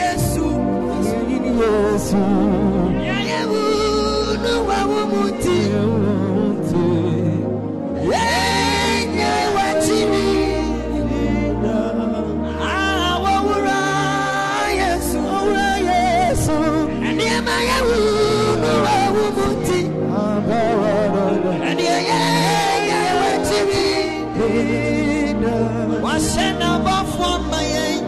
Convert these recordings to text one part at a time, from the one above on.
yesu. Yesu. Yayewu nuwa wumuti enye wachini awa wura yesu. Wura yesu. Eniema yewu nuwa wumuti enye wachini wasena bafwa maye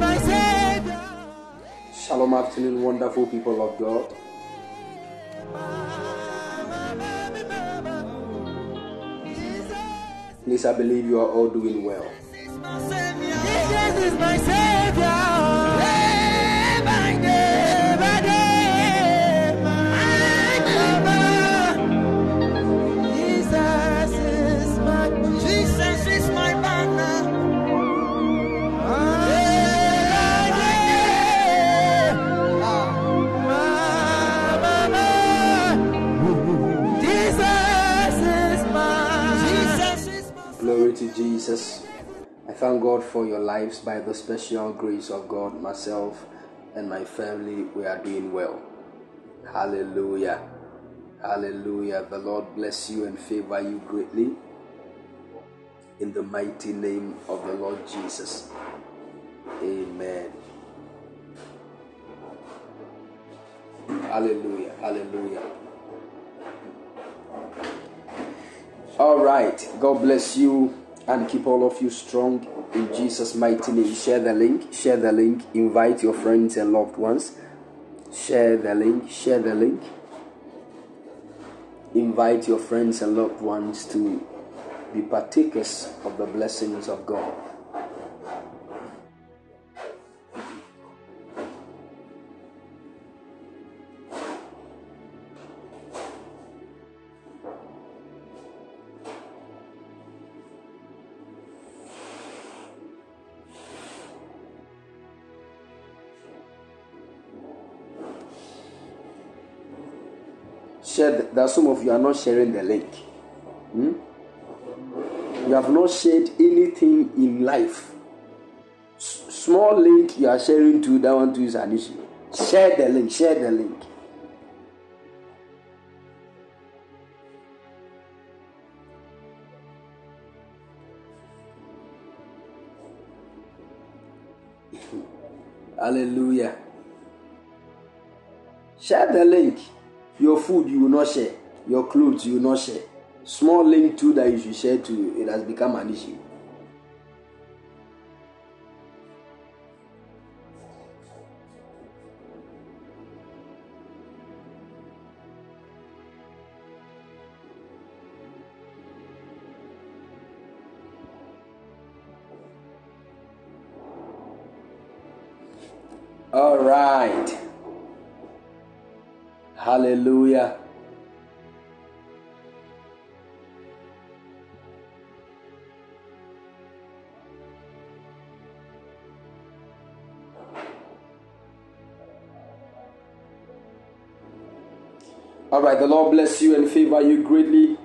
my Savior. Shalom, afternoon, wonderful people of God. Please, I believe you are all doing well. Lives by the special grace of God. Myself and my family, we are doing well. Hallelujah. Hallelujah. The Lord bless you and favor you greatly. In the mighty name of the Lord Jesus. Amen. Hallelujah. Hallelujah. All right. God bless you and keep all of you strong in Jesus' mighty name. Share the link. Share the link. Invite your friends and loved ones. Share the link. Share the link. Invite your friends and loved ones to be partakers of the blessings of God. That some of you are not sharing the link. Hmm? you have not shared anything in life. S- small link you are sharing to that one too is an issue. Share the link share the link. Hallelujah. Share the link. Your food you will not share your clothes you not share. Small link too that you should share to it has become an issue All right, the Lord bless you and favor you greatly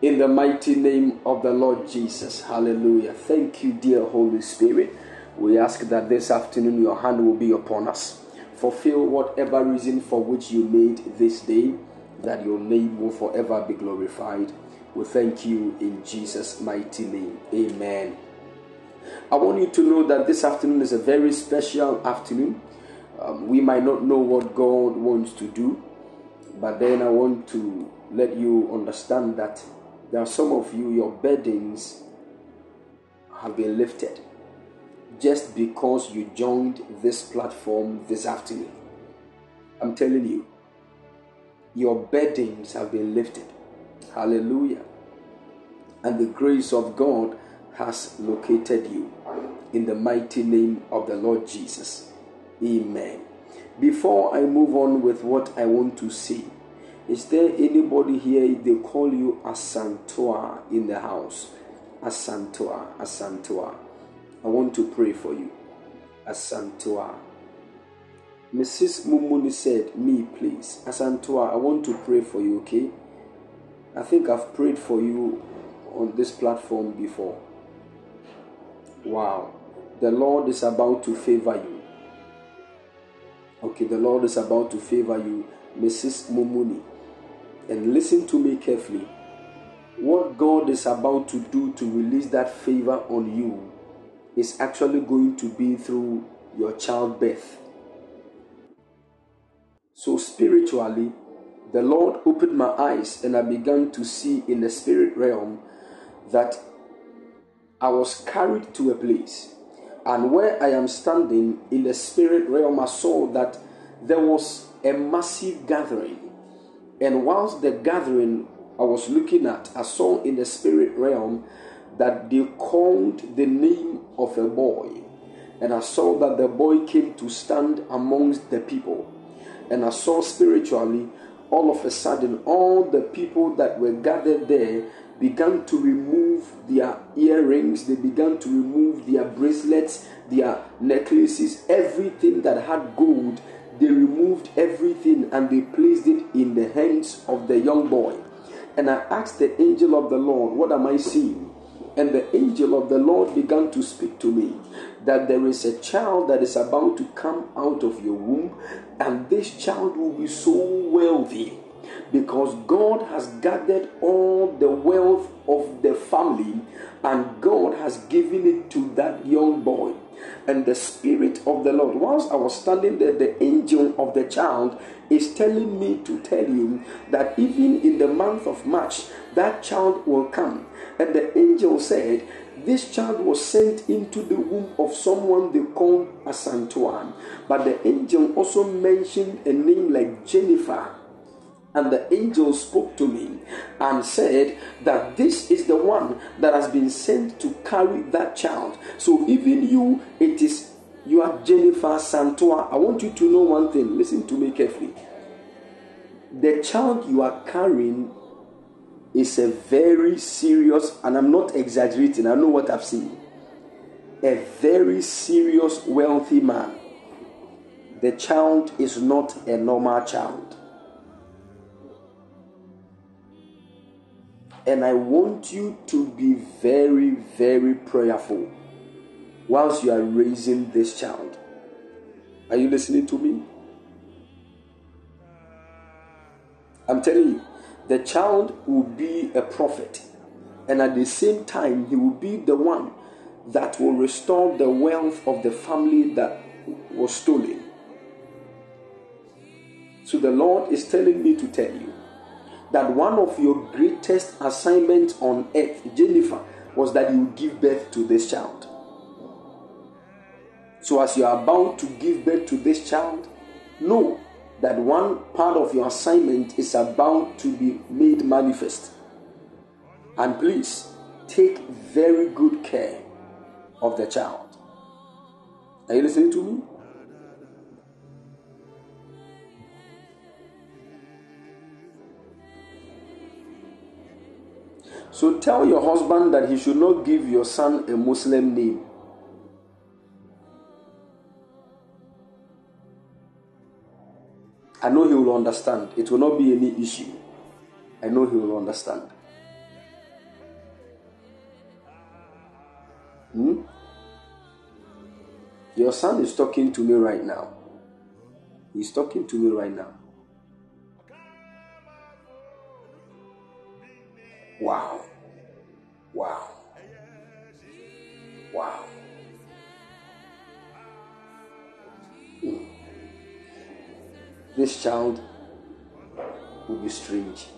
in the mighty name of the Lord Jesus. Hallelujah. Thank you, dear Holy Spirit. We ask that this afternoon your hand will be upon us. Fulfill whatever reason for which you made this day, that your name will forever be glorified. We thank you in Jesus' mighty name. Amen. I want you to know that this afternoon is a very special afternoon. Um, we might not know what God wants to do, but then I want to let you understand that there are some of you, your burdens have been lifted just because you joined this platform this afternoon. I'm telling you, your burdens have been lifted. Hallelujah. And the grace of God has located you in the mighty name of the Lord Jesus. Amen. Before I move on with what I want to say, is there anybody here they call you Asantoa in the house? Asantoa, Asantoa. I want to pray for you. Asantoa. Mrs. Mumuni said, Me, please. Asantoa, I want to pray for you, okay? I think I've prayed for you on this platform before. Wow. The Lord is about to favor you. Okay, the Lord is about to favor you, Mrs. Mumuni. And listen to me carefully. What God is about to do to release that favor on you is actually going to be through your childbirth. So, spiritually, the Lord opened my eyes and I began to see in the spirit realm that I was carried to a place. And where I am standing in the spirit realm, I saw that there was a massive gathering. And whilst the gathering I was looking at, I saw in the spirit realm that they called the name of a boy. And I saw that the boy came to stand amongst the people. And I saw spiritually, all of a sudden, all the people that were gathered there began to remove their earrings, they began to remove their bracelets, their necklaces, everything that had gold. They removed everything and they placed it in the hands of the young boy. And I asked the angel of the Lord, What am I seeing? And the angel of the Lord began to speak to me that there is a child that is about to come out of your womb, and this child will be so wealthy because God has gathered all the wealth of the family and God has given it to that young boy. And the Spirit of the Lord, whilst I was standing there, the angel of the child is telling me to tell you that even in the month of March, that child will come. And the angel said, This child was sent into the womb of someone they called Asantuan. But the angel also mentioned a name like Jennifer and the angel spoke to me and said that this is the one that has been sent to carry that child. So even you, it is you are Jennifer Santoa. I want you to know one thing. Listen to me carefully. The child you are carrying is a very serious, and I'm not exaggerating, I know what I've seen. A very serious, wealthy man. The child is not a normal child. And I want you to be very, very prayerful whilst you are raising this child. Are you listening to me? I'm telling you, the child will be a prophet, and at the same time, he will be the one that will restore the wealth of the family that was stolen. So the Lord is telling me to tell you that one of your greatest assignments on earth, Jennifer, was that you would give birth to this child. So, as you are about to give birth to this child, know that one part of your assignment is about to be made manifest. And please take very good care of the child. Are you listening to me? So tell your husband that he should not give your son a Muslim name. I know he will understand. It will not be any issue. I know he will understand. Hmm? Your son is talking to me right now. He's talking to me right now. Wow. Wow. Wow. Mm. This child will be strange.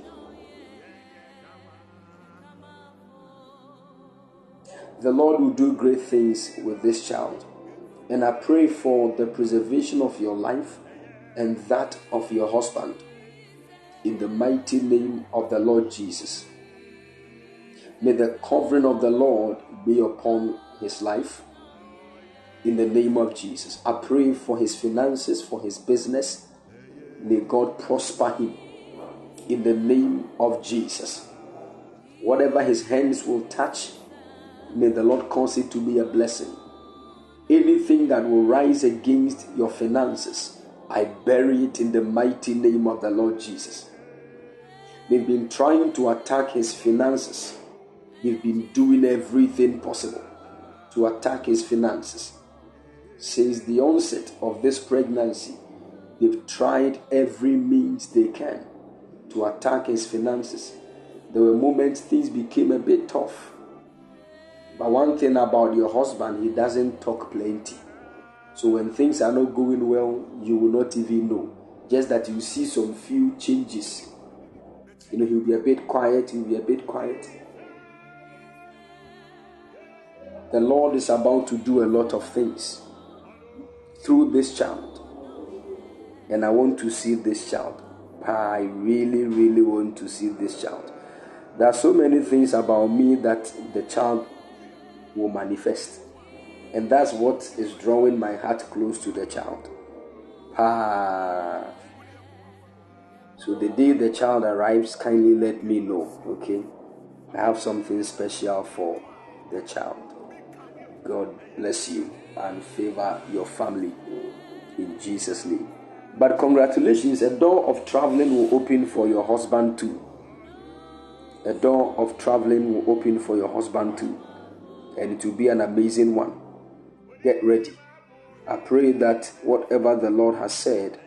The Lord will do great things with this child. And I pray for the preservation of your life and that of your husband. In the mighty name of the Lord Jesus. May the covering of the Lord be upon his life. In the name of Jesus. I pray for his finances, for his business. May God prosper him. In the name of Jesus. Whatever his hands will touch, may the Lord cause it to be a blessing. Anything that will rise against your finances, I bury it in the mighty name of the Lord Jesus. They've been trying to attack his finances They've been doing everything possible to attack his finances. Since the onset of this pregnancy, they've tried every means they can to attack his finances. There were moments things became a bit tough. But one thing about your husband, he doesn't talk plenty. So when things are not going well, you will not even know. Just that you see some few changes. You know, he'll be a bit quiet, he'll be a bit quiet. The Lord is about to do a lot of things through this child. And I want to see this child. I really, really want to see this child. There are so many things about me that the child will manifest. And that's what is drawing my heart close to the child. Ah. So the day the child arrives, kindly let me know, okay? I have something special for the child. God bless you and favor your family in Jesus' name. But congratulations, a door of traveling will open for your husband too. A door of traveling will open for your husband too. And it will be an amazing one. Get ready. I pray that whatever the Lord has said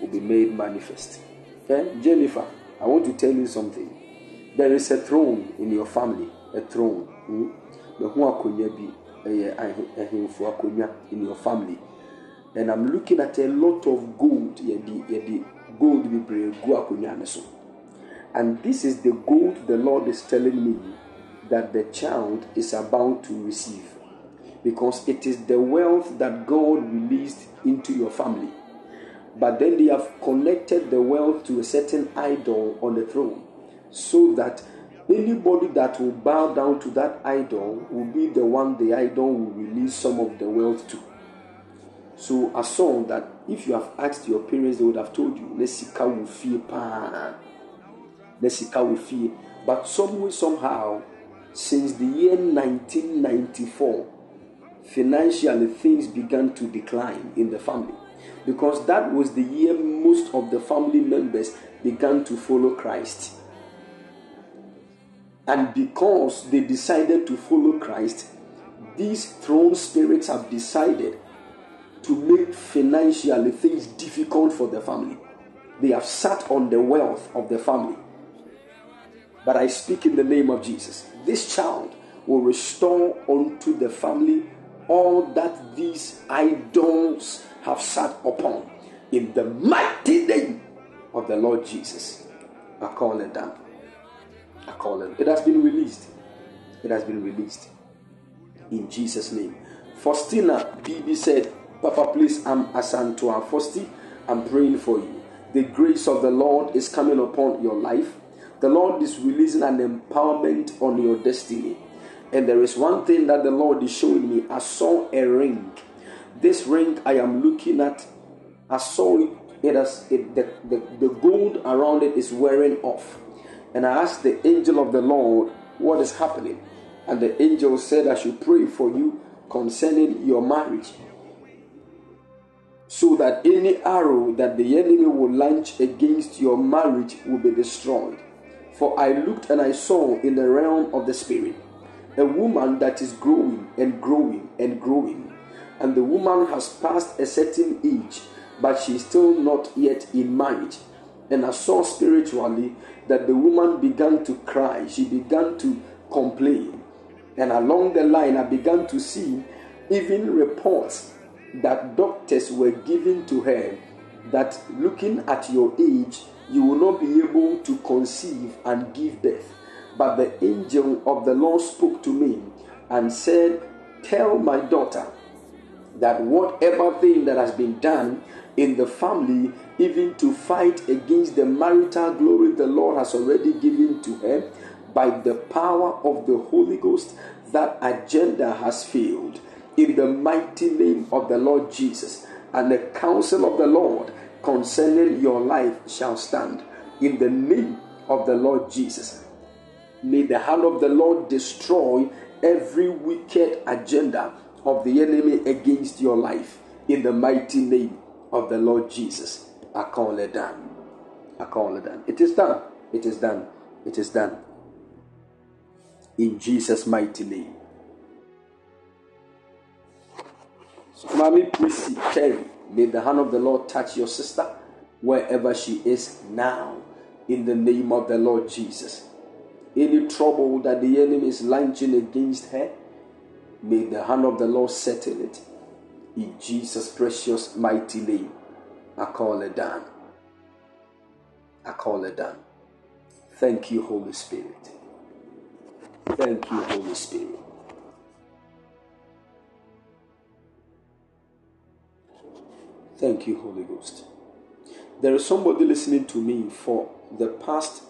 will be made manifest. Okay? Jennifer, I want to tell you something. There is a throne in your family, a throne. Hmm? Eh, in your family. And I'm looking at a lot of gold. Gold And this is the gold the Lord is telling me that the child is about to receive because it is the wealth that God released into your family. But then they have connected the wealth to a certain idol on the throne so that anybody that will bow down to that idol will be the one the idol will release some of the wealth to. So I saw that if you have asked your parents, they would have told you, Nesika will fear pan. Nesika will fear. But some way, somehow, since the year 1994, financially things began to decline in the family because that was the year most of the family members began to follow Christ. And because they decided to follow Christ, these throne spirits have decided to make financially things difficult for the family. They have sat on the wealth of the family. But I speak in the name of Jesus. This child will restore unto the family all that these idols have sat upon in the mighty name of the Lord Jesus. I call it down. I call it. It has been released. It has been released. In Jesus' name. Faustina BB said, Papa, please, I'm Asantua Fosti. I'm praying for you. The grace of the Lord is coming upon your life. The Lord is releasing an empowerment on your destiny. And there is one thing that the Lord is showing me. I saw a ring. This ring I am looking at, I saw it. It has it, the, the, the gold around it is wearing off. And I asked the angel of the Lord, What is happening? And the angel said, I should pray for you concerning your marriage. So that any arrow that the enemy will launch against your marriage will be destroyed. For I looked and I saw in the realm of the spirit a woman that is growing and growing and growing. And the woman has passed a certain age, but she is still not yet in marriage. And I saw spiritually that the woman began to cry, she began to complain. And along the line, I began to see even reports that doctors were giving to her that looking at your age, you will not be able to conceive and give birth. But the angel of the Lord spoke to me and said, Tell my daughter that whatever thing that has been done in the family, even to fight against the marital glory the Lord has already given to her, by the power of the Holy Ghost, that agenda has failed. In the mighty name of the Lord Jesus, and the counsel of the Lord concerning your life shall stand. In the name of the Lord Jesus. May the hand of the Lord destroy every wicked agenda of the enemy against your life in the mighty name of the Lord Jesus. I call it done. I call it done. It is done. It is done. It is done. In Jesus' mighty name. So, Mommy Prissy Cherry, may the hand of the Lord touch your sister wherever she is now. In the name of the Lord Jesus any trouble that the enemy is launching against her, May the hand of the Lord settle it. In Jesus' precious mighty name, I call it done. I call it done. Thank you, Holy Spirit. Thank you, Holy Spirit. Thank you, Holy Ghost. There is somebody listening to me for the past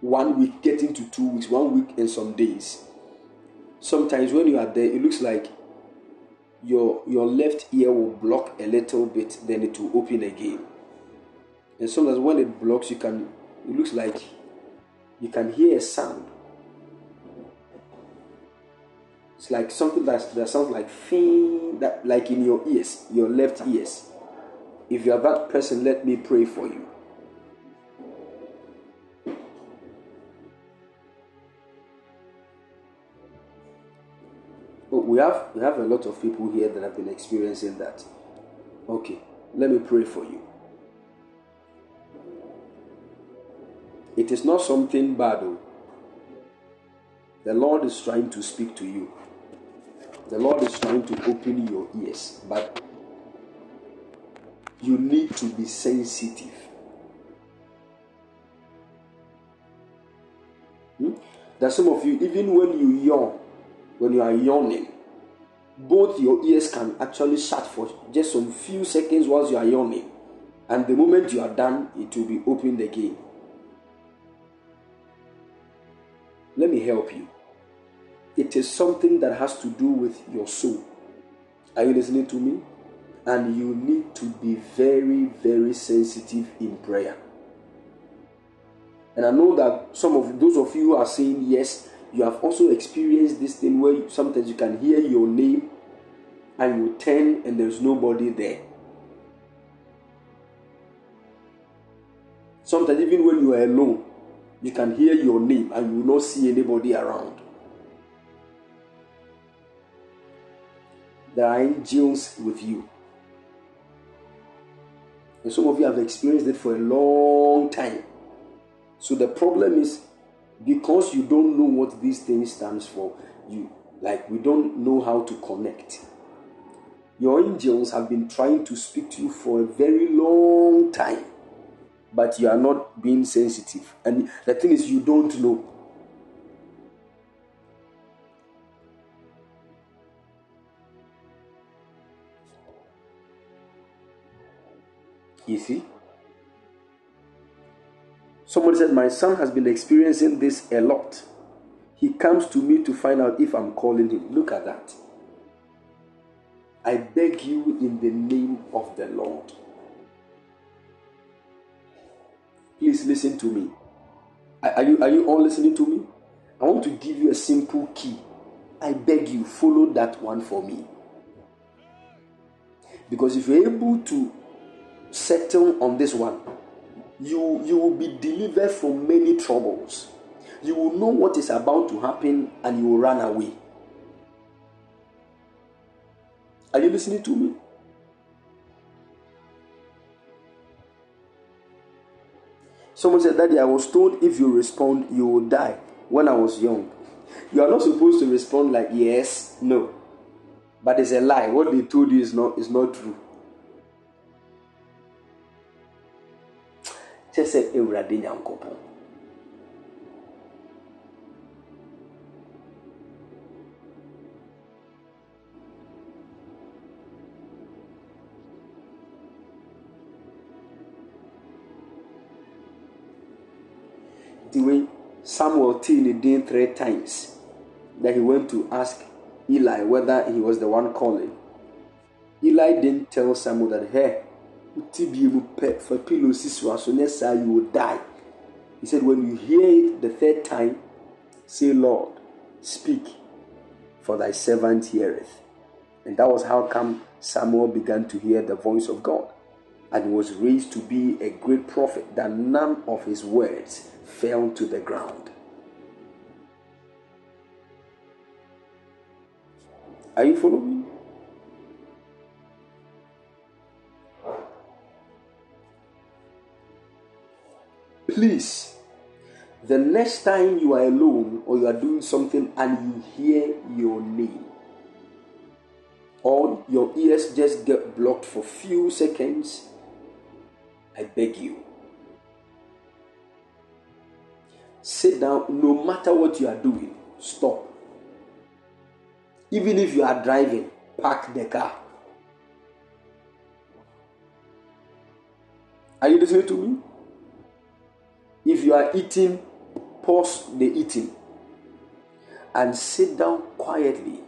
one week, getting to two weeks, one week and some days. Sometimes when you are there, it looks like your your left ear will block a little bit, then it will open again. And sometimes when it blocks, you can it looks like you can hear a sound. It's like something that, that sounds like thing that like in your ears, your left ears. If you are that person, let me pray for you. We have we have a lot of people here that have been experiencing that. Okay, let me pray for you. It is not something bad. Though. The Lord is trying to speak to you. The Lord is trying to open your ears, but you need to be sensitive. Hmm? That some of you, even when you yawn, when you are yawning, both your ears can actually shut for just some few seconds whilst you are yawning. And the moment you are done, it will be opened again. Let me help you. It is something that has to do with your soul. Are you listening to me? And you need to be very, very sensitive in prayer. And I know that some of those of you are saying yes, you have also experienced this thing where sometimes you can hear your name and you turn and there's nobody there. Sometimes, even when you are alone, you can hear your name and you will not see anybody around. There are angels with you. And some of you have experienced it for a long time. So the problem is because you don't know what these things stands for, you like we don't know how to connect. Your angels have been trying to speak to you for a very long time but you are not being sensitive. And the thing is, you don't know. You see? Somebody said, My son has been experiencing this a lot. He comes to me to find out if I'm calling him. Look at that. I beg you in the name of the Lord Please listen to me. Are you, are you all listening to me? I want to give you a simple key. I beg you, follow that one for me. Because if you're able to settle on this one, you, you will be delivered from many troubles. You will know what is about to happen and you will run away. Are you listening to me? Someone said, Daddy, I was told if you respond, you will die when I was young. You are not supposed to respond like yes, no. But it's a lie. What they told you is not is not true. Just say the way Samuel tilled in three times that he went to ask Eli whether he was the one calling. Eli didn't tell Samuel that, hey, for pillow so next time you will die. He said, when you hear it the third time, say, Lord, speak, for thy servant heareth. And that was how come Samuel began to hear the voice of God. And was raised to be a great prophet, that none of his words fell to the ground. Are you following me? Please, The next time you are alone or you are doing something and you hear your name, or your ears just get blocked for few seconds, I beg you. Sit down, no matter what you are doing, stop. Even if you are driving, park the car. Are you listening to me? If you are eating, pause the eating and sit down quietly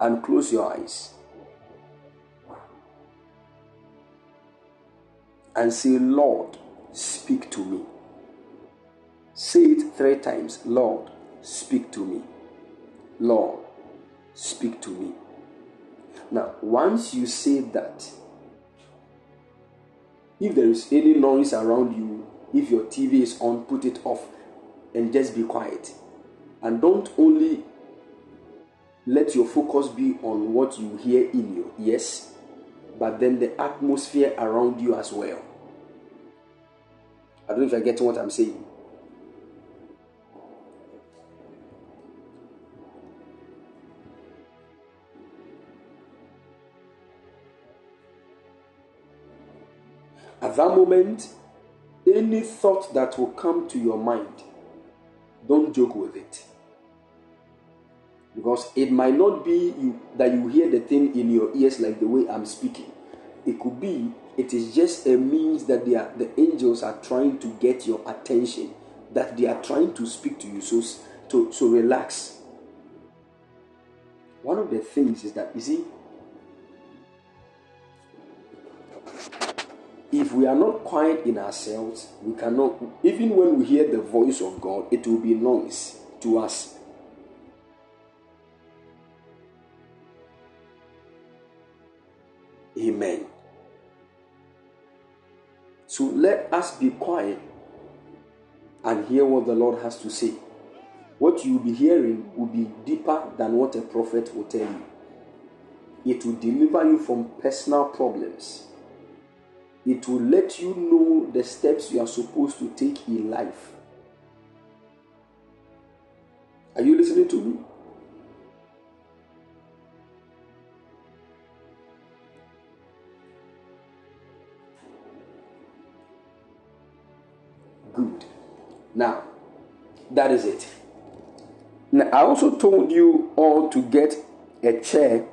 and close your eyes and say, Lord, speak to me. Say it three times Lord, speak to me. Lord, speak to me. Now, once you say that, if there is any noise around you, if your TV is on, put it off and just be quiet. And don't only let your focus be on what you hear in your ears, but then the atmosphere around you as well. I don't know if you're getting what I'm saying. At that moment, any thought that will come to your mind, don't joke with it. Because it might not be you, that you hear the thing in your ears like the way I'm speaking. It could be it is just a means that they are, the angels are trying to get your attention, that they are trying to speak to you. So, to, so relax. One of the things is that, you see, if we are not quiet in ourselves, we cannot, even when we hear the voice of God, it will be noise to us. Amen. So let us be quiet and hear what the Lord has to say. What you will be hearing will be deeper than what a prophet will tell you. It will deliver you from personal problems it will let you know the steps you are supposed to take in life. Are you listening to me? Good. Now, that is it. Now, I also told you all to get a chair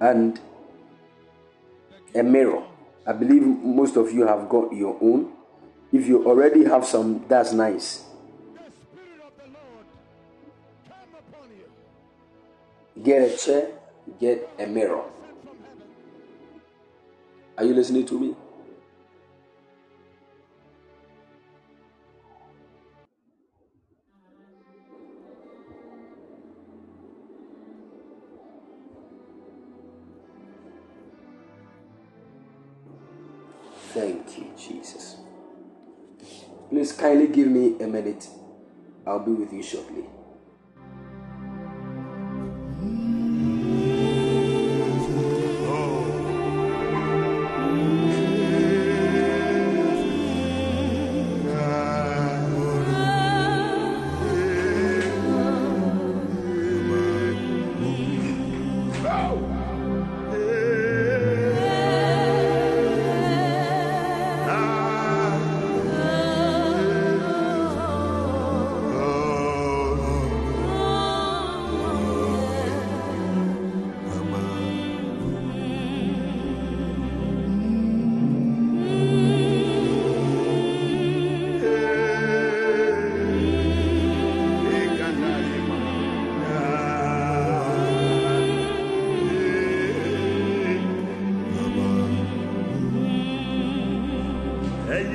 and a mirror. I believe most of you have got your own. If you already have some, that's nice. Get a chair, get a mirror. Are you listening to me? Kindly give me a minute. I'll be with you shortly.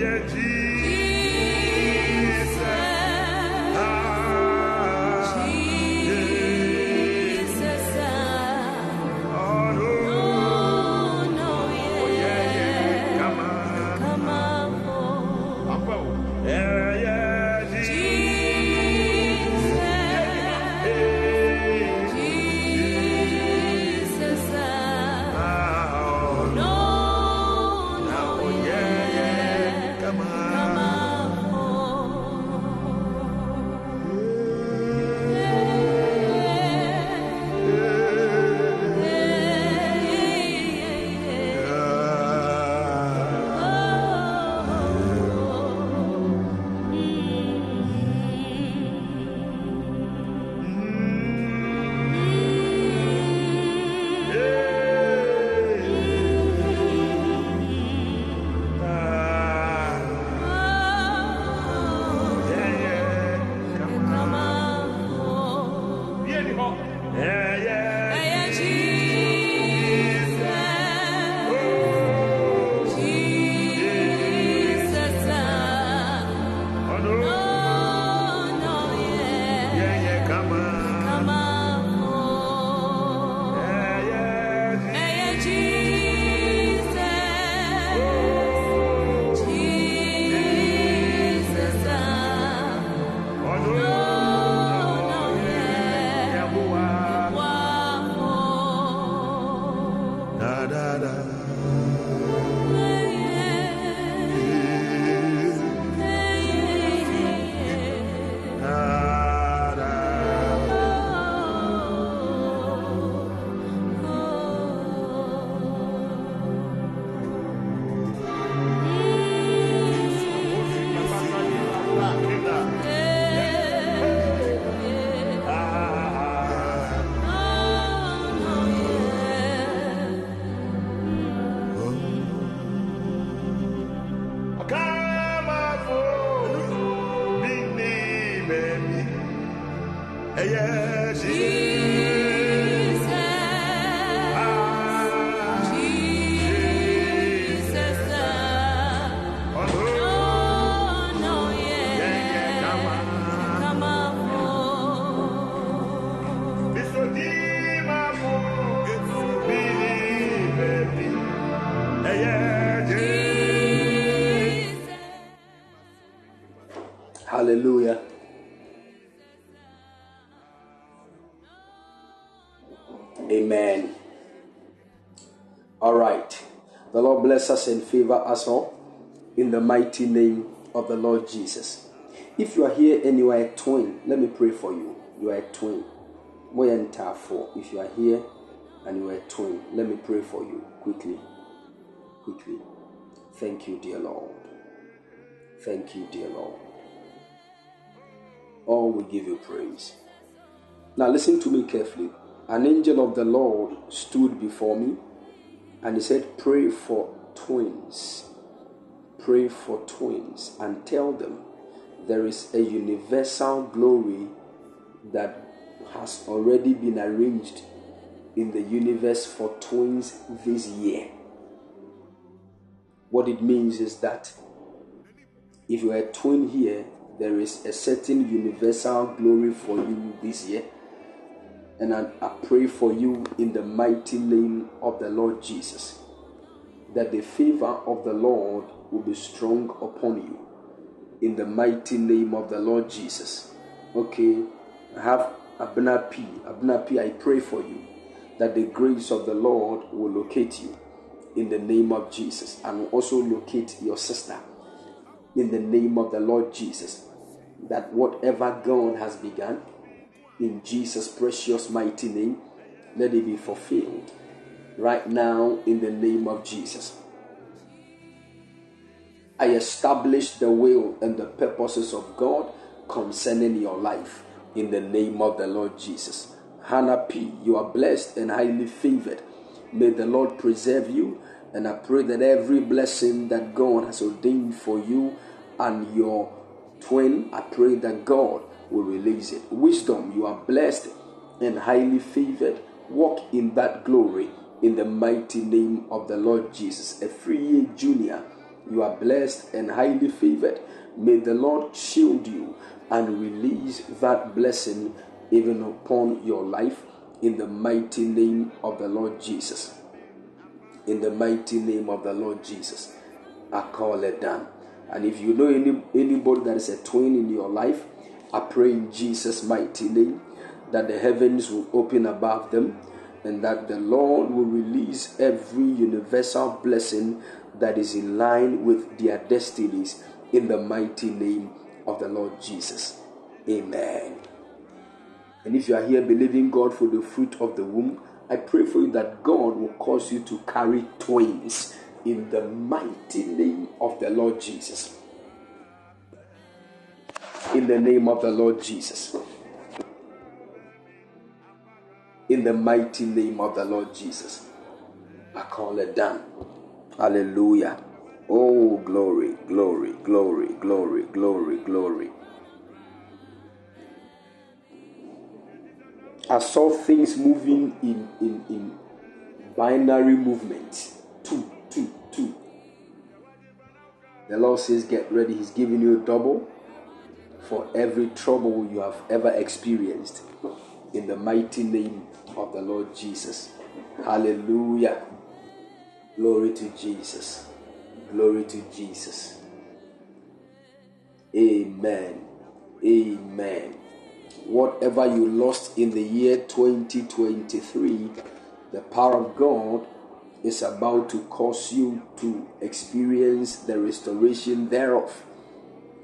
É. a. us and favor us all in the mighty name of the Lord Jesus. If you are here and you are a twin, let me pray for you. You are a twin. If you are here and you are a twin, let me pray for you quickly. Quickly. Thank you, dear Lord. Thank you, dear Lord. All will give you praise. Now, listen to me carefully. An angel of the Lord stood before me and he said, Pray for twins. Pray for twins and tell them there is a universal glory that has already been arranged in the universe for twins this year. What it means is that if you are a twin here, there is a certain universal glory for you this year. And I, I, pray for you in the mighty name of the Lord Jesus that the favor of the Lord will be strong upon you. In the mighty name of the Lord Jesus. Okay, I have Abna P. Abna P, I pray for you that the grace of the Lord will locate you. In the name of Jesus. And also locate your sister. In the name of the Lord Jesus. That whatever God has begun, in Jesus' precious mighty name, let it be fulfilled right now in the name of Jesus. I establish the will and the purposes of God concerning your life in the name of the Lord Jesus. Hannah P., you are blessed and highly favored. May the Lord preserve you, and I pray that every blessing that God has ordained for you and your twin, I pray that God will release it. Wisdom, you are blessed and highly favored. Walk in that glory in the mighty name of the Lord Jesus. A free junior, you are blessed and highly favored. May the Lord shield you and release that blessing even upon your life in the mighty name of the Lord Jesus. In the mighty name of the Lord Jesus. I call it done. And if you know any anybody that is a twin in your life, I pray in Jesus' mighty name that the heavens will open above them and that the Lord will release every universal blessing that is in line with their destinies in the mighty name of the Lord Jesus. Amen. And if you are here believing God for the fruit of the womb, I pray for you that God will cause you to carry twins in the mighty name of the Lord Jesus. In the name of the Lord Jesus. In the mighty name of the Lord Jesus. I call it done. Hallelujah. Oh, glory, glory, glory, glory, glory, glory. I saw things moving in, in, in binary movement. Two, two, two. The Lord says, Get ready. He's giving you a double for every trouble you have ever experienced. In the mighty name of the Lord Jesus. Hallelujah. Glory to Jesus. Glory to Jesus. Amen. Amen. Whatever you lost in the year 2023, the power of God is about to cause you to experience the restoration thereof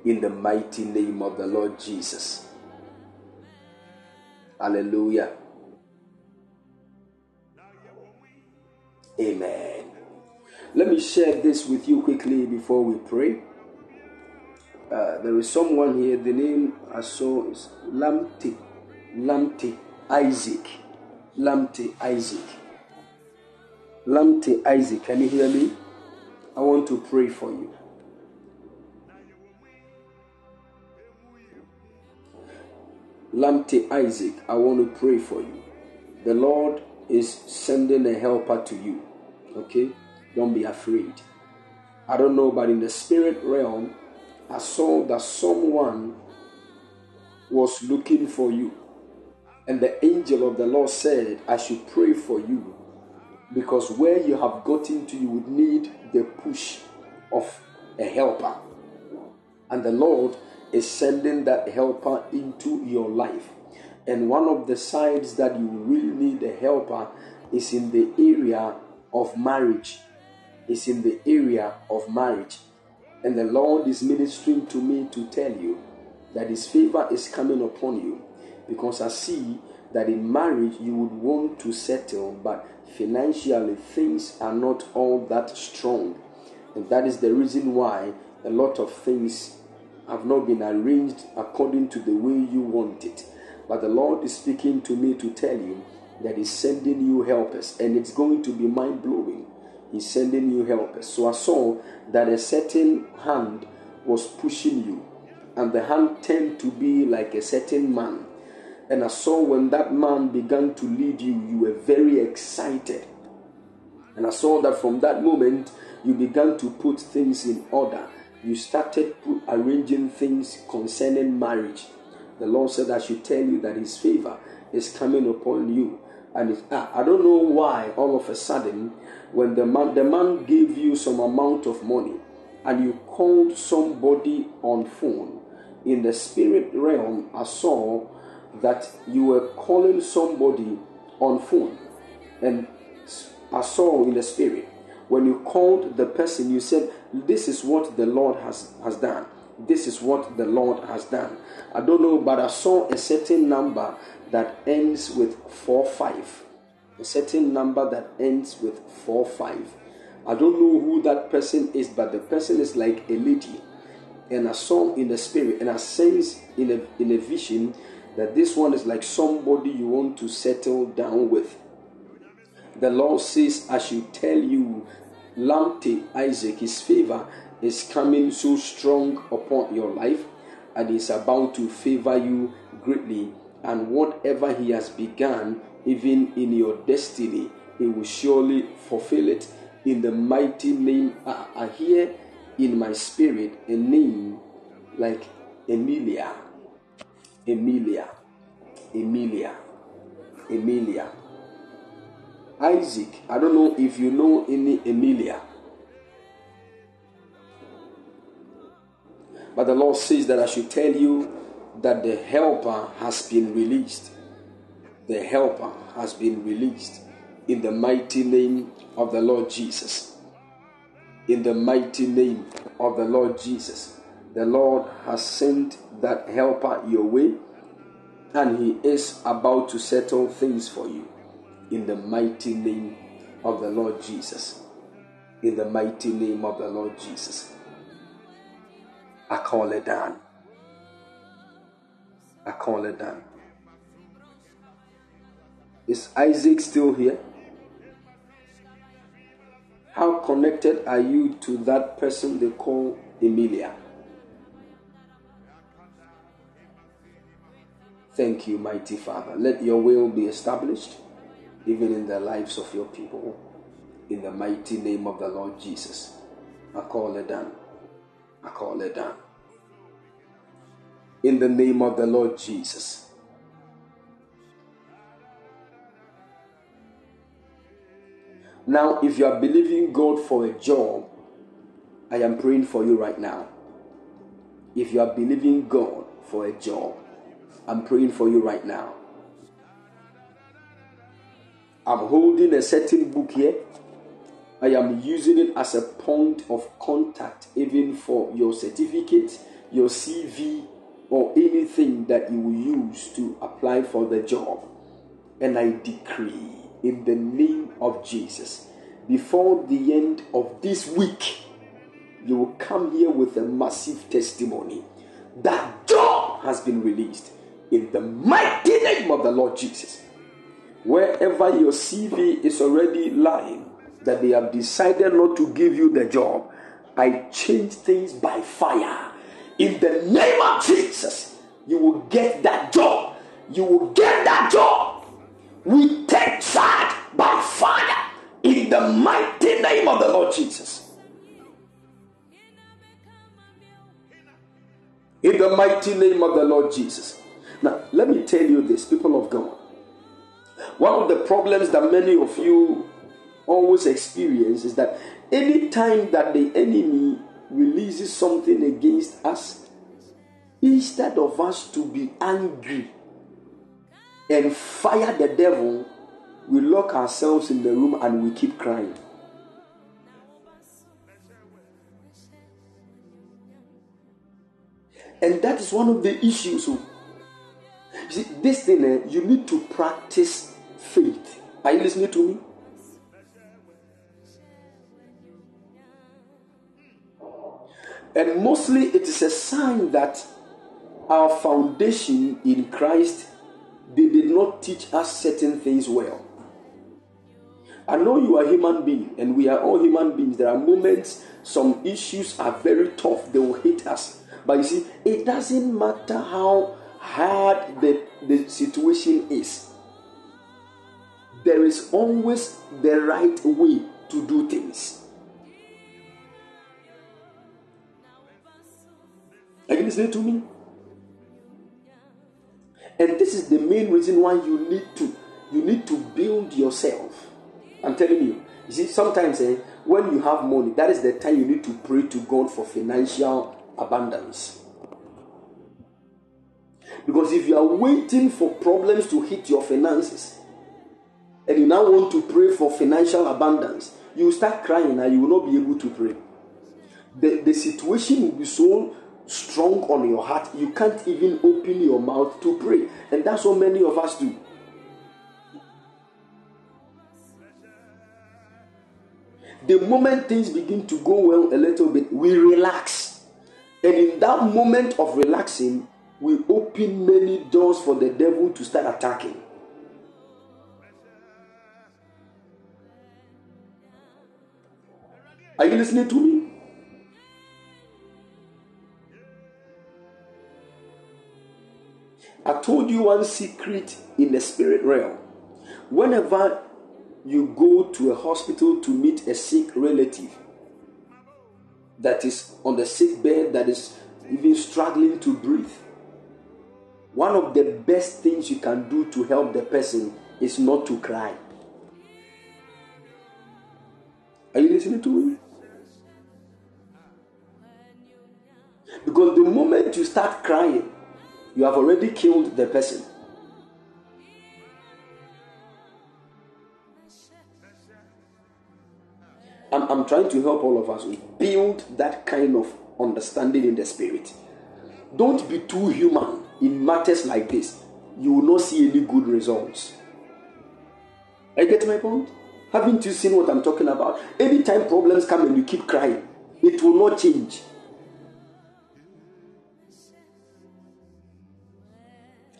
in the mighty name of the Lord Jesus. Hallelujah. Amen. Let me share this with you quickly before we pray. Uh, there is someone here, the name I saw is Lamte, Lamte Isaac. Lamte Isaac. Lamte Isaac, can you hear me? I want to pray for you. Lamte Isaac, I want to pray for you. The Lord is sending a helper to you. Okay? Don't be afraid. I don't know, but in the spirit realm, I saw that someone was looking for you. And the angel of the Lord said, I should pray for you because where you have gotten to, you would need the push of a helper. And the Lord is sending that helper into your life. And one of the sides that you really need a helper is in the area of marriage. Is in the area of marriage. And the Lord is ministering to me to tell you that His favor is coming upon you because I see that in marriage you would want to settle, but financially things are not all that strong. And that is the reason why a lot of things have not been arranged according to the way you want it. But the Lord is speaking to me to tell you that He's sending you helpers, and it's going to be mind blowing. He's sending you helpers. So I saw that a certain hand was pushing you, and the hand turned to be like a certain man. And I saw when that man began to lead you, you were very excited. And I saw that from that moment, you began to put things in order. You started arranging things concerning marriage. The Lord said, I should tell you that His favor is coming upon you. And ah, I don't know why all of a sudden, when the man, the man gave you some amount of money and you called somebody on phone, in the spirit realm, I saw that you were calling somebody on phone. And I saw in the spirit when you called the person, you said, This is what the Lord has, has done. This is what the Lord has done. I don't know, but I saw a certain number that ends with 4 5. A certain number that ends with 4 5. I don't know who that person is, but the person is like a lady. And I saw in the spirit, and I sense in a, in a vision that this one is like somebody you want to settle down with. The Lord says, I should tell you, Lamte Isaac, his favor is coming so strong upon your life and is about to favor you greatly. And whatever he has begun, even in your destiny, he will surely fulfill it. In the mighty name, I, I hear in my spirit a name like Emilia. Emilia. Emilia. Emilia. Isaac, I don't know if you know any Emilia. But the Lord says that I should tell you that the helper has been released. The helper has been released in the mighty name of the Lord Jesus. In the mighty name of the Lord Jesus. The Lord has sent that helper your way and he is about to settle things for you in the mighty name of the Lord Jesus. In the mighty name of the Lord Jesus. I call it down. I call it down. Is Isaac still here? How connected are you to that person they call Emilia? Thank you, mighty Father. Let your will be established even in the lives of your people. In the mighty name of the Lord Jesus. I call it done. I call it done. In the name of the Lord Jesus. Now, if you are believing God for a job, I am praying for you right now. If you are believing God for a job, I'm praying for you right now. I'm holding a certain book here. I am using it as a point of contact, even for your certificate, your CV, or anything that you will use to apply for the job. And I decree in the name of Jesus, before the end of this week, you will come here with a massive testimony. That job has been released in the mighty name of the Lord Jesus wherever your CV is already lying, that they have decided not to give you the job, I change things by fire. In the name of Jesus, you will get that job you will get that job. We take charge by fire in the mighty name of the Lord Jesus. In the mighty name of the Lord Jesus. Now, let me tell you this, people of God. One of the problems that many of you always experience is that anytime that the enemy releases something against us, instead of us to be angry and fire the devil, we lock ourselves in the room and we keep crying. And that is one of the issues. You see, this thing, eh, you need to practice faith. Are you listening to me? And mostly it is a sign that our foundation in Christ they did not teach us certain things well. I know you are a human being and we are all human beings. There are moments some issues are very tough, they will hit us. But you see, it doesn't matter how hard the, the situation is, there is always the right way to do things. Are you listening to me? And this is the main reason why you need to you need to build yourself. I'm telling you. You see, sometimes eh, when you have money, that is the time you need to pray to God for financial abundance. Because if you are waiting for problems to hit your finances, and you now want to pray for financial abundance, you will start crying and you will not be able to pray. The, the situation will be so strong on your heart, you can't even open your mouth to pray. And that's what many of us do. The moment things begin to go well a little bit, we relax. And in that moment of relaxing, we open many doors for the devil to start attacking. Are you listening to me? I told you one secret in the spirit realm. Whenever you go to a hospital to meet a sick relative that is on the sick bed, that is even struggling to breathe, one of the best things you can do to help the person is not to cry. Are you listening to me? Because the moment you start crying, you have already killed the person. I'm, I'm trying to help all of us build that kind of understanding in the spirit. Don't be too human in matters like this. You will not see any good results. I get my point? Haven't you seen what I'm talking about? Anytime problems come and you keep crying, it will not change.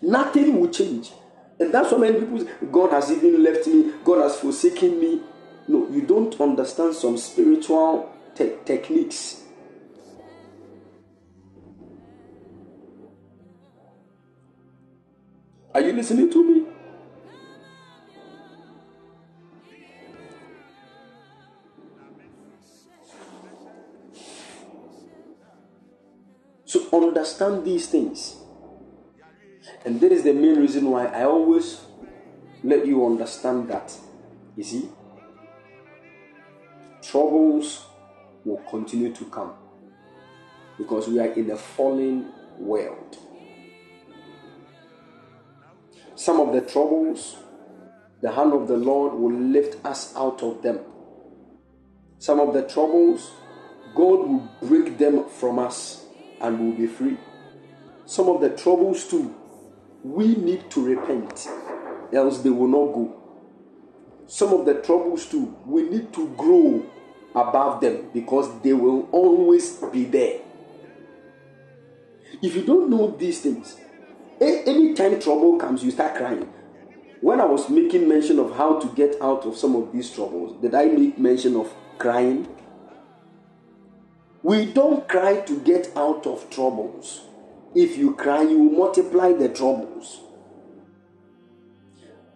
Nothing will change. And that's why many people say, God has even left me, God has forsaken me. No, you don't understand some spiritual te- techniques. Are you listening to me? So understand these things. And that is the main reason why I always let you understand that. You see, troubles will continue to come because we are in a fallen world. Some of the troubles, the hand of the Lord will lift us out of them. Some of the troubles, God will break them from us and we'll be free. Some of the troubles, too, we need to repent, else they will not go. Some of the troubles, too, we need to grow above them because they will always be there. If you don't know these things, anytime trouble comes, you start crying. When I was making mention of how to get out of some of these troubles, did I make mention of crying? We don't cry to get out of troubles. If you cry, you will multiply the troubles.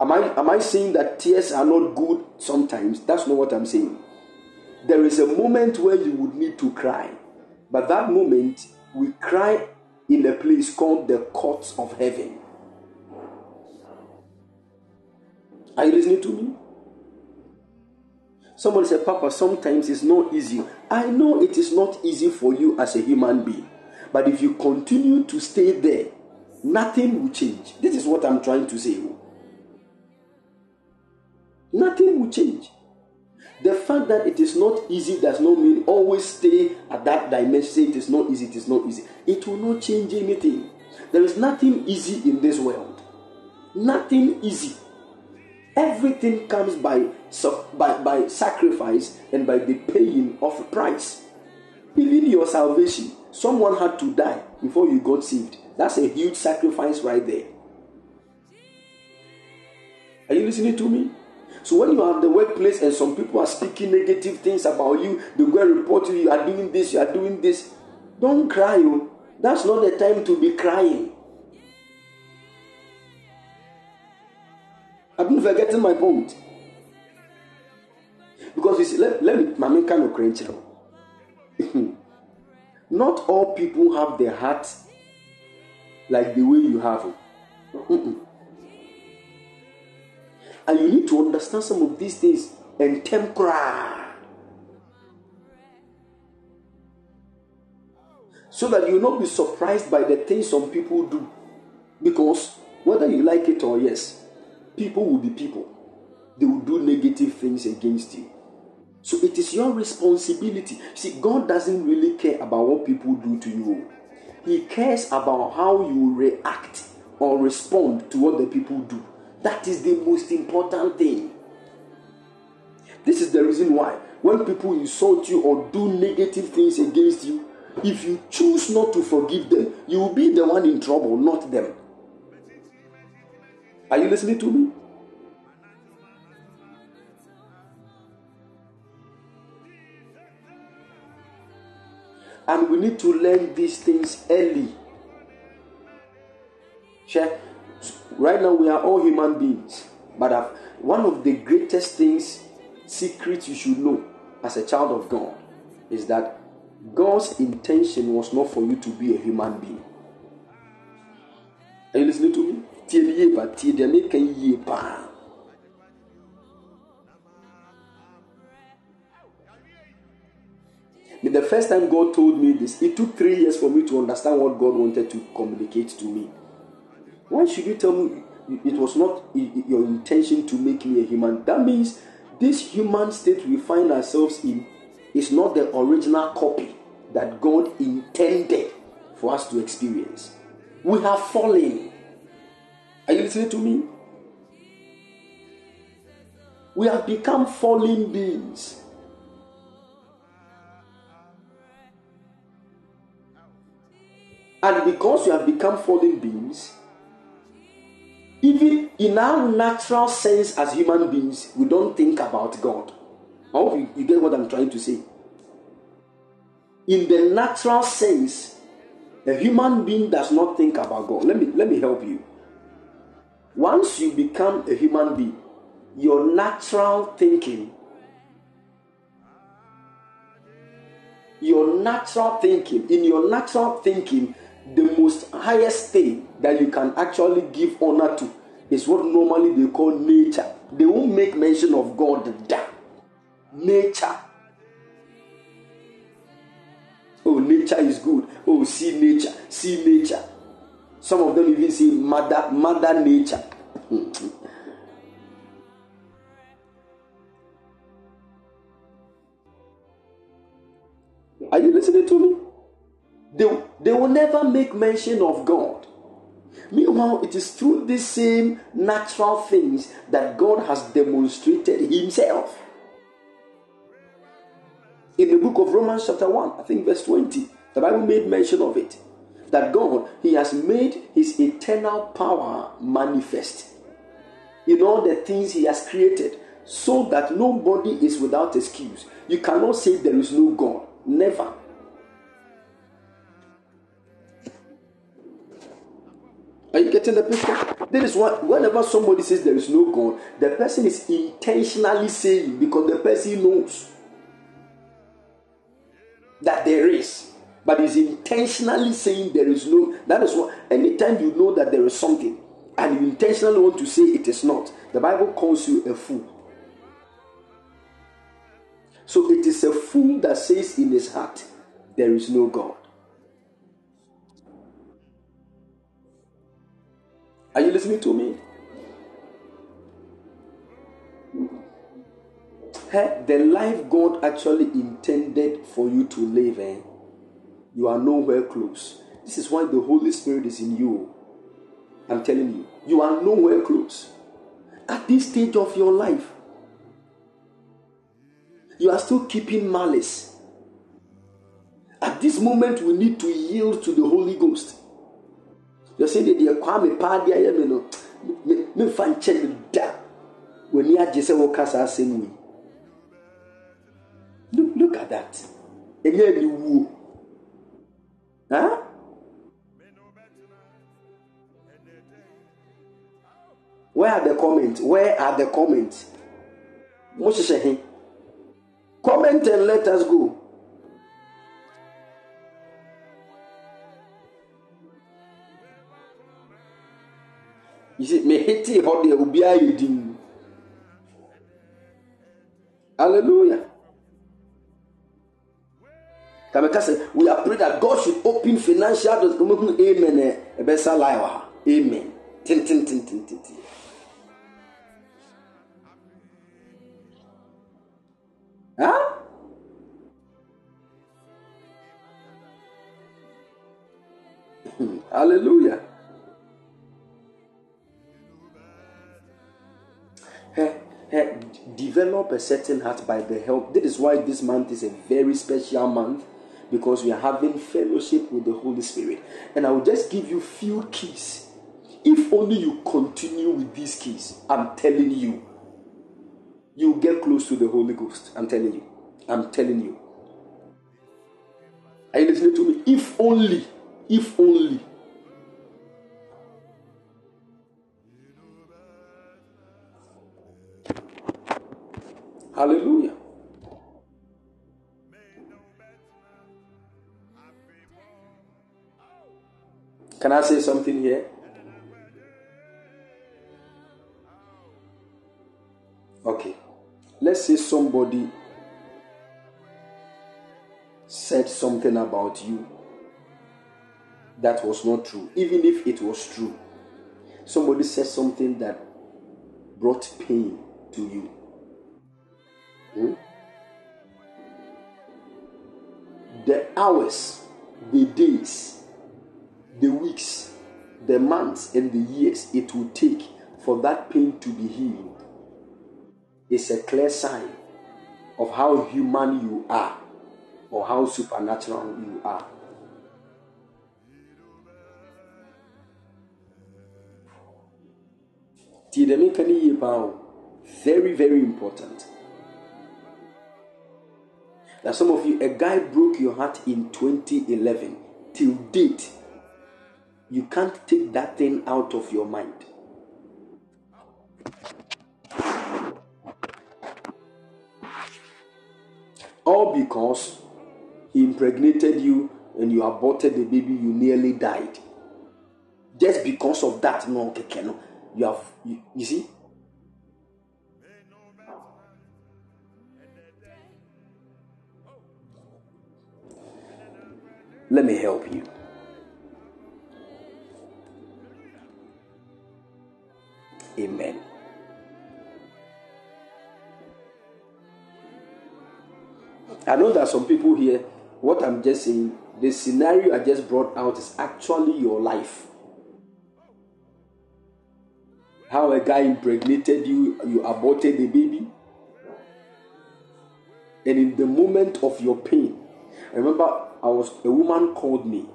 Am I, am I saying that tears are not good sometimes? That's not what I'm saying. There is a moment where you would need to cry, but that moment we cry in a place called the courts of heaven. Are you listening to me? Someone said, Papa, sometimes it's not easy. I know it is not easy for you as a human being, but if you continue to stay there, nothing will change. This is what I'm trying to say nothing will change. The fact that it is not easy does not mean always stay at that dimension. Say it is not easy, it is not easy. It will not change anything. There is nothing easy in this world. Nothing easy. Everything comes by, by, by sacrifice and by the paying of a price. Even your salvation, someone had to die before you got saved. That's a huge sacrifice right there. Are you listening to me? So when you are at the workplace and some people are speaking negative things about you, they go and report you, you are doing this, you are doing this. Don't cry. Oh. That's not the time to be crying. I've been forgetting my point. Because you see, let, let me, my main kind of credential. Not all people have their heart like the way you have it. Mm-mm. And you need to understand some of these things and temper. So that you will not be surprised by the things some people do. Because whether you like it or yes, people will be people. They will do negative things against you. So it is your responsibility. See, God doesn't really care about what people do to you. He cares about how you react or respond to what the people do. That is the most important thing. This is the reason why when people insult you or do negative things against you, if you choose not to forgive them, you will be the one in trouble, not them. Are you listening to me? And we need to learn these things early. Right now, we are all human beings. But one of the greatest things, secrets you should know as a child of God, is that God's intention was not for you to be a human being. Are you listening to me? The first time God told me this, it took three years for me to understand what God wanted to communicate to me. Why should you tell me it was not your intention to make me a human? That means this human state we find ourselves in is not the original copy that God intended for us to experience. We have fallen. Are you listening to me? We have become fallen beings. And because we have become fallen beings, even in our natural sense as human beings, we don't think about God. I hope you, you get what I'm trying to say. In the natural sense, a human being does not think about God. Let me let me help you. Once you become a human being, your natural thinking, your natural thinking, in your natural thinking, the most highest thing that you can actually give honor to is what normally they call nature. They won't make mention of God there. Nature. Oh, nature is good. Oh, see nature, see nature. Some of them even say mother, mother nature. Are you listening to me? They, they will never make mention of God. Meanwhile, it is through these same natural things that God has demonstrated Himself. In the book of Romans, chapter 1, I think verse 20, the Bible made mention of it. That God, He has made His eternal power manifest in all the things He has created, so that nobody is without excuse. You cannot say there is no God. Never. Are you getting the picture? That is why whenever somebody says there is no God, the person is intentionally saying because the person knows that there is, but is intentionally saying there is no. That is why anytime you know that there is something and you intentionally want to say it is not, the Bible calls you a fool. So it is a fool that says in his heart, There is no God. Are you listening to me? Hey, the life God actually intended for you to live, eh? you are nowhere close. This is why the Holy Spirit is in you. I'm telling you, you are nowhere close. At this stage of your life, you are still keeping malice. At this moment, we need to yield to the Holy Ghost. You're saying that the Kwame Padi I am no me fan chen da when you are just a same way. Look, at that. You woo. Huh? Where are the comments? Where are the comments? Comment and let us go. You see, me hiti hɔ deɛ obiara yɛ din. Hallelujah. Kameka sɛ, we are praying that God should open financial doors. Amen. Ɛbɛsa lie wɔ ha. Amen. Tin. Huh? Hallelujah. Develop a certain heart by the help. That is why this month is a very special month because we are having fellowship with the Holy Spirit. And I will just give you few keys. If only you continue with these keys, I'm telling you, you get close to the Holy Ghost. I'm telling you. I'm telling you. Are you listening to me? If only, if only. Hallelujah. Can I say something here? Okay. Let's say somebody said something about you that was not true, even if it was true. Somebody said something that brought pain to you. Hmm? The hours, the days, the weeks, the months, and the years it will take for that pain to be healed is a clear sign of how human you are or how supernatural you are. Very, very important. That some of you, a guy broke your heart in 2011. Till date, you can't take that thing out of your mind. All because he impregnated you and you aborted the baby, you nearly died. Just because of that, no, okay, no. You have, you, you see? Let me help you. Amen. I know that some people here, what I'm just saying, the scenario I just brought out is actually your life. How a guy impregnated you, you aborted the baby. And in the moment of your pain, remember I was a woman called me.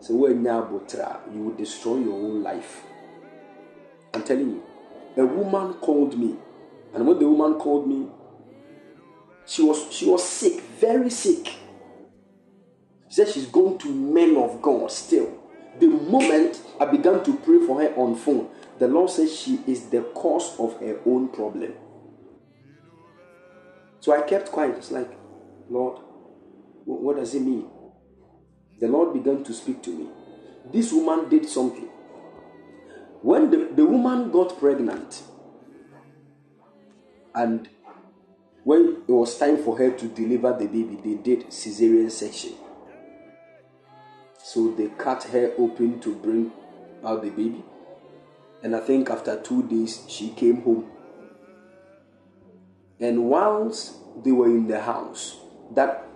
So when you will destroy your own life. I'm telling you. A woman called me. And when the woman called me, she was she was sick, very sick. She said she's going to men of God still. The moment I began to pray for her on phone, the Lord says she is the cause of her own problem. So I kept quiet. It's like, Lord, what does it mean? The Lord began to speak to me. This woman did something. When the, the woman got pregnant, and when it was time for her to deliver the baby, they did cesarean section. So they cut her open to bring out the baby. And I think after two days, she came home. And whilst they were in the house, that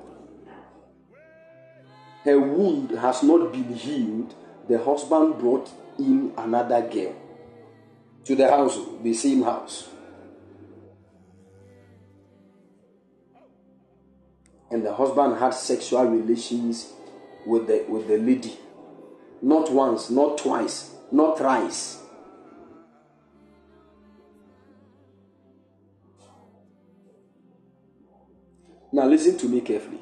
her wound has not been healed, the husband brought in another girl to the house, the same house. And the husband had sexual relations with the with the lady. Not once, not twice, not thrice. Now listen to me carefully.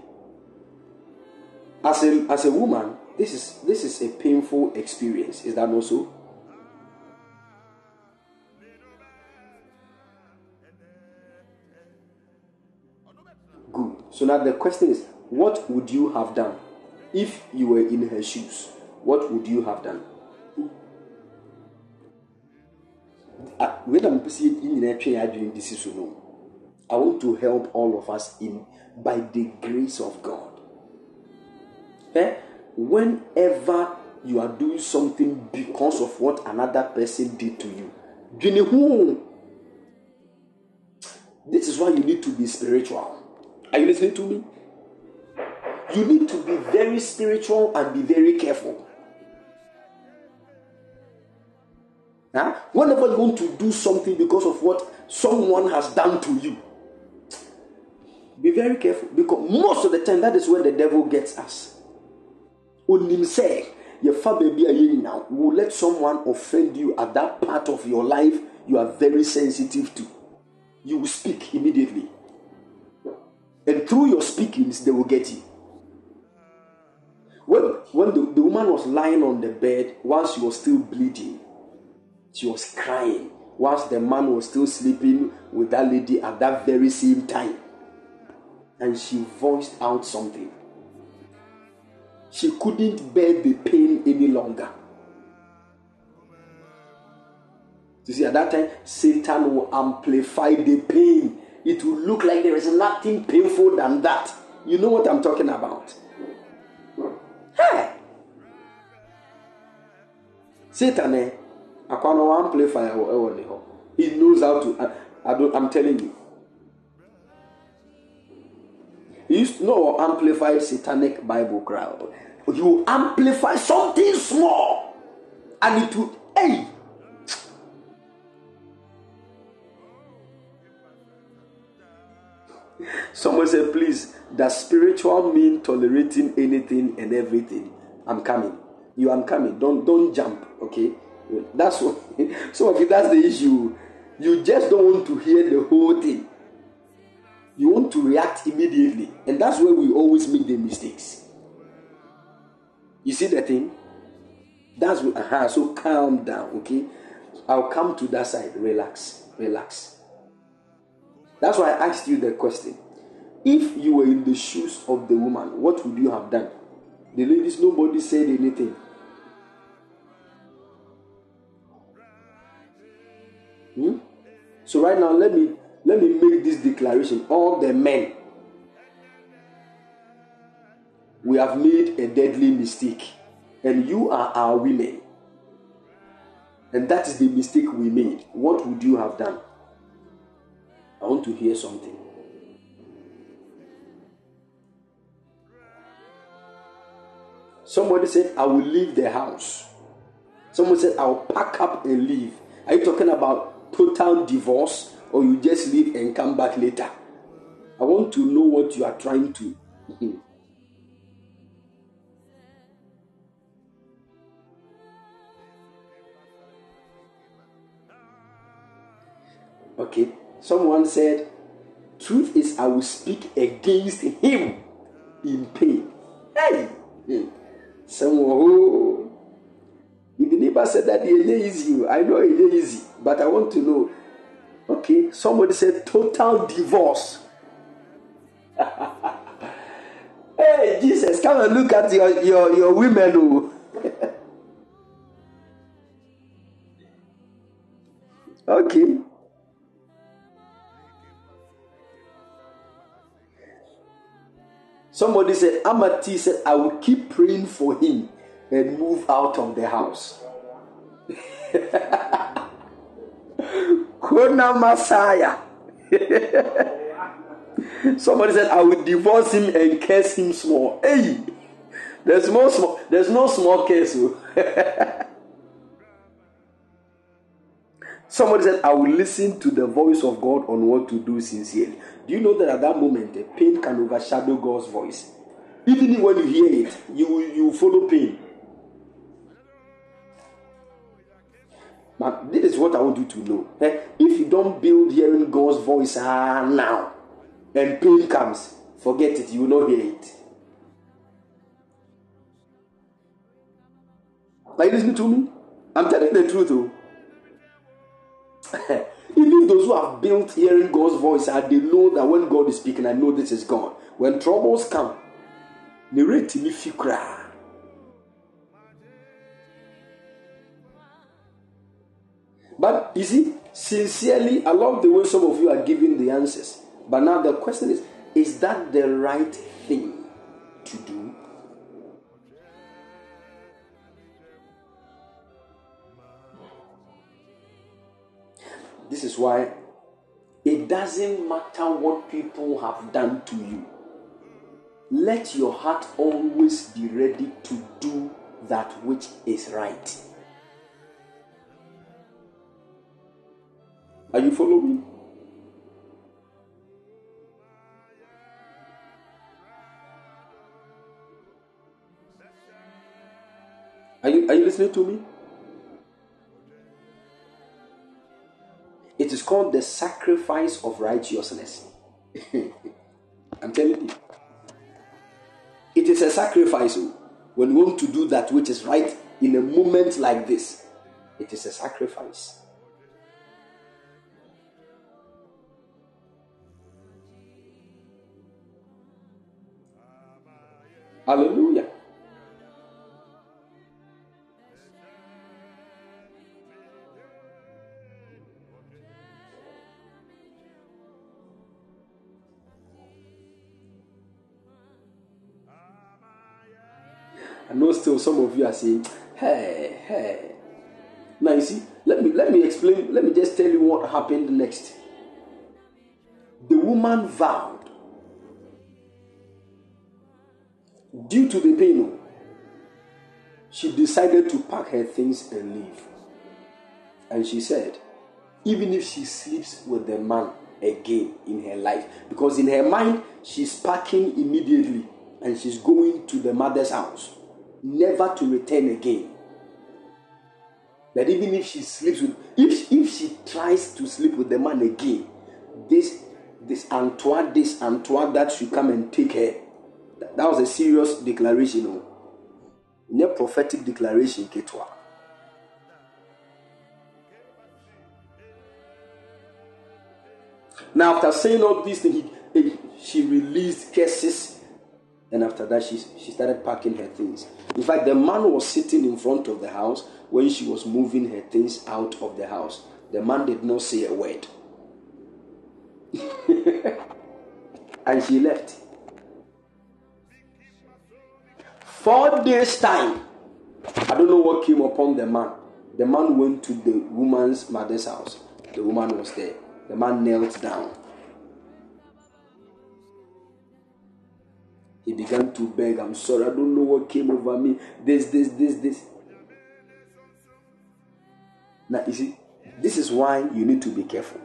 As a as a woman, this is this is a painful experience. Is that not so? Good. So now the question is, what would you have done if you were in her shoes? What would you have done? Ah, when I'm in this I want to help all of us in by the grace of God. Eh? Whenever you are doing something because of what another person did to you, this is why you need to be spiritual. Are you listening to me? You need to be very spiritual and be very careful. Huh? Whenever you want to do something because of what someone has done to you, be very careful because most of the time that is where the devil gets us. Onim say, your father be a year now will let someone offend you at that part of your life you are very sensitive to. You will speak immediately. And through your speakings, they will get you. When, when the, the woman was lying on the bed while she was still bleeding, she was crying whilst the man was still sleeping with that lady at that very same time. And she voiced out something. She couldn't bear the pain any longer. You see, at that time, Satan will amplify the pain. It will look like there is nothing painful than that. You know what I'm talking about? Hey! Satan, eh? akwa no amplify he knows how to I, I don't, i'm telling you used know amplify satanic bible crowd you amplify something small and it will hey Someone said, please, does spiritual mean tolerating anything and everything? I'm coming. You I'm coming. Don't don't jump, okay? That's what so that's the issue. You just don't want to hear the whole thing. You want to react immediately, and that's where we always make the mistakes. You see the thing? That's what, uh-huh, so calm down, okay? I'll come to that side. Relax, relax. That's why I asked you the question. If you were in the shoes of the woman, what would you have done? The ladies, nobody said anything. Hmm? So right now, let me let me make this declaration. All the men, we have made a deadly mistake, and you are our women, and that is the mistake we made. What would you have done? I want to hear something. Somebody said, I will leave the house. Someone said, I will pack up and leave. Are you talking about total divorce or you just leave and come back later. I want to know what you are trying to. okay, someone said, Truth is, I will speak against him in pain. Hey! Hmm. Someone who Ghana said that it's easy. I know it's easy, but I want to know. Okay, somebody said total divorce. hey, Jesus, come and look at your your, your women. Who. Oh. okay. Somebody said, Amati said, I will keep praying for him and move out of the house. Kona Messiah. Somebody said, I will divorce him and curse him small. Hey, there's no small, there's no small case. Oh. Somebody said, I will listen to the voice of God on what to do sincerely. Do you know that at that moment, the pain can overshadow God's voice? Even when you hear it, you you follow pain. But this is what I want you to know. Eh? If you don't build hearing God's voice ah, now, and pain comes, forget it, you will not hear it. Are you listening to me? I'm telling the truth. Oh. Even those who have built hearing God's voice, and they know that when God is speaking, I know this is God. When troubles come, narrate me fikra. But you see, sincerely, I love the way some of you are giving the answers. But now the question is is that the right thing to do? This is why it doesn't matter what people have done to you. Let your heart always be ready to do that which is right. Are you following? Are you, are you listening to me? It is called the sacrifice of righteousness. I'm telling you. It is a sacrifice when we want to do that which is right in a moment like this. It is a sacrifice. Hallelujah. I know still some of you are saying, hey, hey. Now you see, let me let me explain, let me just tell you what happened next. The woman vowed due to the pain, she decided to pack her things and leave. And she said, even if she sleeps with the man again in her life, because in her mind, she's packing immediately and she's going to the mother's house, never to return again. That even if she sleeps with, if, if she tries to sleep with the man again, this this Antoine, this Antoine that should come and take her that was a serious declaration. No, oh. a prophetic declaration. Ketwa. Now, after saying all these things, he, she released curses, and after that, she, she started packing her things. In fact, the man was sitting in front of the house when she was moving her things out of the house. The man did not say a word. and she left. Four days' time, I don't know what came upon the man. The man went to the woman's mother's house. The woman was there. The man knelt down. He began to beg, I'm sorry, I don't know what came over me. This, this, this, this. Now, you see, this is why you need to be careful.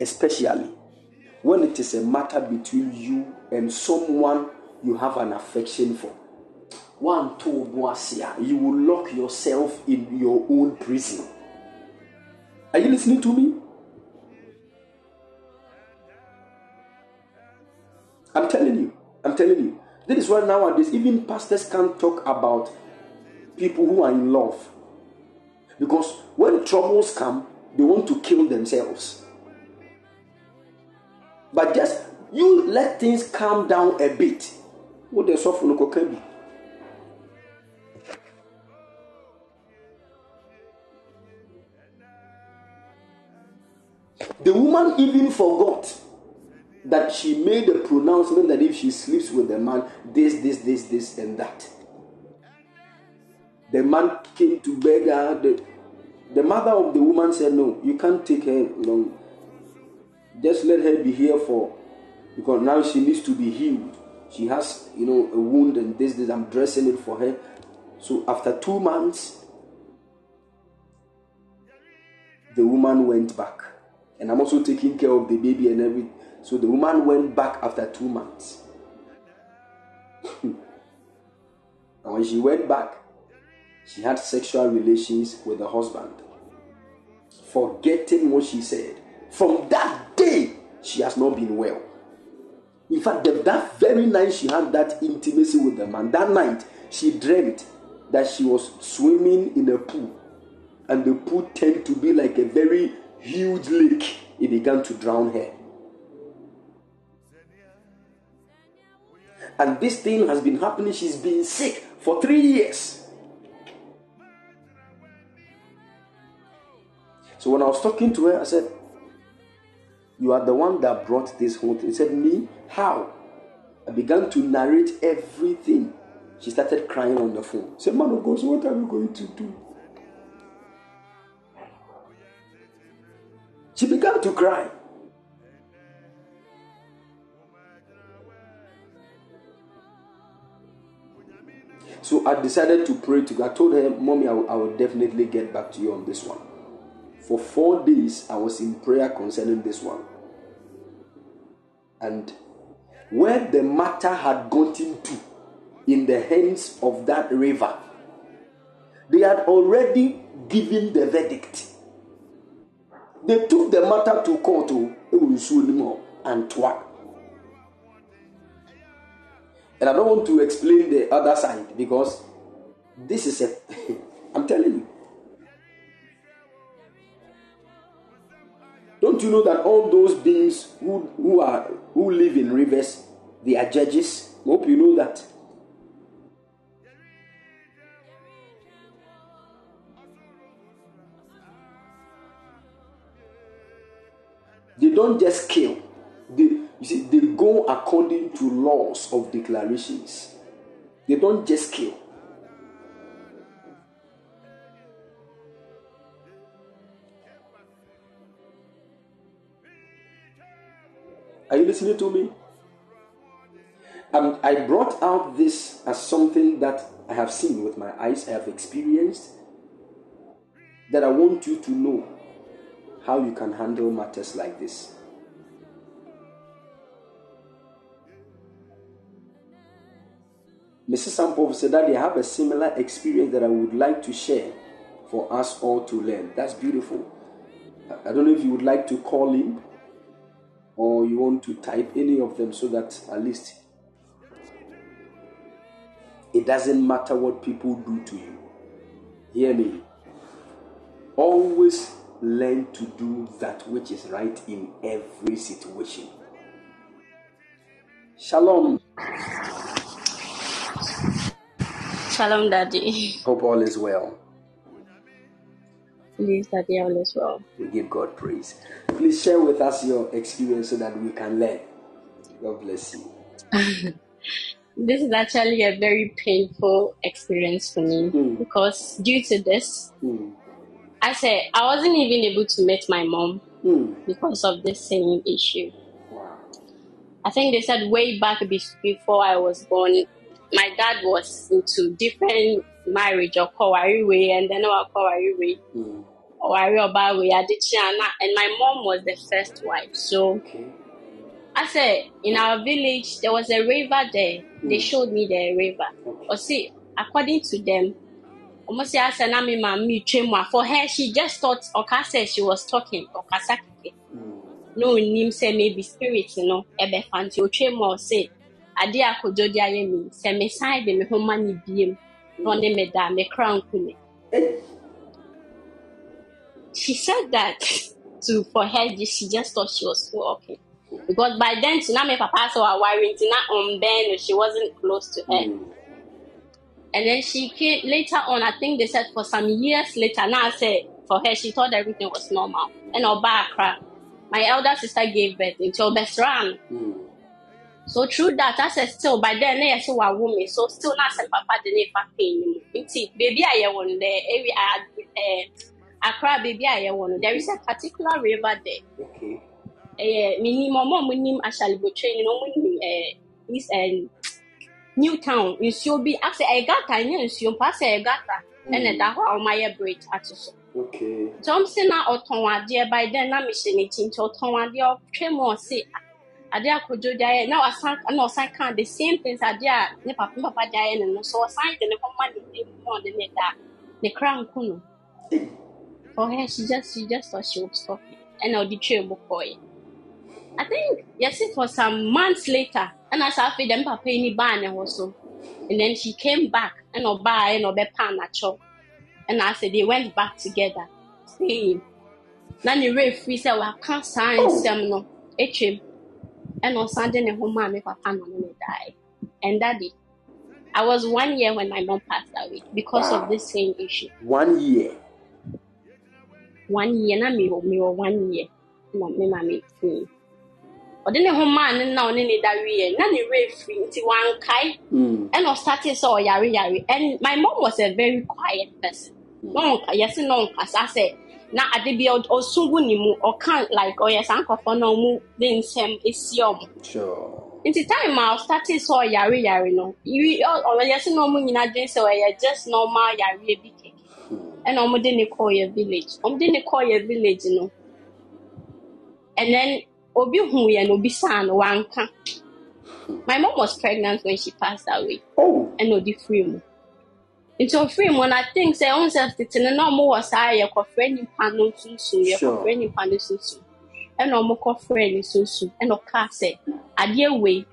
Especially when it is a matter between you and someone you have an affection for one two you will lock yourself in your own prison. Are you listening to me? I'm telling you. I'm telling you. This is why nowadays even pastors can't talk about people who are in love Because when troubles come, they want to kill themselves. But just you let things calm down a bit. What the suffer woman even forgot that she made a pronouncement that if she sleeps with the man, this, this, this, this, and that. The man came to beg her. The, the mother of the woman said, No, you can't take her long. Just let her be here for because now she needs to be healed. She has, you know, a wound and this, this, I'm dressing it for her. So after two months, the woman went back. And I'm also taking care of the baby and everything. So the woman went back after two months. and when she went back, she had sexual relations with the husband, forgetting what she said. From that day, she has not been well. In fact, that very night she had that intimacy with the man, that night she dreamt that she was swimming in a pool, and the pool turned to be like a very huge lake. It began to drown her. And this thing has been happening. She's been sick for three years. So when I was talking to her, I said, You are the one that brought this whole thing. Said, Me? How? I began to narrate everything. She started crying on the phone. I said, Man of God, what are we going to do? Began to cry. So I decided to pray to God. I told her, Mommy, I will, I will definitely get back to you on this one. For four days, I was in prayer concerning this one. And where the matter had gotten to, in the hands of that river, they had already given the verdict. They took the matter to court, oh, and twat. And I don't want to explain the other side because this is a, I'm telling you. Don't you know that all those beings who, who are who live in rivers, they are judges? Hope you know that. Don't just kill. They you see, they go according to laws of declarations. They don't just kill. Are you listening to me? Um, I brought out this as something that I have seen with my eyes, I have experienced, that I want you to know how you can handle matters like this. Mrs. Sampov said that they have a similar experience that I would like to share for us all to learn. That's beautiful. I don't know if you would like to call in or you want to type any of them so that at least it doesn't matter what people do to you. Hear me. Always learn to do that which is right in every situation. Shalom. Shalom, Daddy. Hope all is well. Please, Daddy, all is well. We give God praise. Please share with us your experience so that we can learn. God bless you. this is actually a very painful experience for me Mm. because due to this, Mm. I said I wasn't even able to meet my mom Mm. because of the same issue. Wow. I think they said way back before I was born, my dad was into different marriage or kawari way, and then our kawari way, Mm. or oba way, Adichana, and my mom was the first wife. So Okay. I said in our village there was a river there. They Mm. showed me the river. Okay. Or see, according to them, almost say I na me mami tremor. For her, she just thought Oka said she was talking Okasa keke. Mm. No nim say maybe spirit no ebe fanti otwe mo say ade akodwo de ayɛ me sɛ me san de me ho ma ne biem na ɔne me da me kra nku me she said that to for her, she just thought she was okay. Because by then, she now my papa saw her wiring, not on Ben, she wasn't close to her. Mm. And then she came later on, I think they said for some years later, now I said for her, she thought everything was normal. And Oba Accra, my elder sister gave birth into Obesran. Mm. So through that, I said still by then, I saw a woman. So still not some papa the name pain. Baby, I want there. Every uh, Accra, baby, I want there is a particular river there. Okay. Eh, minimum, minimum, actually, but training, no, minimum, eh, is and Newtown nsuo bi asɛ ɛyɛ gata nyɛ nsuo mpa asɛ ɛyɛ gata. Ɛna ɛda hɔ a wɔayɛ bridge ato so. Wɔn si na ɔtɔn adeɛ by then na mehyɛ n'akyi nti ɔtɔn adeɛ ɔtwe mu ɔse adeɛ akodwo de ayɛ. Na wasan na ɔsan ka the same things adeɛ a ne papa ne papa de ayɛ ne no. So ɔsan de ne kɔma ne ne mu ɔde ne da ne kra nko no. For her she just she just thought she was talking ɛna ɔde twe mu kɔɛ I think yes it was some months later ɛna saa afei dɛm papa yi ni baa ne ho so and then she came back and ɛna ɔbaa ɛna ɔbɛpa And I said they went back together same. Na ne werɛ firi sɛ waka saa nsɛm no. Atwam ɛna ɔsan de ne ho maa me papa na ɔne ne dae and daddy I was one year when my mom passed away because Wow. of this same issue. One year. one year na me me one year na me maame firi ɔde ne ho maa ne na ɔne ne da wie na ne werɛ firi nti wankae. Mm. ɛna ɔstate sɛ ɔyare yare and my mom was a very quiet person. Na ɔnka yɛse na ɔnkasa sɛ na ade bi ɔso gu ne mu. Ɔka like ɔyɛ saa nkɔfɔ na ɔmu de nsɛm esi ɔmo. Sure. nti time a ɔstate sɛ ɔyare yare no yɛse na ɔmo nyinaa dwen sɛ ɔyɛ just normal yareɛ bi keke ɛna ɔmo de ne kɔɔyɛ village. Ɔmo de ne kɔɔyɛ village no. And then obi hu yɛ no obi saa no wanka my mom was pregnant when she passed away Oh. ɛna ɔde firi mu nti ɔfiri mu i think sɛ ɔn sɛ tete no na ɔmo wɔ saa yɛkɔfrɛ nipa no sunsun Sure. yɛkɔfrɛ nipa no sunsun ɛna ɔmo kɔfrɛ ne sunsun ɛna ɔkaa sɛ adeɛ wei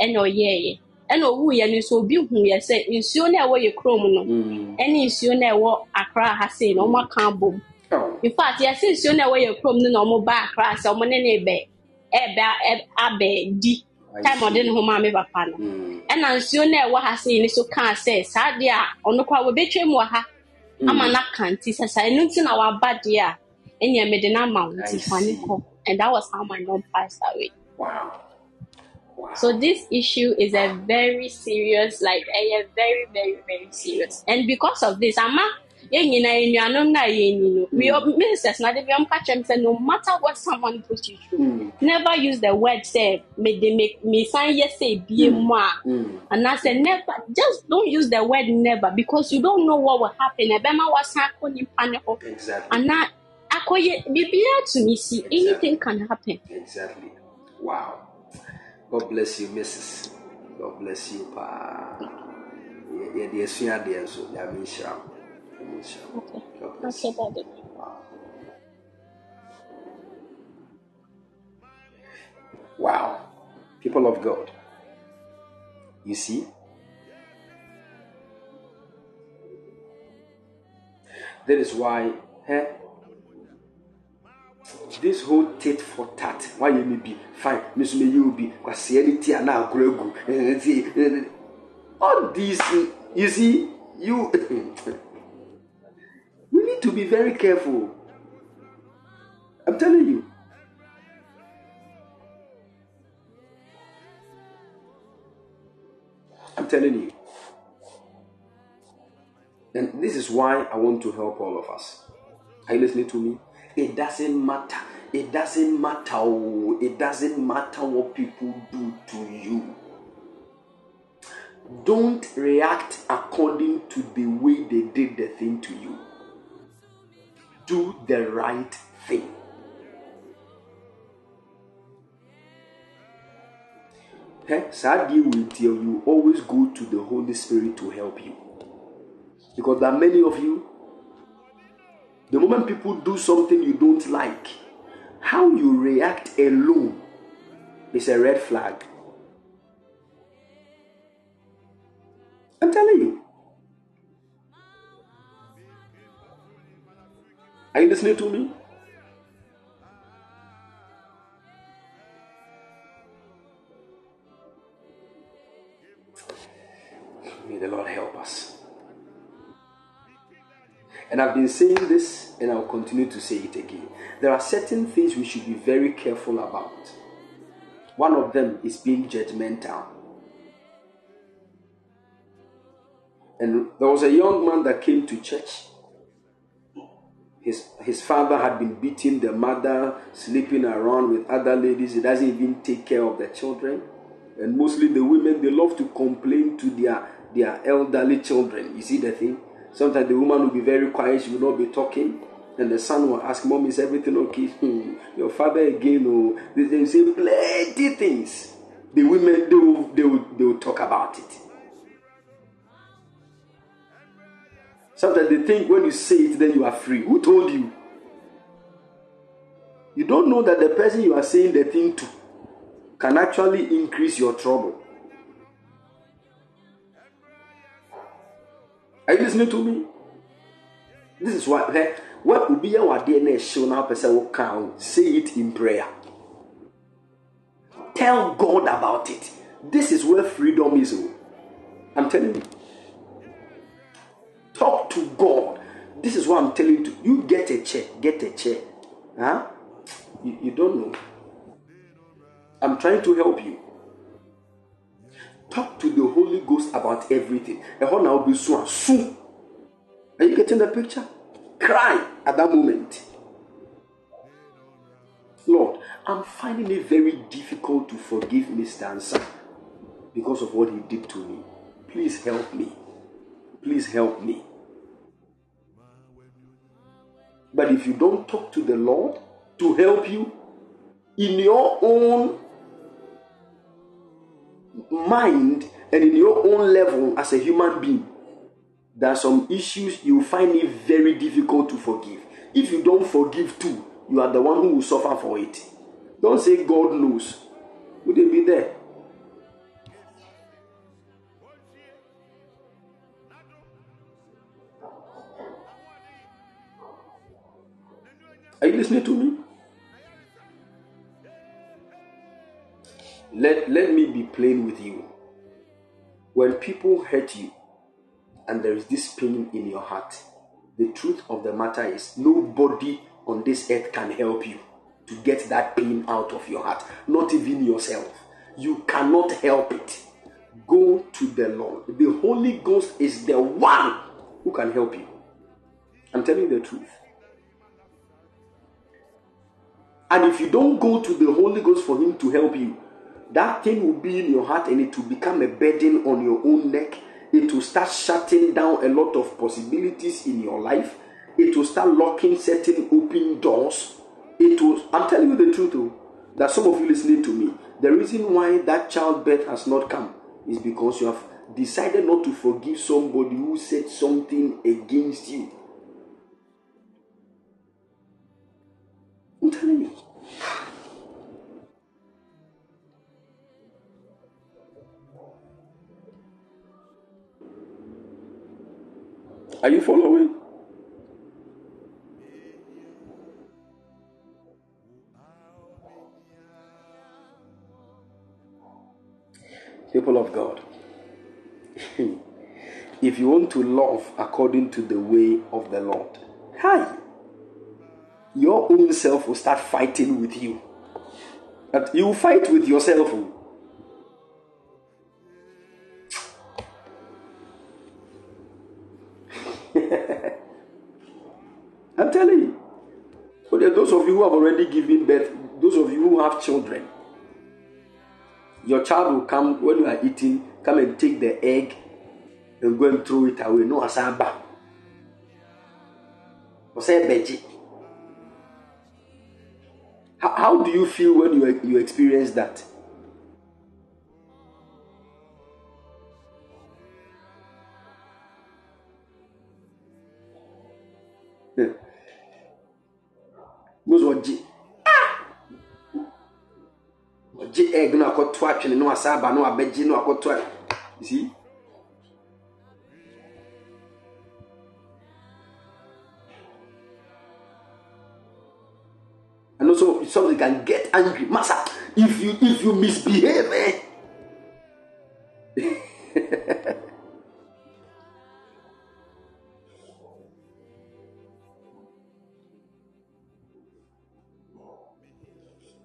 ɛna ɔyɛɛyɛ ɛna owuiɛ no nso obi hu yɛ sɛ nsuo no a ɛwɔ yɛ kurom no Mm. ɛne nsuo no a ɛwɔ akra ha sei no ɔmo aka abom Oh. In fact yɛse nsuo no a ɛwɔ yɛ kurom no na ɔmo ba akra sɛ ɔmo ne ne bɛ ɛbɛ abɛ di time ɔde ne ho maa me papa no Mm. ɛna nsuo no a ɛwɔ ha sei no so kaa sɛ saa deɛ a ɔno koraa wɔbɛtwa mu wɔ ha. Ama n'aka nti sɛ saa ɛno nti na waba deɛ a ɛnea mede no ama wo I nti fa ne kɔ and that was how my mom passed away. Wow. Wow. so this issue is a very serious like a very very very serious. And because of this ama yɛn nyinaa enuanom na yɛn ni no we ministers na de bi ɔmo sɛ no matter what someone put you through Mm. never use the word say me de me me san yɛ sɛ ebie mu a. Mm. I said, never, just don't use the word never because you don't know what will happen. Ebema wasan akɔ nipa ne hɔ. Exactly. And now, akɔyɛ biribiara to me see, anything can happen. Exactly. Wow. God bless you, Mrs. God bless you, pa. Yɛde asua adeɛ nso, nyame nhyira wo. Nyame nhyira wo. Okay. Okay. Daddy. Wow. People of God. You see? That is why eh, this whole tit for tat. Why you may be fine, Miss May you be Christianity and now grow. Eh, eh, eh, all these, you see, you to be very careful. I'm telling you. I'm telling you. And this is why I want to help all of us. Are you listening to me? It doesn't matter. It doesn't matter. It doesn't matter what people do to you. Don't react according to the way they did the thing to you. Do the right thing. Adeɛ wei you always go to the Holy Spirit to help you. Because there are many of you, the moment people do something you don't like, how you react alone is a red flag. I'm telling you. Are you listening to me? May the Lord help us. And I've been saying this and I'll continue to say it again. There are certain things we should be very careful about. One of them is being judgmental. And there was a young man that came to church. His, his father had been beating the mother, sleeping around with other ladies. He doesn't even take care of the children. And mostly the women, they love to complain to their, their elderly children. You see the thing? Sometimes the woman will be very quiet, she will not be talking. And the son will ask, Mom, is everything okay? Your father again, oh, they, they say plenty things. The women, they will, they, will, they will talk about it. Sometimes they think when you say it, then you are free. Who told you? You don't know that the person you are saying the thing to can actually increase your trouble. Are you listening to me? This is what hey, what will be our DNA show now person will count. Say it in prayer. Tell God about it. This is where freedom is. oh. I'm telling you. Talk to God. This is what I'm telling you. You get a chair. Get a chair. Huh? You, you don't know. I'm trying to help you. Talk to the Holy Ghost about everything. And now be so soon. Are you getting the picture? Cry at that moment. Lord, I'm finding it very difficult to forgive Mr. Ansa because of what he did to me. Please help me. Please help me. But if you don't talk to the Lord to help you in your own mind and in your own level as a human being, there are some issues you find it very difficult to forgive. If you don't forgive too, you are the one who will suffer for it. Don't say God knows. Would they be there? Are you listening to me? Let, let me be plain with you. When people hurt you and there is this pain in your heart, the truth of the matter is nobody on this earth can help you to get that pain out of your heart, not even yourself. You cannot help it. Go to the Lord. The Holy Ghost is the one who can help you. I'm telling you the truth. And if you don't go to the Holy Ghost for Him to help you, that thing will be in your heart and it will become a burden on your own neck. It will start shutting down a lot of possibilities in your life. It will start locking certain open doors. It will, I'm telling you the truth, though, that some of you listening to me, the reason why that childbirth has not come is because you have decided not to forgive somebody who said something against you. Are you following? People of God, if you want to love according to the way of the Lord, hi, your own self will start fighting with you. But you fight with yourself. oh. I'm telling you. But there are those of you who have already given birth, those of you who have children, your child will come when you are eating, come and take the egg and go and throw it away. No asaba. Say beji. How, how do you feel when you, you experience that? Most ɔgye ɔgye egg no akɔto atwene no asa aba no abɛgye no akɔto a see can get angry. Master, if you if you misbehave, eh?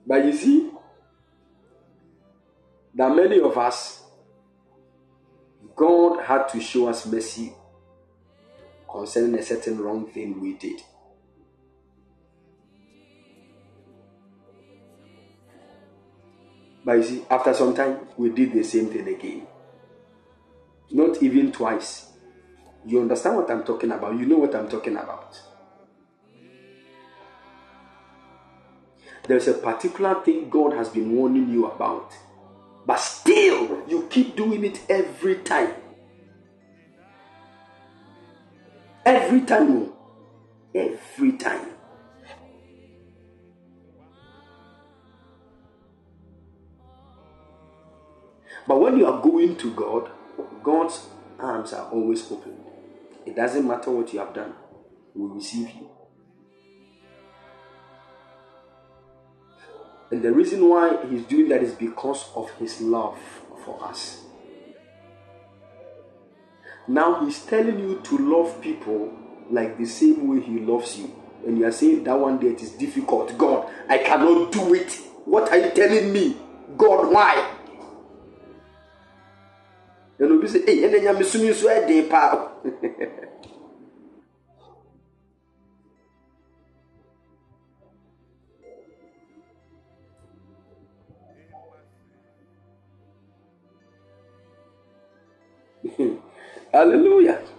but you see, that many of us, God had to show us mercy concerning a certain wrong thing we did. But you see, after some time, we did the same thing again. Not even twice. You understand what I'm talking about? You know what I'm talking about. There's a particular thing God has been warning you about, but still you keep doing it every time. Every time. Oh. Every time. But when you are going to God, God's arms are always open. It doesn't matter what you have done, we receive you. And the reason why He's doing that is because of His love for us. Now He's telling you to love people like the same way He loves you. And you are saying that one day it is difficult. God, I cannot do it. What are you telling me? God, why? Ɛna obi sɛ ei nyame som nso hallelujah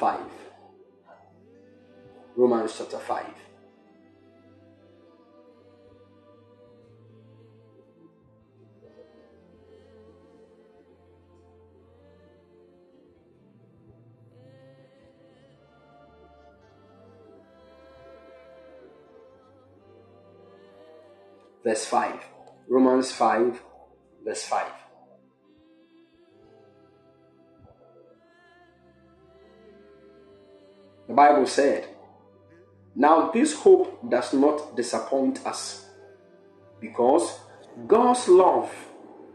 5. Romans, chapter 5. verse 5. Romans 5, verse 5. Bible said, Now this hope does not disappoint us because God's love,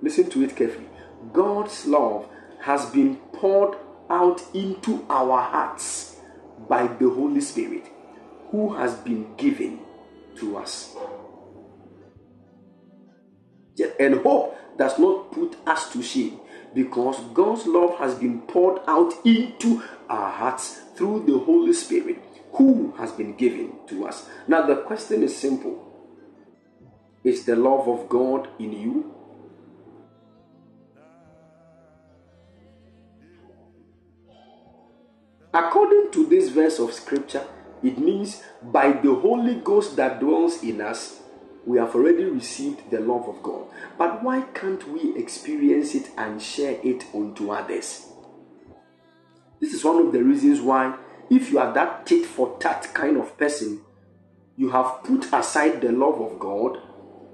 listen to it carefully, God's love has been poured out into our hearts by the Holy Spirit who has been given to us. And hope does not put us to shame because God's love has been poured out into our hearts through the Holy Spirit who has been given to us. Now, the question is simple Is the love of God in you? According to this verse of scripture, it means by the Holy Ghost that dwells in us, we have already received the love of God. But why can't we experience it and share it unto others? This is one of the reasons why, if you are that tit for tat kind of person, you have put aside the love of God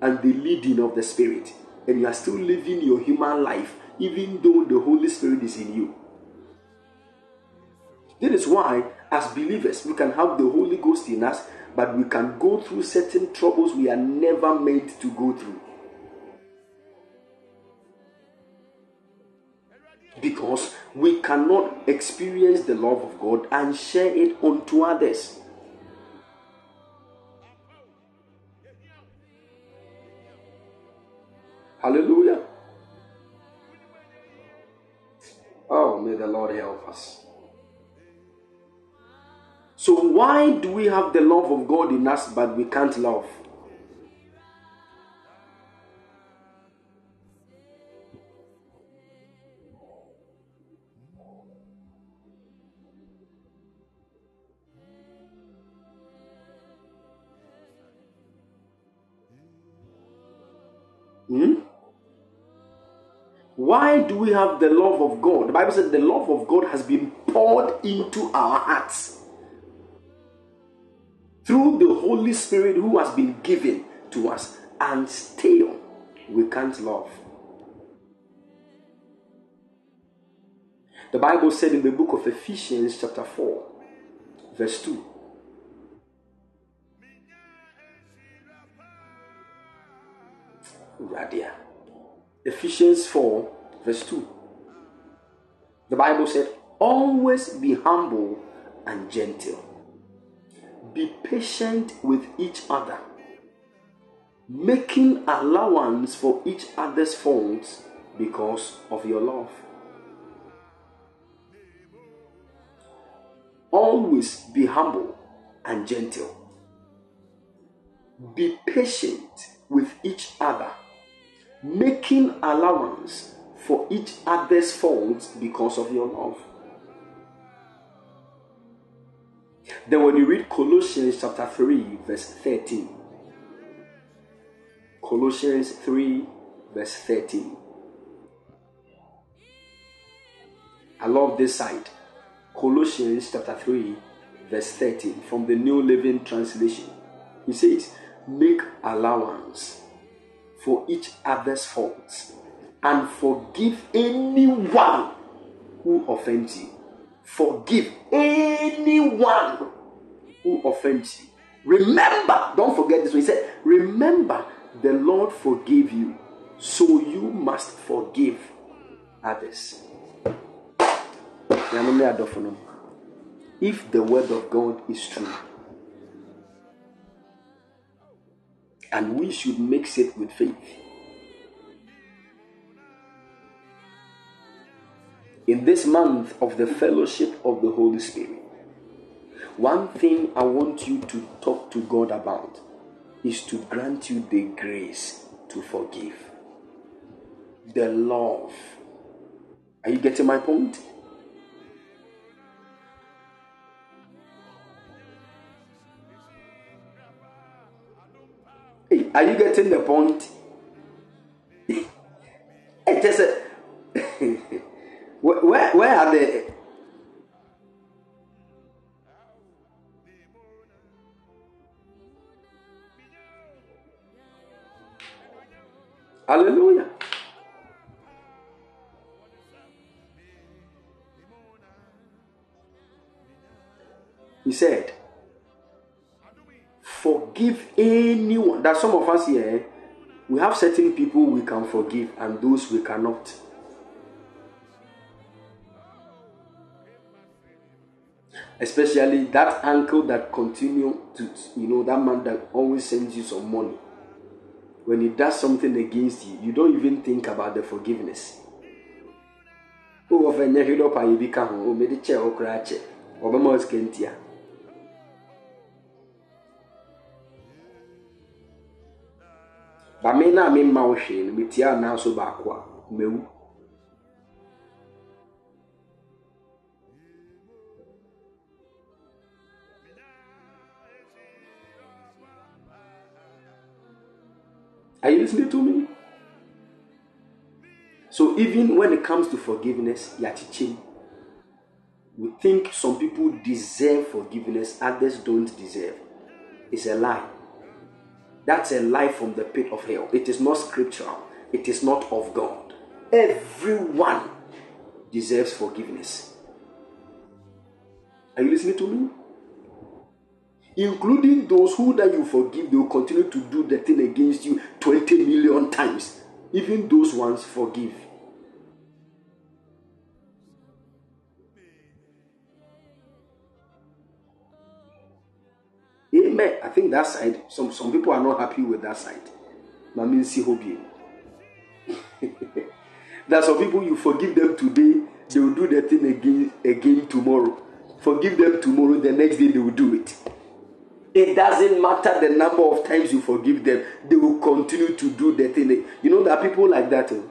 and the leading of the Spirit, and you are still living your human life, even though the Holy Spirit is in you. That is why, as believers, we can have the Holy Ghost in us but we can go through certain troubles we are never made to go through. Because we cannot experience the love of God and share it unto others. Hallelujah. Oh, may the Lord help us. So, why do we have the love of God in us but we can't love? Hmm? Why do we have the love of God? The Bible said the love of God has been poured into our hearts through the Holy Spirit who has been given to us, and still we can't love. The Bible said in the book of Ephesians, chapter 4, verse 2. Ah, Radia. Ephesians 4, verse 2. The Bible said, Always be humble and gentle. Be patient with each other, making allowance for each other's faults because of your love. Always be humble and gentle. Be patient with each other, making allowance for each other's faults because of your love. Then, when you read Colossians chapter 3, verse 13, Colossians 3, verse 13. I love this side. Colossians chapter 3, verse 13 from the New Living Translation. He says, Make allowance for each other's faults and forgive anyone who offends you. Forgive anyone who offends you. Remember, don't forget this. He said, Remember, the Lord forgave you, so you must forgive others. If the word of God is true, and we should mix it with faith. In this month of the fellowship of the Holy Spirit, one thing I want you to talk to God about is to grant you the grace to forgive, the love. Are you getting my point? Hey, are you getting the point? it is a where, where are they? Hallelujah. He said, Forgive anyone. That some of us here, eh, we have certain people we can forgive and those we cannot. Especially that uncle that continue to, you know, that man that always sends you some money. When he does something against you, you don't even think about the forgiveness. Oh, of a nehido pa yibika ho, o mede che o kra che. Obama skentia. ba me na me mma wo hwee no metia anaa so baako a mewu Are you listening to me? So even when it comes to forgiveness, you are teaching. We think some people deserve forgiveness, others don't deserve. It's a lie. That's a lie from the pit of hell. It is not scriptural, it is not of God. Everyone deserves forgiveness. Are you listening to me? Including those who that you forgive, they will continue to do the thing against you 20 million times. Even those ones forgive. Amen. I think that side, some, some people are not happy with that side. Mami see hobby. There are some people you forgive them today, they will do the thing again again tomorrow. Forgive them tomorrow, the next day they will do it. It doesn't matter the number of times you forgive them, they will continue to do the thing. You know, there are people like that. Oh.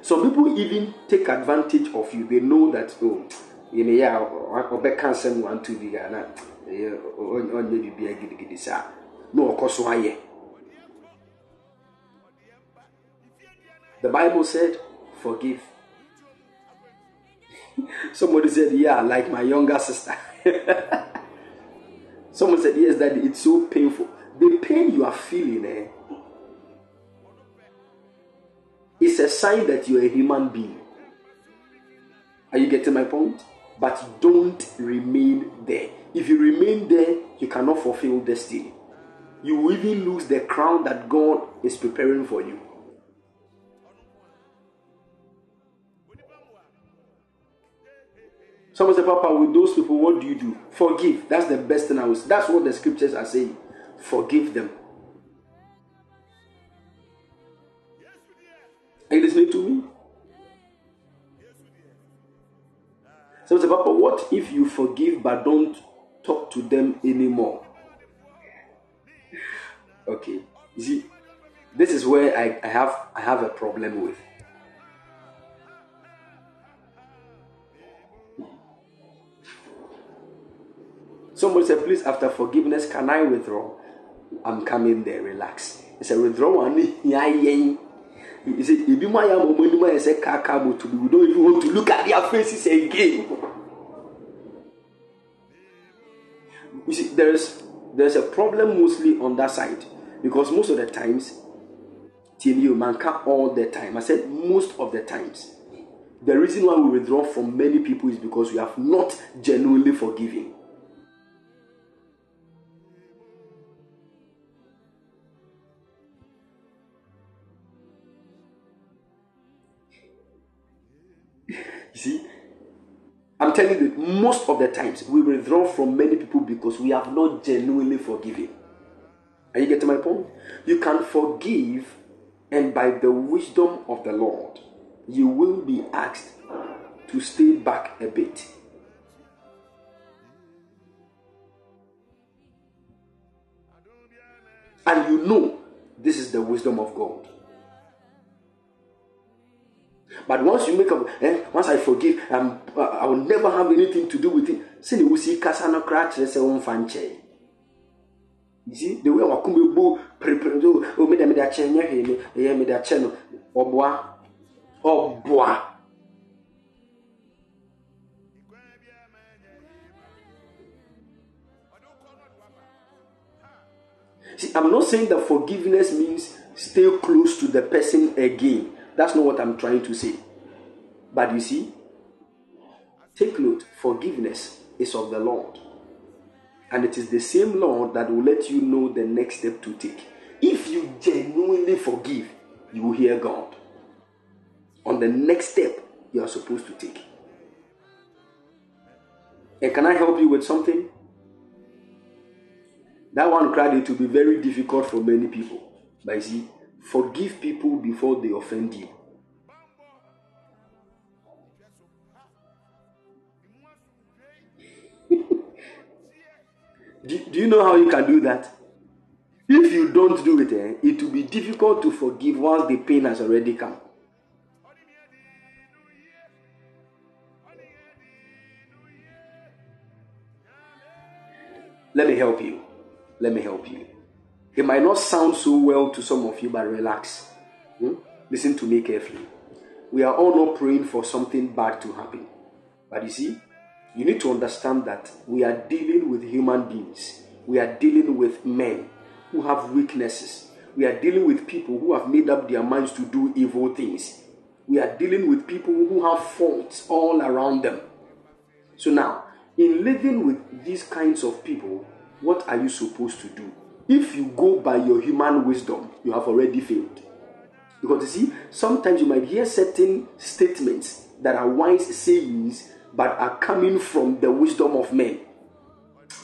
Some people even take advantage of you. They know that, oh, you know, yeah, I'll cancel one, two, ɔnyɛ biribiara gidigidi saa na ɔkɔ so ayɛ the bible said forgive. Somebody said, Yeah, like my younger sister. Someone said, Yes, that it's so painful. The pain you are feeling eh, is a sign that you're a human being. Are you getting my point? But don't remain there. If you remain there, you cannot fulfill destiny. You will even lose the crown that God is preparing for you. Someone said, Papa, with those people, what do you do? Forgive. That's the best thing I was. That's what the scriptures are saying. Forgive them. Are you listening to me? Someone said, Papa, what if you forgive but don't talk to them anymore? Okay. You see, this is where I, I have I have a problem with. Somebody said, please, after forgiveness, can I withdraw? I'm coming there, relax. He said, withdraw one. He said, if you I said, Kaka, we don't even want to look at their faces again. You see, there's there's a problem mostly on that side because most of the times, TNU man can't all the time. I said most of the times. The reason why we withdraw from many people is because we have not genuinely forgiven. You see, I'm telling you, most of the times we withdraw from many people because we have not genuinely forgiven. Are you getting my point? You can forgive, and by the wisdom of the Lord, you will be asked to stay back a bit. And you know this is the wisdom of God. But once you make up, eh, once I forgive, um, I will never have anything to do with it. See, you see, Kasano Kratch, say, on fanche. You see, the way I come bo prepare, oh, me, me, da chen, yeah, me, yeah, me, da chen, obwa, obwa. See, I'm not saying that forgiveness means stay close to the person again. That's not what I'm trying to say. But you see, take note forgiveness is of the Lord. And it is the same Lord that will let you know the next step to take. If you genuinely forgive, you will hear God on the next step you are supposed to take. And can I help you with something? That one cried it will be very difficult for many people. But you see, Forgive people before they offend you. do, do you know how you can do that? If you don't do it, eh, it will be difficult to forgive once the pain has already come. Let me help you. Let me help you. It might not sound so well to some of you, but relax. Hmm? Listen to me carefully. We are all not praying for something bad to happen. But you see, you need to understand that we are dealing with human beings. We are dealing with men who have weaknesses. We are dealing with people who have made up their minds to do evil things. We are dealing with people who have faults all around them. So now, in living with these kinds of people, what are you supposed to do? If you go by your human wisdom, you have already failed. Because you see, sometimes you might hear certain statements that are wise sayings but are coming from the wisdom of men.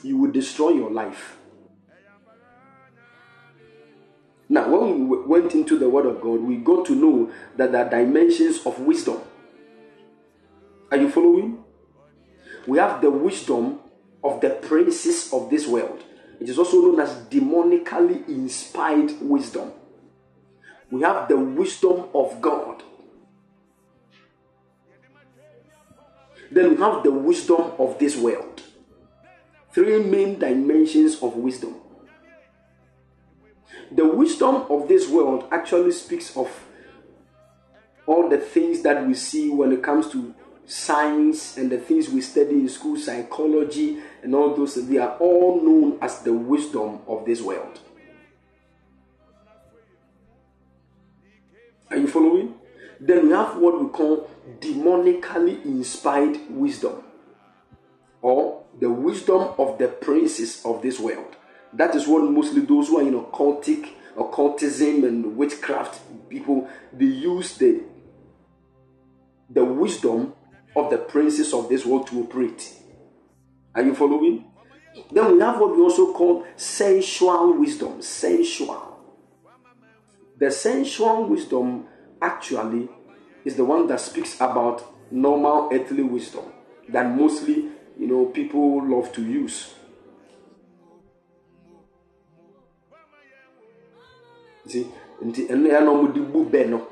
You will destroy your life. Now, when we went into the Word of God, we got to know that there are dimensions of wisdom. Are you following? We have the wisdom of the princes of this world. It is also known as demonically inspired wisdom. We have the wisdom of God. Then we have the wisdom of this world. Three main dimensions of wisdom. The wisdom of this world actually speaks of all the things that we see when it comes to science and the things we study in school, psychology, and all those, they are all known as the wisdom of this world. Are you following? Then we have what we call demonically inspired wisdom or the wisdom of the princes of this world. That is what mostly those who are in occultic, occultism and witchcraft people they use the the wisdom of the princes of this world to operate. Are you following? Then we have what we also call sensual wisdom. Sensual. The sensual wisdom actually is the one that speaks about normal earthly wisdom that mostly you know people love to use. See, nti ɛno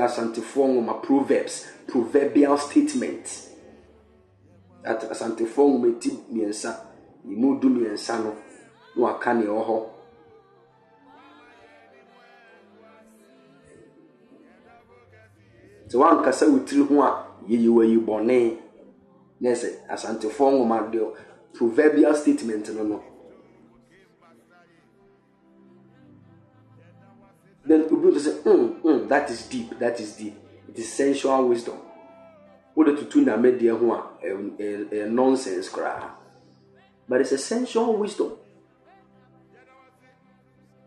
asantefoɔ nwoma proverbs proverbial statement that asantefoɔ nwoma ti mmiɛnsa emu du mmiɛnsa no na waka nea ɛwɔ hɔ. sɛ wankasa wo tiri ho a yɛyɛ wayi bɔne na sɛ asantefoɔ nwoma deɛ proverbial statement no no then to say mm, mm, that is deep that is deep. It is sensual wisdom. Wode tutu name deɛ ho a nonsense koraa but it's a sensual wisdom.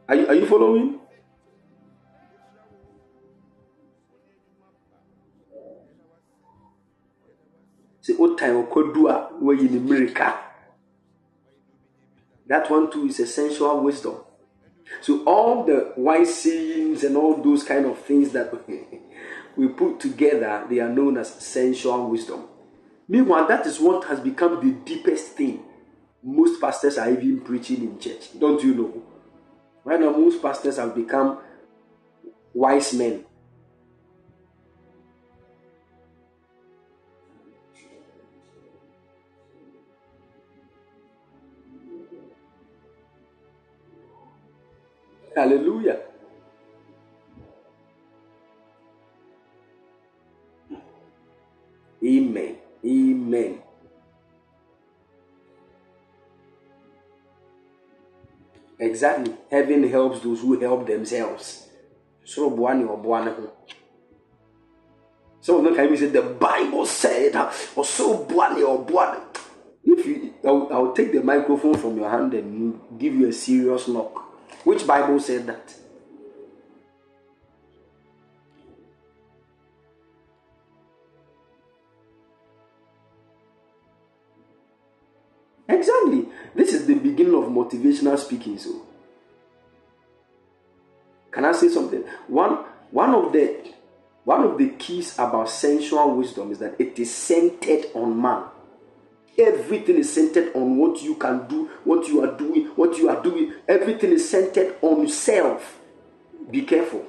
Are you, are you following? Sɛ wotan ɔkwadu a wayi ne mmirika that one too is essential wisdom so all the wise sayings and all those kind of things that we put together they are known as sensual wisdom. Meanwhile that is what has become the deepest thing most pastors are even preaching in church. Don't you know? Right now most pastors have become wise men Hallelujah. Amen. Amen. Exactly. Heaven helps those who help themselves. So buani or buana. Some of them can even say the Bible said or so buani or buana. If you I'll, I'll take the microphone from your hand and give you a serious knock. Which Bible said that? Exactly. This is the beginning of motivational speaking. So, can I say something? One one of the one of the keys about sensual wisdom is that it is centered on man. Everything is centered on what you can do, what you are doing, what you are doing. Everything is centered on self. Be careful.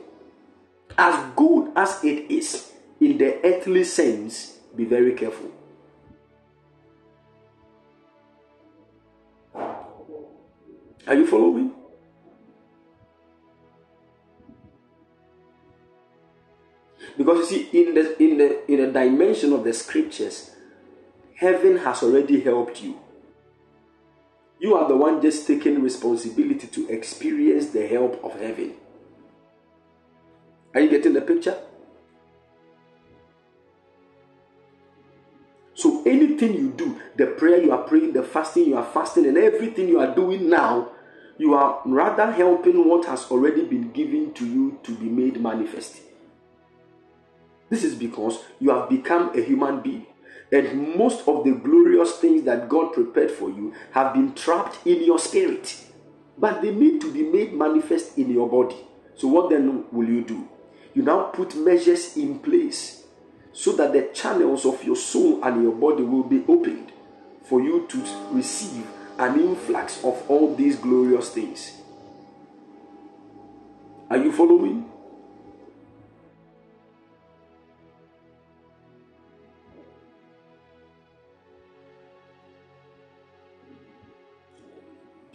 As good as it is in the earthly sense, be very careful. Are you following? Because you see, in the in the in the dimension of the scriptures, Heaven has already helped you. You are the one just taking responsibility to experience the help of heaven. Are you getting the picture? So, anything you do, the prayer you are praying, the fasting you are fasting, and everything you are doing now, you are rather helping what has already been given to you to be made manifest. This is because you have become a human being. And most of the glorious things that God prepared for you have been trapped in your spirit. But they need to be made manifest in your body. So, what then will you do? You now put measures in place so that the channels of your soul and your body will be opened for you to receive an influx of all these glorious things. Are you following?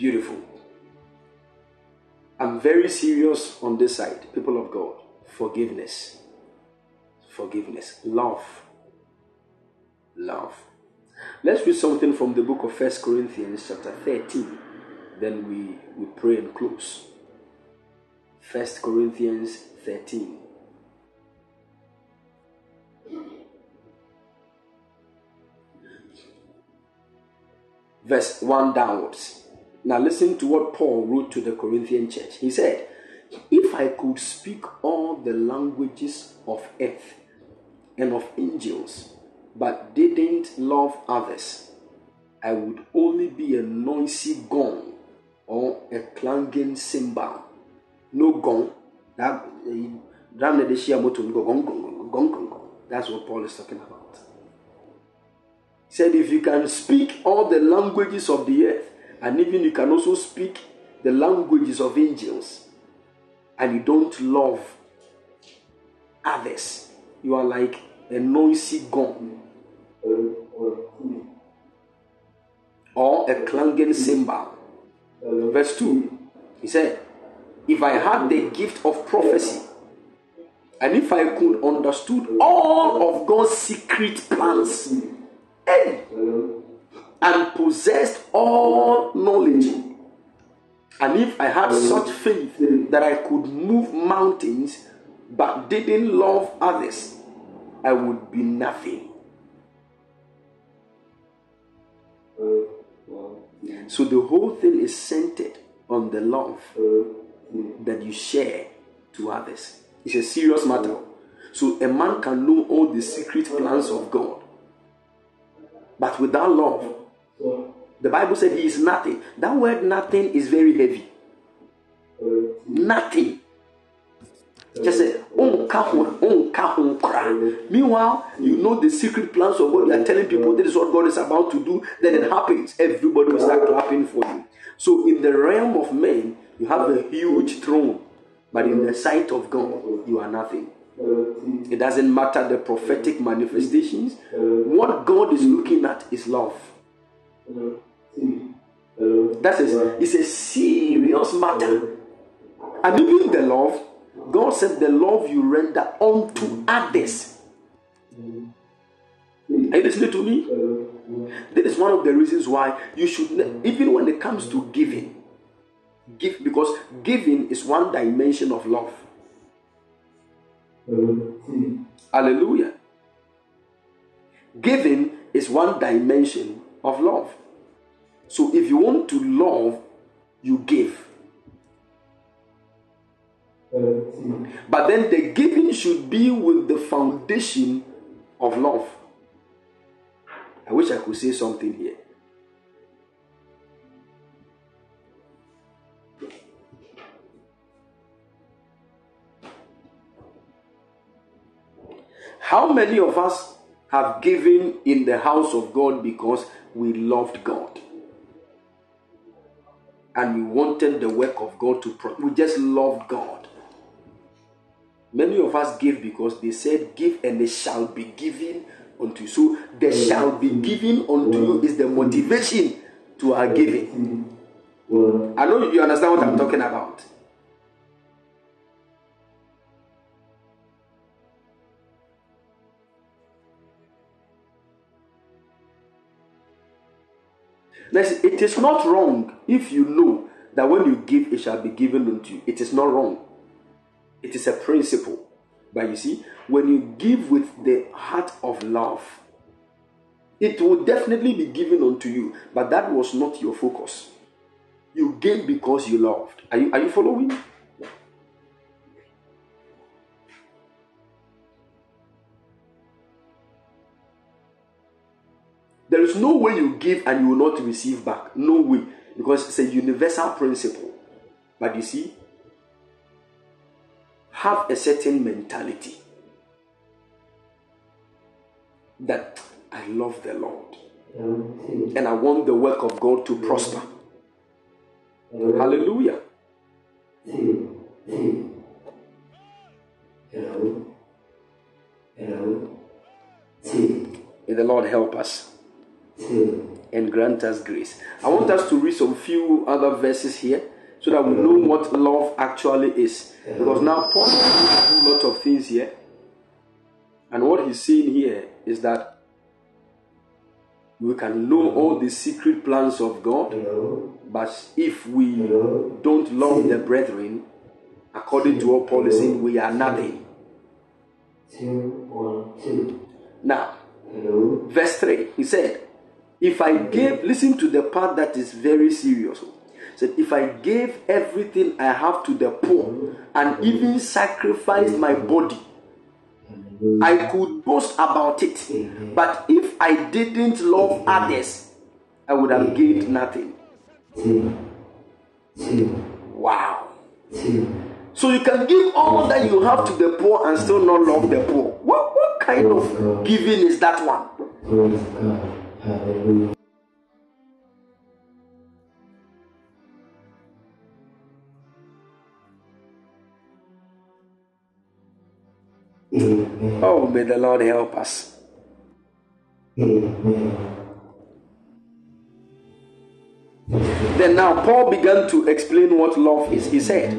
Beautiful. I'm very serious on this side, people of God. Forgiveness. forgiveness. Love. Love. Let's read something from the book of First Corinthians, chapter 13. Then we, we pray and close. First Corinthians 13. Verse 1 downwards. Now listen to what Paul wrote to the Corinthian church. He said, If I could speak all the languages of earth and of angels, but didn't love others, I would only be a noisy gong or a clanging cymbal. No gong. That. That's what Paul is talking about. He said, if you can speak all the languages of the earth, and even you can also speak the languages of angels, and you don't love others, you are like a noisy gong or a clanging cymbal. Verse 2, he said, If I had the gift of prophecy, and if I could understood all of God's secret plans, and possessed all knowledge, and if I had mm. such faith that I could move mountains but didn't love others, I would be nothing. So the whole thing is centered on the love that you share to others. It's a serious matter. So a man can know all the secret plans of God. But without love, the Bible said he is nothing. That word nothing is very heavy. Nothing. Just say, Oh, oh. Meanwhile, you know the secret plans of God. You are telling people this is what God is about to do. Then it happens. Everybody will start clapping for you. So, in the realm of men, you have a huge throne. But in the sight of God, you are nothing. It doesn't matter the prophetic manifestations. What God is looking at is love. That's a, it's a serious matter. And even the love, God said, the love you render unto others. Are you listening to me? That is one of the reasons why you should, even when it comes to giving, give because giving is one dimension of love. Hallelujah. Giving is one dimension of love. So if you want to love, you give. But then the giving should be with the foundation of love. I wish I could say something here. How many of us have given in the house of God because we loved God? And we wanted the work of God to pro- we just loved God. Many of us give because they said, Give and it shall be given unto you. So they shall be mm-hmm. given unto you is the mm-hmm. motivation to our giving. Mm-hmm. I know you understand what I'm talking about. It is not wrong if you know that when you give, it shall be given unto you. It is not wrong. It is a principle. But you see, when you give with the heart of love, it will definitely be given unto you. But that was not your focus. You gave because you loved. Are you, are you following? No way you give and you will not receive back. No way. Because it's a universal principle. But you see, have a certain mentality that I love the Lord and I want the work of God to prosper. Hallelujah. May the Lord help us Hmm. and grant us grace. I want us to read some few other verses here so that we know what love actually is. Because now Paul has a lot of things here. And what he's saying here is that we can know all the secret plans of God, but if we don't love the brethren, according to what Paul is saying, we are nothing. Now, verse 3, he said, If I gave, listen to the part that is very serious. Said, if I gave everything I have to the poor and even sacrificed my body, I could boast about it. But if I didn't love others, I would have gained nothing. Wow. So you can give all that you have to the poor and still not love the poor. What, what kind of giving is that one? Oh, may the Lord help us. Then now Paul began to explain what love is. He said,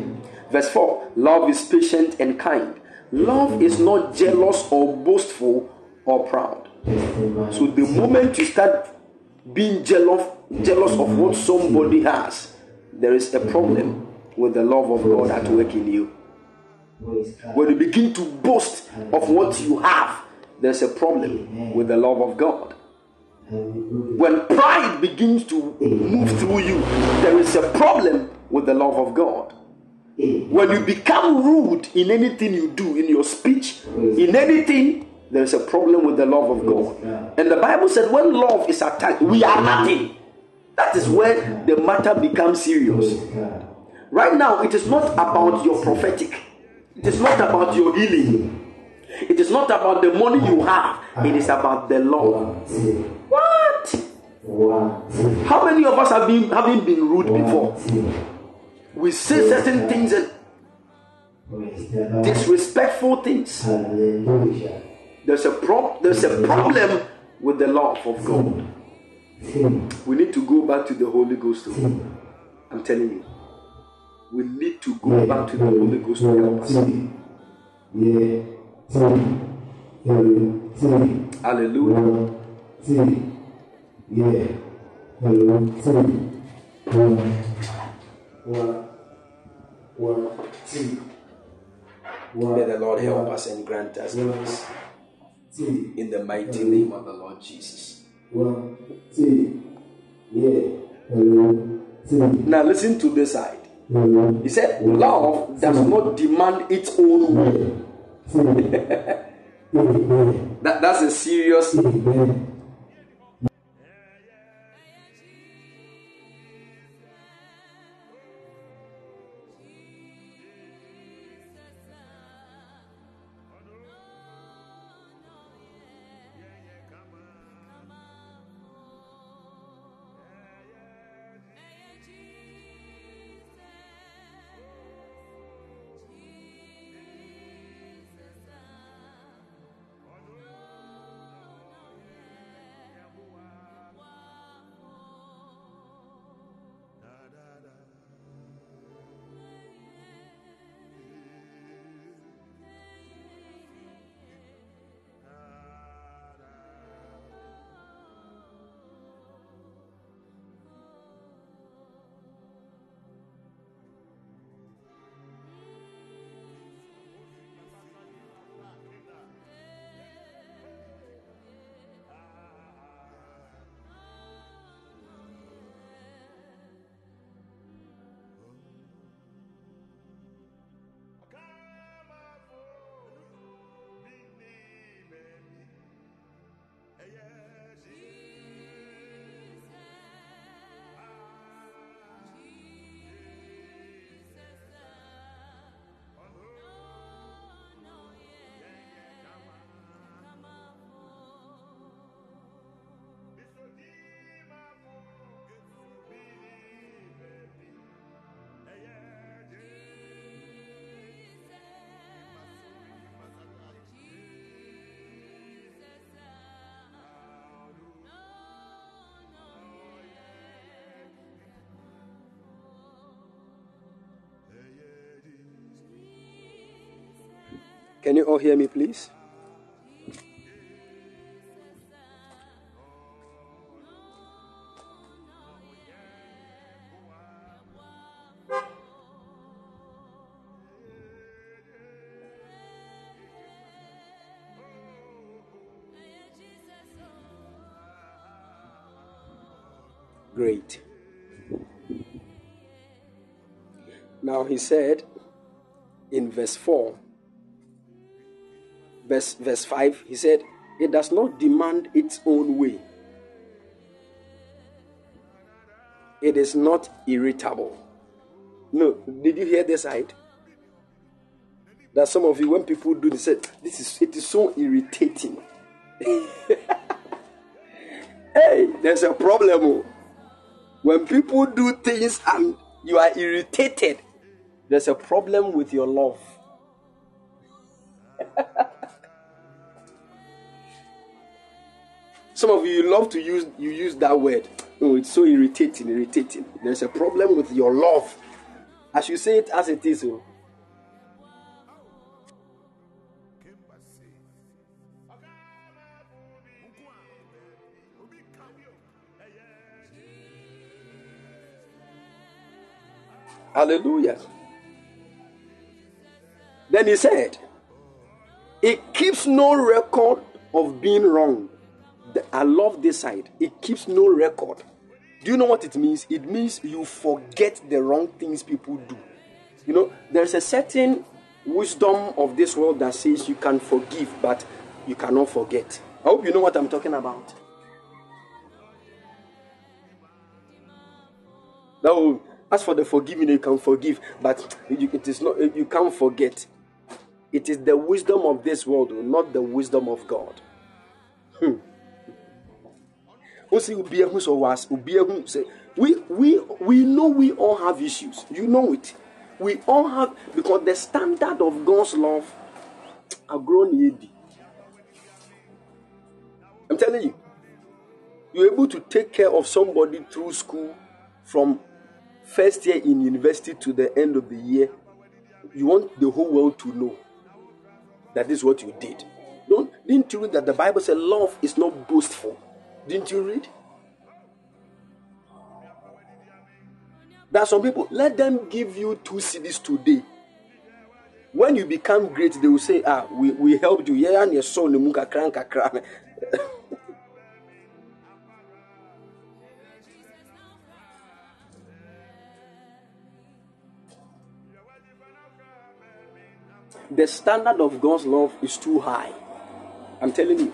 verse 4 Love is patient and kind. Love is not jealous or boastful or proud. So the moment you start being jealous, jealous of what somebody has, there is a problem with the love of God at work in you. When you begin to boast of what you have, there's a problem with the love of God. When pride begins to move through you, there is a problem with the love of God. When you become rude in anything you do, in your speech, in anything, there is a problem with the love of God. And the Bible said, when love is attacked, we are nothing. That is where the matter becomes serious. Right now, it is not about your prophetic, it is not about your healing, it is not about the money you have, it is about the love. What? How many of us have been having been rude before? We say certain things and disrespectful things. There's a pro- there's a problem with the love of God. We need to go back to the Holy Ghost. I'm telling you. We need to go back to the Holy Ghost to help us. Hallelujah. Yeah. May the Lord help us and grant us peace. Two. In the mighty name of the Lord Jesus. One. Two. Yeah. Hello. Two. Now listen to this side. He said, Love does not demand its own way. That, that's a serious. Can you all hear me, please? Great. Now he said in verse 4 verse, verse 5, he said, It does not demand its own way. It is not irritable. No, did you hear this side? That some of you, when people do this, this is it is so irritating. hey, there's a problem. Oh. When people do things and you are irritated, there's a problem with your love. Some of you love to use you use that word. Oh, it's so irritating, irritating. There's a problem with your love. As you say it as it is. Oh. Hallelujah. Then he said, It keeps no record of being wrong. I love this side. It keeps no record. Do you know what it means? It means you forget the wrong things people do. You know, there's a certain wisdom of this world that says you can forgive, but you cannot forget. I hope you know what I'm talking about. Now, as for the forgiving, you can forgive, but it is not. You can't forget. It is the wisdom of this world, not the wisdom of God. Hmm. We, we, we know we all have issues. You know it. We all have, because the standard of God's love have grown I'm telling you, you're able to take care of somebody through school from first year in university to the end of the year. You want the whole world to know that is what you did. Don't didn't you read that the Bible said love is not boastful? Didn't you read? There are some people, let them give you two cedis today. When you become great, they will say, Ah, we, we helped you. Yeah, and your son, the standard of God's love is too high. I'm telling you.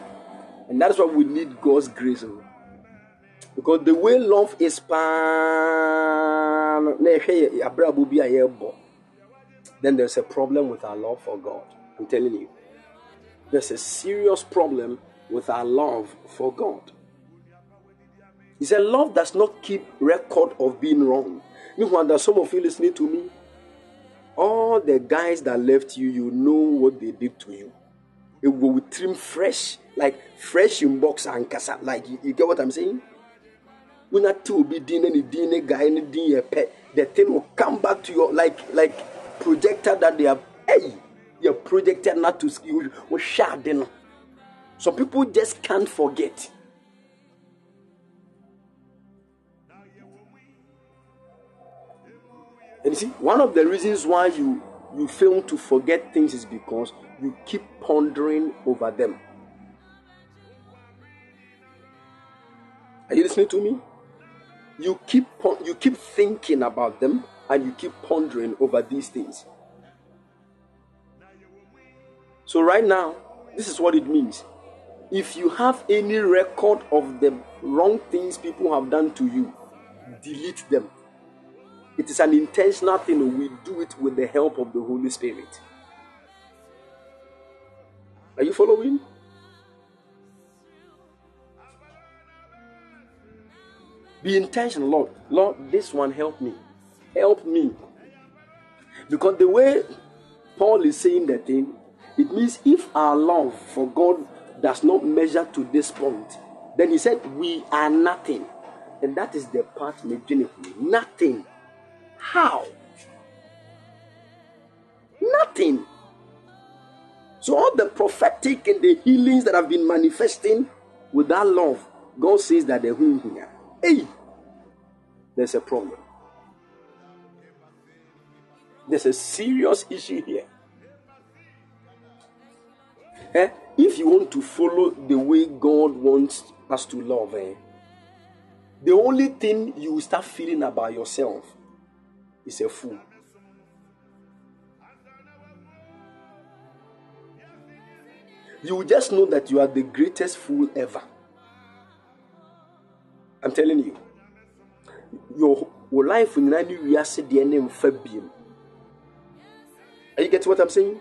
And that's why we need God's grace. Oh. Because the way love is then there's a problem with our love for God. I'm telling you. There's a serious problem with our love for God. He said, Love does not keep record of being wrong. Meanwhile, there's some of you listening to me all the guys that left you, you know what they did to you. It will trim fresh, like fresh in box and casa. Like you, you get what I'm saying? When that two be din any din guy any din a pet, the thing will come back to your like like projector that they have. Hey, you're not to you or shard. Some people just can't forget. And you see, one of the reasons why you you fail to forget things is because you keep pondering over them. Are you listening to me? You keep you keep thinking about them and you keep pondering over these things. So right now, this is what it means. If you have any record of the wrong things people have done to you, delete them. It is an intentional thing. We do it with the help of the Holy Spirit. Are you following? Be intentional, Lord. Lord, this one help me. Help me. Because the way Paul is saying the thing, it means if our love for God does not measure to this point, then he said we are nothing. And that is the part Nothing. How? Nothing. So, all the prophetic and the healings that have been manifesting with that love, God says that they're here. Hey, there's a problem. There's a serious issue here. Eh? If you want to follow the way God wants us to love, eh, the only thing you will start feeling about yourself is a fool. You will just know that you are the greatest fool ever. I'm telling you. Your, your life in any wiase deɛ ne mfa biem. Are you getting what I'm saying?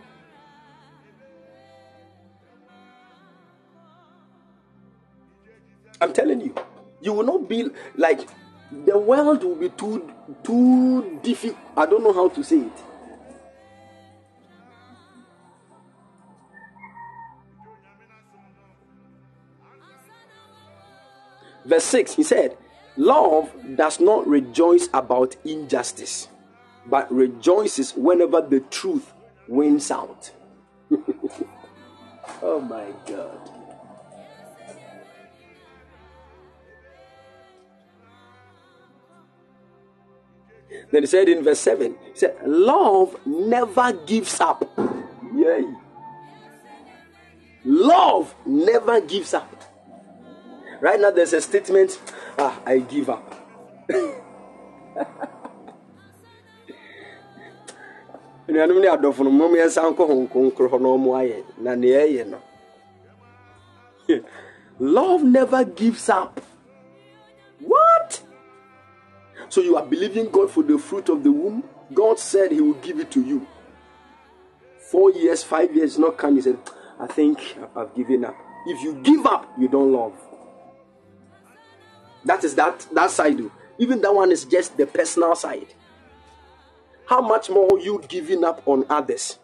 I'm telling you, you will not be like the world will be too too difficult. I don't know how to say it. Verse 6, he said, Love does not rejoice about injustice, but rejoices whenever the truth wins out. oh my God. Then he said in verse 7, he said, Love never gives up. Yay. Love never gives up. Right now, there's a statement, ah, I give up. love never gives up. What? So you are believing god for the fruit of the womb? God said he will give it to you. Four years five years not come. He said i think i've given up. If you give up you don't love that is that that side even that one is just the personal side how much more you giving up on others?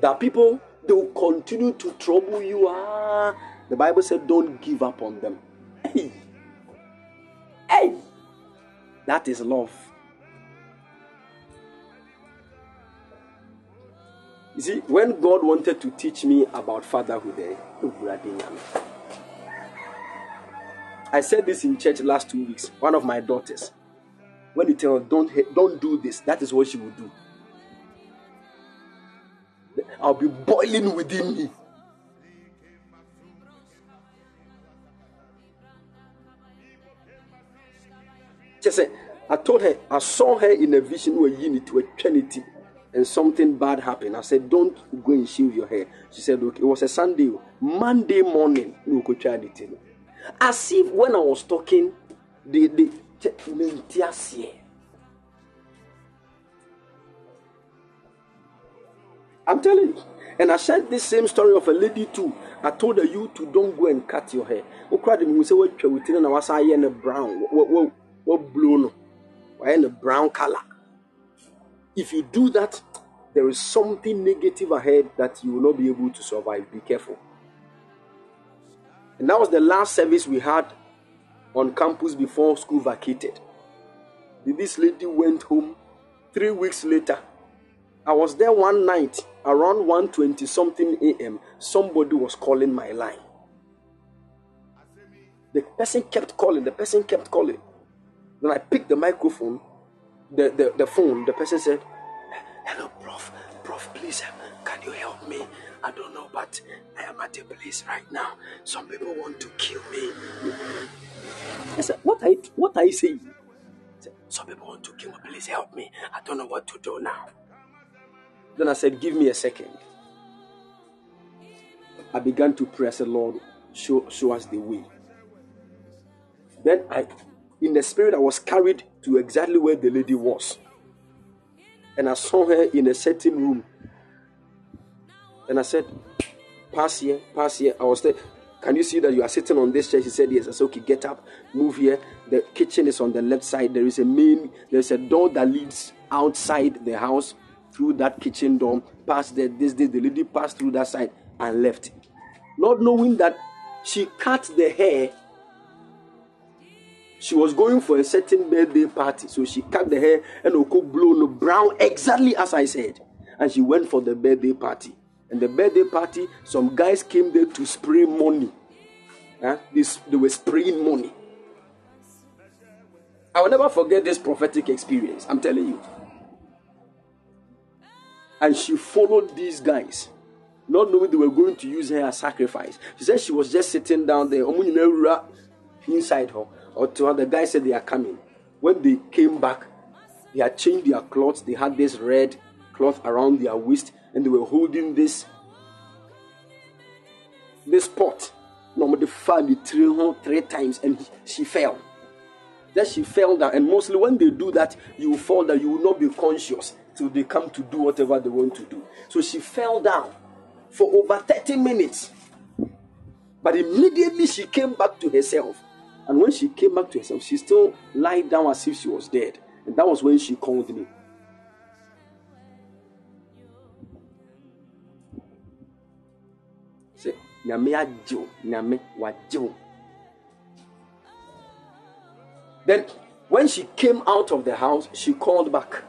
That people they will continue to trouble you. Ah, the Bible said, don't give up on them. Hey, hey, that is love. You see, when God wanted to teach me about fatherhood, eh, I said this in church last two weeks. One of my daughters, when you tell her, don't, don't do this, that is what she will do. I'll be boiling within me. Just say, I told her, I saw her in a vision where you need to a trinity and something bad happened. I said, Don't go and shave your hair. She said, Okay, it was a Sunday. Monday morning, no could try it. As if when I was talking, the, the I'm telling you. And I shared this same story of a lady too. I told her you to don't go and cut your hair. What cried me say what with and I was in a brown. What what what blue no? Why in a brown color? If you do that, there is something negative ahead that you will not be able to survive. Be careful. And that was the last service we had on campus before school vacated. This lady went home three weeks later. I was there one night around 1:20 something a.m. Somebody was calling my line. The person kept calling. The person kept calling. Then I picked the microphone, the, the, the phone. The person said, "Hello, Prof. Prof, please, can you help me? I don't know, but I am at a place right now. Some people want to kill me." I said, "What are you, what are you saying?" Said, Some people want to kill me. Please help me. I don't know what to do now. Then I said, Give me a second. I began to pray. press the Lord, show, show us the way. Then I, in the spirit, I was carried to exactly where the lady was. And I saw her in a certain room. And I said, Pass here, pass here. I was there. Can you see that you are sitting on this chair? She said, Yes. I said, Okay, get up, move here. The kitchen is on the left side. There is a main, there's a door that leads outside the house through that kitchen door, past there. This day, the lady passed through that side and left. Not knowing that she cut the hair. She was going for a certain birthday party, so she cut the hair and Oko blown brown, exactly as I said. And she went for the birthday party. And the birthday party, some guys came there to spray money. Huh? This, they were spraying money. I will never forget this prophetic experience. I'm telling you and she followed these guys, not knowing they were going to use her as sacrifice. She said she was just sitting down there. inside her. Or to her, the guy said they are coming. When they came back, they had changed their clothes. They had this red cloth around their waist, and they were holding this this pot. No, the her three times, and she fell. Then she fell down, and mostly when they do that, you fall down. You will not be conscious till they come to do whatever they want to do. So she fell down for over 30 minutes. But immediately she came back to herself. And when she came back to herself, she still lied down as if she was dead. And that was when she called me. Nyame agyew, Nyame wagyew. Then, when she came out of the house, she called back.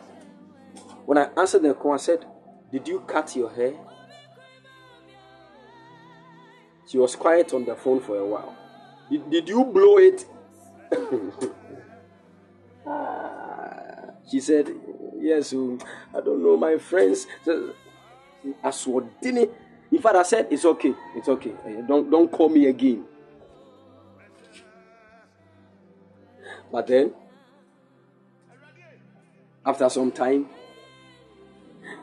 When I answered the call, I said, Did you cut your hair? She was quiet on the phone for a while. Did, did you blow it? she said, Yes, oh, I don't know. My friends, Aswadini. Fact, I said, It's okay. It's okay. Eh, don't, don't call me again. But then, after some time,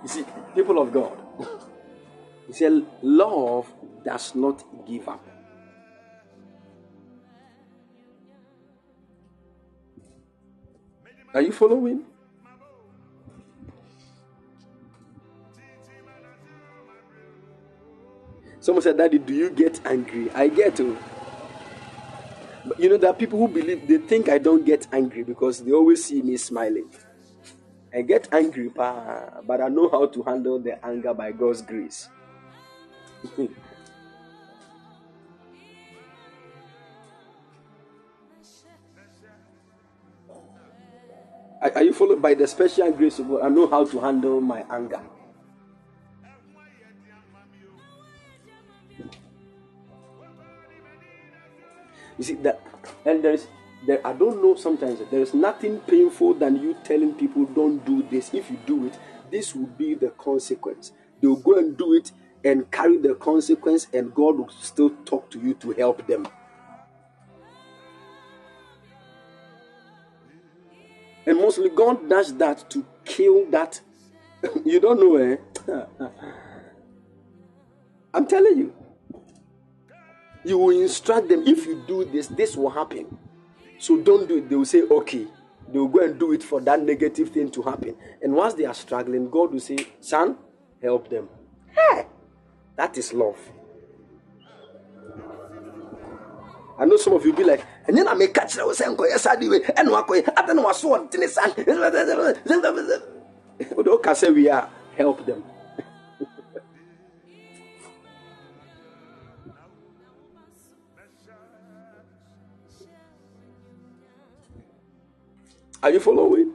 you see, people of God, he said, love does not give up. Are you following? Someone said, Daddy, do you get angry? I get to. But you know, there are people who believe they think I don't get angry because they always see me smiling. I get angry, but I know how to handle the anger by God's grace. Are you followed by the special grace of God? I know how to handle my anger. You see that, and there's there. I don't know. Sometimes there is nothing painful than you telling people don't do this. If you do it, this will be the consequence. They will go and do it and carry the consequence, and God will still talk to you to help them. And mostly God does that to kill that. you don't know, eh? I'm telling you. You will instruct them if you do this, this will happen. So don't do it. They will say, okay. They will go and do it for that negative thing to happen. And once they are struggling, God will say, son, help them. Hey, that is love. I know some of you be like, and then I may catch the same way, and Wako, I don't know what's what the sun. Okay, we are help them. Are you following?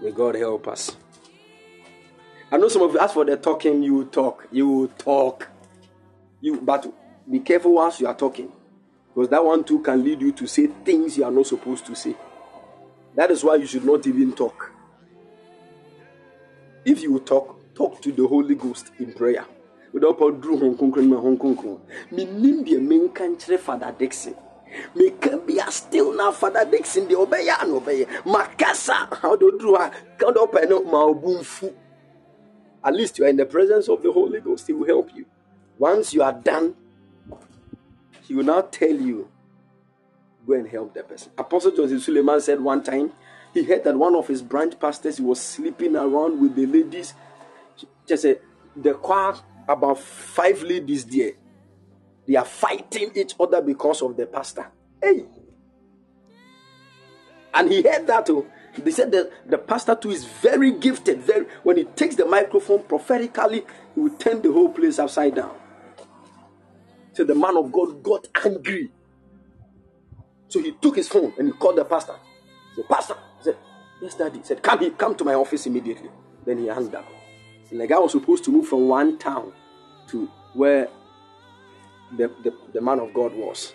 May God help us. I know some of you ask for the talking, you talk, you talk. You but be careful once you are talking. Because that one too can lead you to say things you are not supposed to say. That is why you should not even talk. If you talk, talk to the Holy Ghost in prayer. Without Drew Hong Kong, Hong Kong. Father Dixon. Meka bia still na Father Dixon the obeya and obey. Makasa, how do you ah? count up and ma At least you are in the presence of the Holy Ghost. He will help you. Once you are done, he will now tell you, go and help the person. Apostle Joseph Suleman said one time, he heard that one of his branch pastors was sleeping around with the ladies. Just said, the choir, about five ladies there. They are fighting each other because of the pastor. Hey. And he heard that too. They said that the pastor too is very gifted. Very when he takes the microphone prophetically, he will turn the whole place upside down. So the man of God got angry. So he took his phone and he called the pastor. He said, Pastor, said, Yes, daddy. He said, Come here, come to my office immediately. Then he hung up. The guy was supposed to move from one town to where the, the, the man of God was.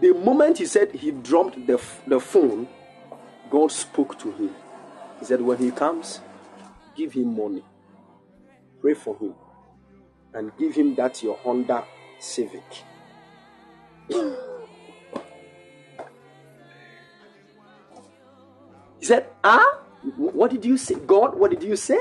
The moment he said he dropped the, the phone, God spoke to him. He said, When he comes, give him money. Pray for him and give him that your Honda Civic. he said, Ah, what did you say? God, what did you say?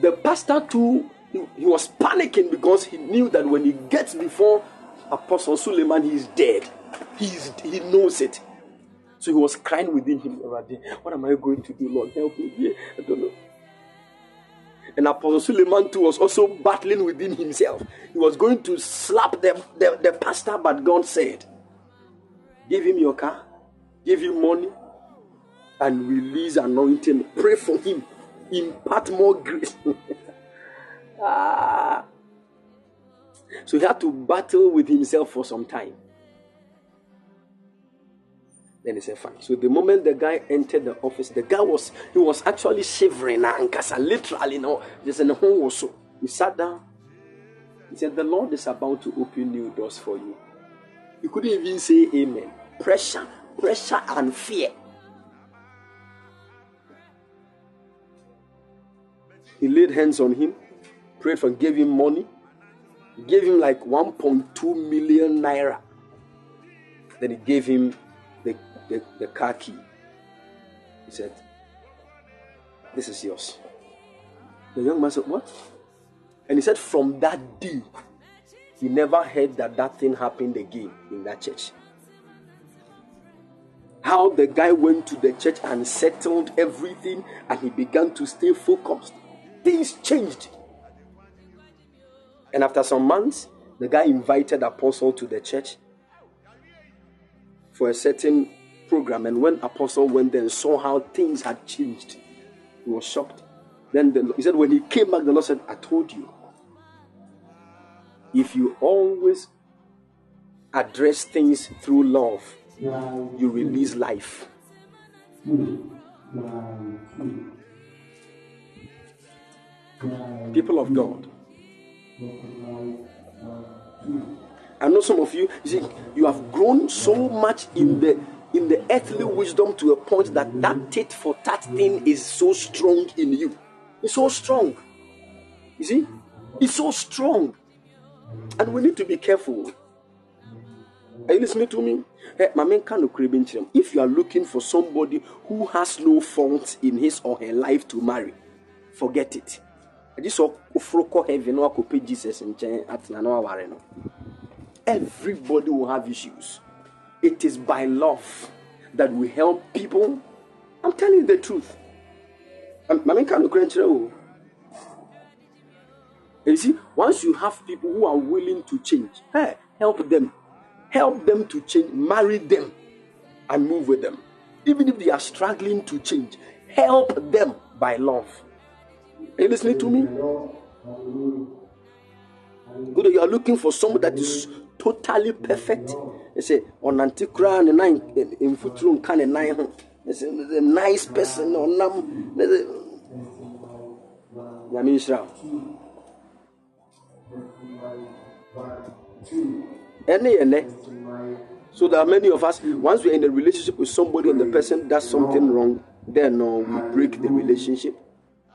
The pastor too, he, he was panicking because he knew that when he gets before Apostle Suleman, he is dead. He's, he knows it. So he was crying within him. What am I going to do, Lord? Help me. I don't know. And Apostle Suleman too was also battling within himself. He was going to slap the, the, the pastor, but God said, Give him your car, give him money, and release anointing. Pray for him. Impart more grace. ah. So he had to battle with himself for some time. Then he said, fine. So the moment the guy entered the office, the guy was he was actually shivering and literally, you know, just in the home was so. He sat down. He said, The Lord is about to open new doors for you. He couldn't even say amen. Pressure, pressure, and fear. He laid hands on him, prayed for, gave him money, gave him like 1.2 million naira. Then he gave him the, the, the car key. He said, This is yours. The young man said, What? And he said, From that day, he never heard that that thing happened again in that church. How the guy went to the church and settled everything and he began to stay focused. Things changed. And after some months, the guy invited Apostle to the church for a certain program. And when Apostle went there and saw how things had changed, he was shocked. Then the, he said, when he came back, the Lord said, I told you, if you always address things through love, you release life. People of God. I know some of you, you see, you have grown so much in the in the earthly wisdom to a point that that tit for tat thing is so strong in you. It's so strong. You see, it's so strong, and we need to be careful. Are you listening to me? Eh, Can't If you are looking for somebody who has no fault in his or her life to marry, forget it. Gye sɛ woforo kɔ heaven na wakɔpɛ jesus nkyɛn atena na waware no. Everybody will have issues. It is by love that we help people. I'm telling you the truth. Mame nka nokorɛ nkyerɛ o you see once you have people who are willing to change hey, help them. Help them to change. Marry them and move with them. Even if they are struggling to change help them by love are you listening to me? Good, you are looking for someone that is totally perfect. They say, on antikra and nine in futrum can and nine. It's a nice person or nam. Yamisra. Any and so there are many of us. Once we're in a relationship with somebody and the person does something wrong, then uh, we break the relationship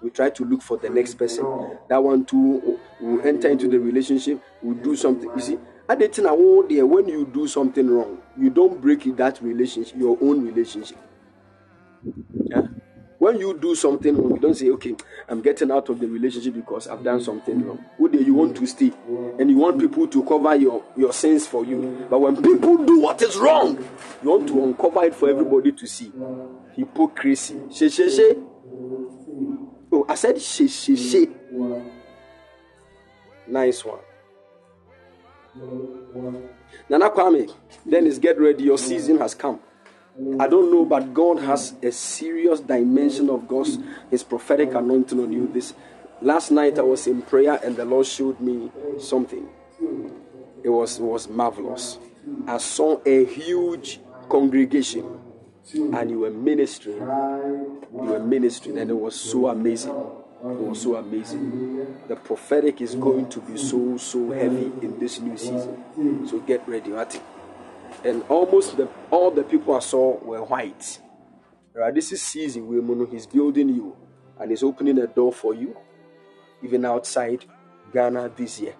we try to look for the next person. That one too will enter into the relationship, will do something. You see, at the time there, when you do something wrong, you don't break that relationship, your own relationship. Yeah? When you do something wrong, you don't say, okay, I'm getting out of the relationship because I've done something wrong. Who do you want to stay? And you want people to cover your, your sins for you. But when people do what is wrong, you want to uncover it for everybody to see. Hypocrisy. She, she, she. I said she, she, she. Nice one. Nana Kwame, Dennis, get ready. Your season has come. I don't know, but God has a serious dimension of God's His prophetic anointing on you. This last night I was in prayer and the Lord showed me something. It was it was marvelous. I saw a huge congregation and you were ministering. You were ministering, and it was so amazing. It was so amazing. The prophetic is going to be so, so heavy in this new season. So get ready, right? And almost the, all the people I saw were white. Right? This is season where he's building you and he's opening a door for you, even outside Ghana this year.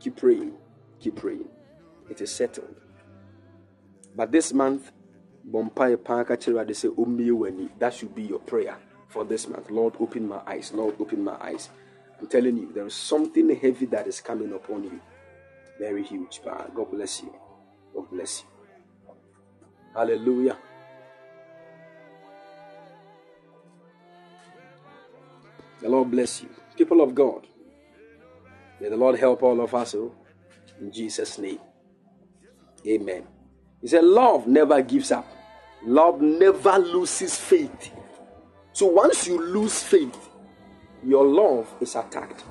Keep praying. keep praying. It is settled. But this month, Bompai Panka they say, That should be your prayer for this month. Lord, open my eyes. Lord, open my eyes. I'm telling you, there is something heavy that is coming upon you. Very huge. God bless you. God bless you. Hallelujah. The Lord bless you. People of God, may the Lord help all of us. Oh, in Jesus' name. Amen. He said, Love never gives up, love never loses faith. So once you lose faith, your love is attacked.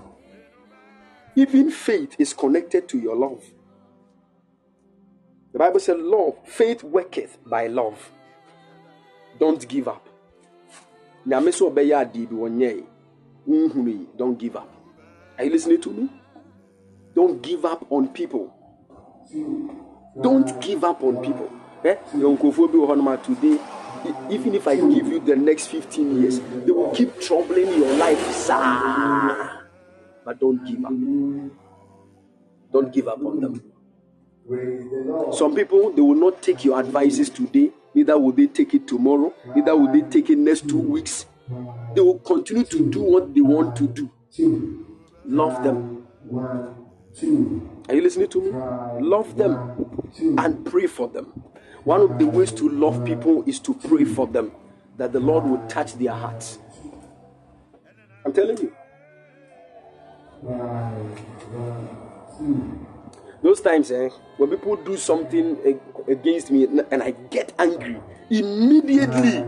Even faith is connected to your love. The Bible said, Love, faith worketh by love. Don't give up. Don't give up. Are you listening to me? Don't give up on people. Don't give up on people. Eh? Today, even if I give you the next 15 years, they will keep troubling your life. Sir. But don't give up. Don't give up on them. Some people they will not take your advices today, neither will they take it tomorrow, neither will they take it next two weeks. They will continue to do what they want to do. Love them. Are you listening to me? Love them and pray for them. One of the ways to love people is to pray for them that the Lord will touch their hearts. I'm telling you. Those times, eh, when people do something against me and I get angry, immediately,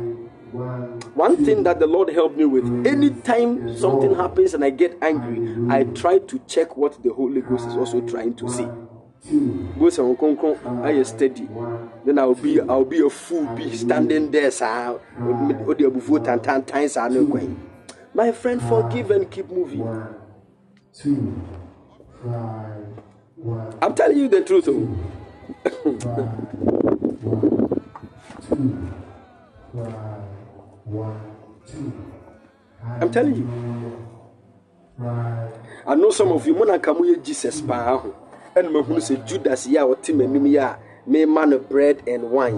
one thing that the Lord helped me with, anytime something happens and I get angry, I try to check what the Holy Ghost is also trying to say. Goes on I am steady. Then I'll be I'll be a fool be standing there, sir. My friend, forgive and keep moving. I'm telling you the truth. Oh. I'm telling you. I know some of you, when I come with Jesus, and mahunu sɛ Judas yi a ɔte m'anim yi a mema no bread and wine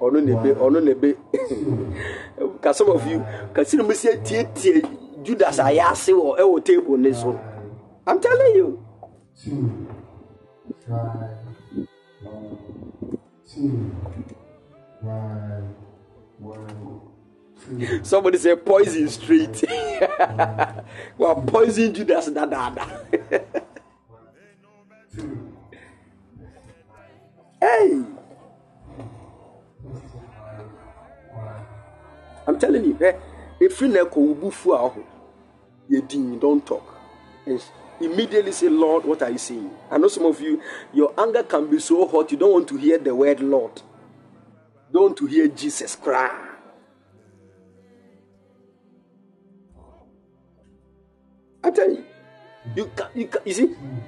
ɔno na ebe ɔno na ebe ka some of you kasi na mo si etietie Judas ayɛ ase wɔ ɛwɔ table ne so I'm telling you. Two, five, one, two, five, one. Somebody say poison straight. well, poison Judas da da da. hey. I'm telling you, eh, if you aho, you don't talk. And immediately say, Lord, what are you saying? I know some of you, your anger can be so hot, you don't want to hear the word Lord. Don't want to hear Jesus cry. I tell you, hmm. you, can, you, can, you see, hmm.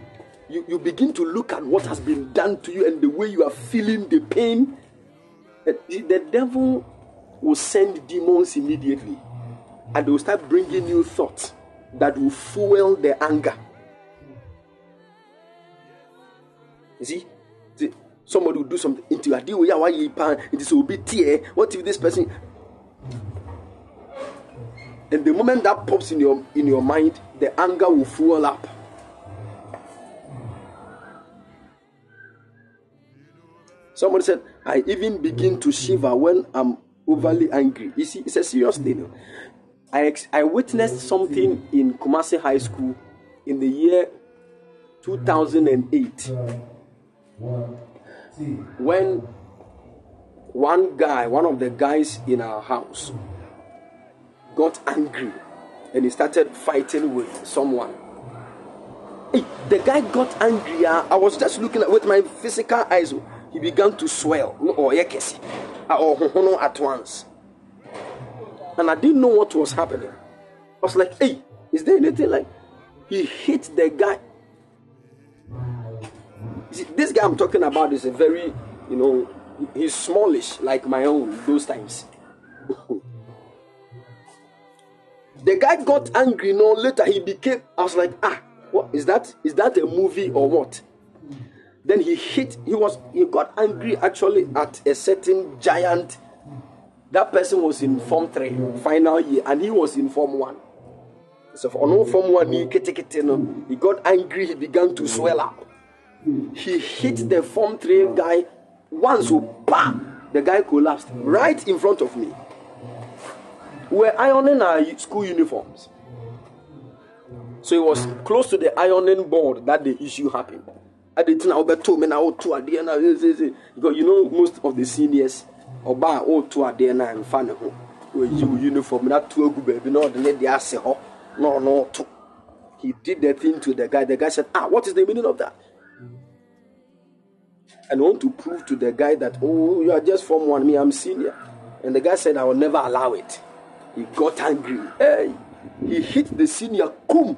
you, you begin to look at what has been done to you and the way you are feeling the pain. The devil will send demons immediately and they will start bringing you thoughts that will fuel the anger. You see, somebody will do something into your deal. Yeah, why you pan? It is will be tear. What if this person? Hmm. And the moment that pops in your in your mind, the anger will fuel up. Somebody said, I even begin to shiver when I'm overly angry. You see, it's a serious thing. I, ex- I witnessed something in Kumasi High School in the year 2008 when one guy, one of the guys in our house, got angry and he started fighting with someone. The guy got angry. Uh, I was just looking at with my physical eyes he began to swell or yekesi or at once. And I didn't know what was happening. I was like, hey, is there anything like he hit the guy? See, this guy I'm talking about is a very, you know, he's smallish like my own those times. the guy got angry. No, later he became. I was like, ah, what is that? Is that a movie or what? Then he hit, he was, he got angry actually at a certain giant. That person was in Form 3, final year, and he was in Form 1. So for no Form 1, he, he got angry, he began to swell up. He hit the Form 3 guy once, so bam! The guy collapsed right in front of me. We're ironing our school uniforms. So it was close to the ironing board that the issue happened. I did now beto me now to ade na because you know most of the seniors oba o to ade na mfa ne ho we you uniform. Na to agu baby ne de ase ho no no to he did the thing to the guy. The guy said ah what is the meaning of that? And want to prove to the guy that oh you are just from one me I'm senior. And the guy said I will never allow it he got angry hey he hit the senior kum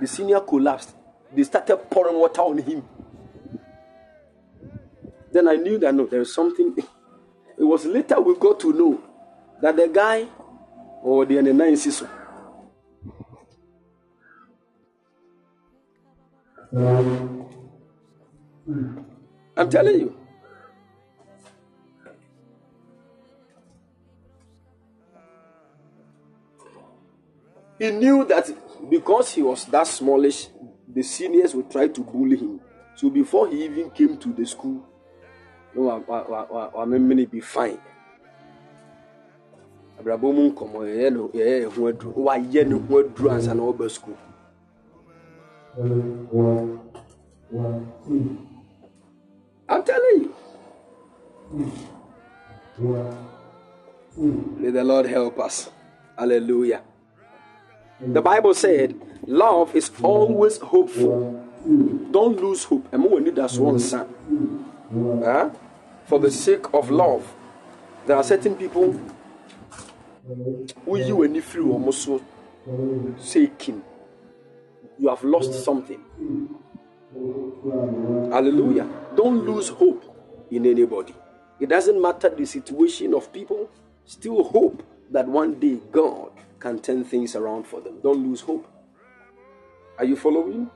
the senior collapsed they started pouring water on him then I knew that no, there was something. It was later we got to know that the guy oh, or the nine sister. I'm telling you. He knew that because he was that smallish, the seniors would try to bully him. So before he even came to the school, fine no yɛyɛ ɛho aduru wayɛ ne ho aduru ansa na wɔba sukuu I'm telling you. May the Lord help us. Hallelujah. The Bible said, Love is always hopeful. Don't lose hope. And when you that's one son. Huh? For the sake of love. There are certain people who you and if you almost seeking. You have lost something. Hallelujah. Don't lose hope in anybody. It doesn't matter the situation of people, still hope that one day God can turn things around for them. Don't lose hope. Are you following?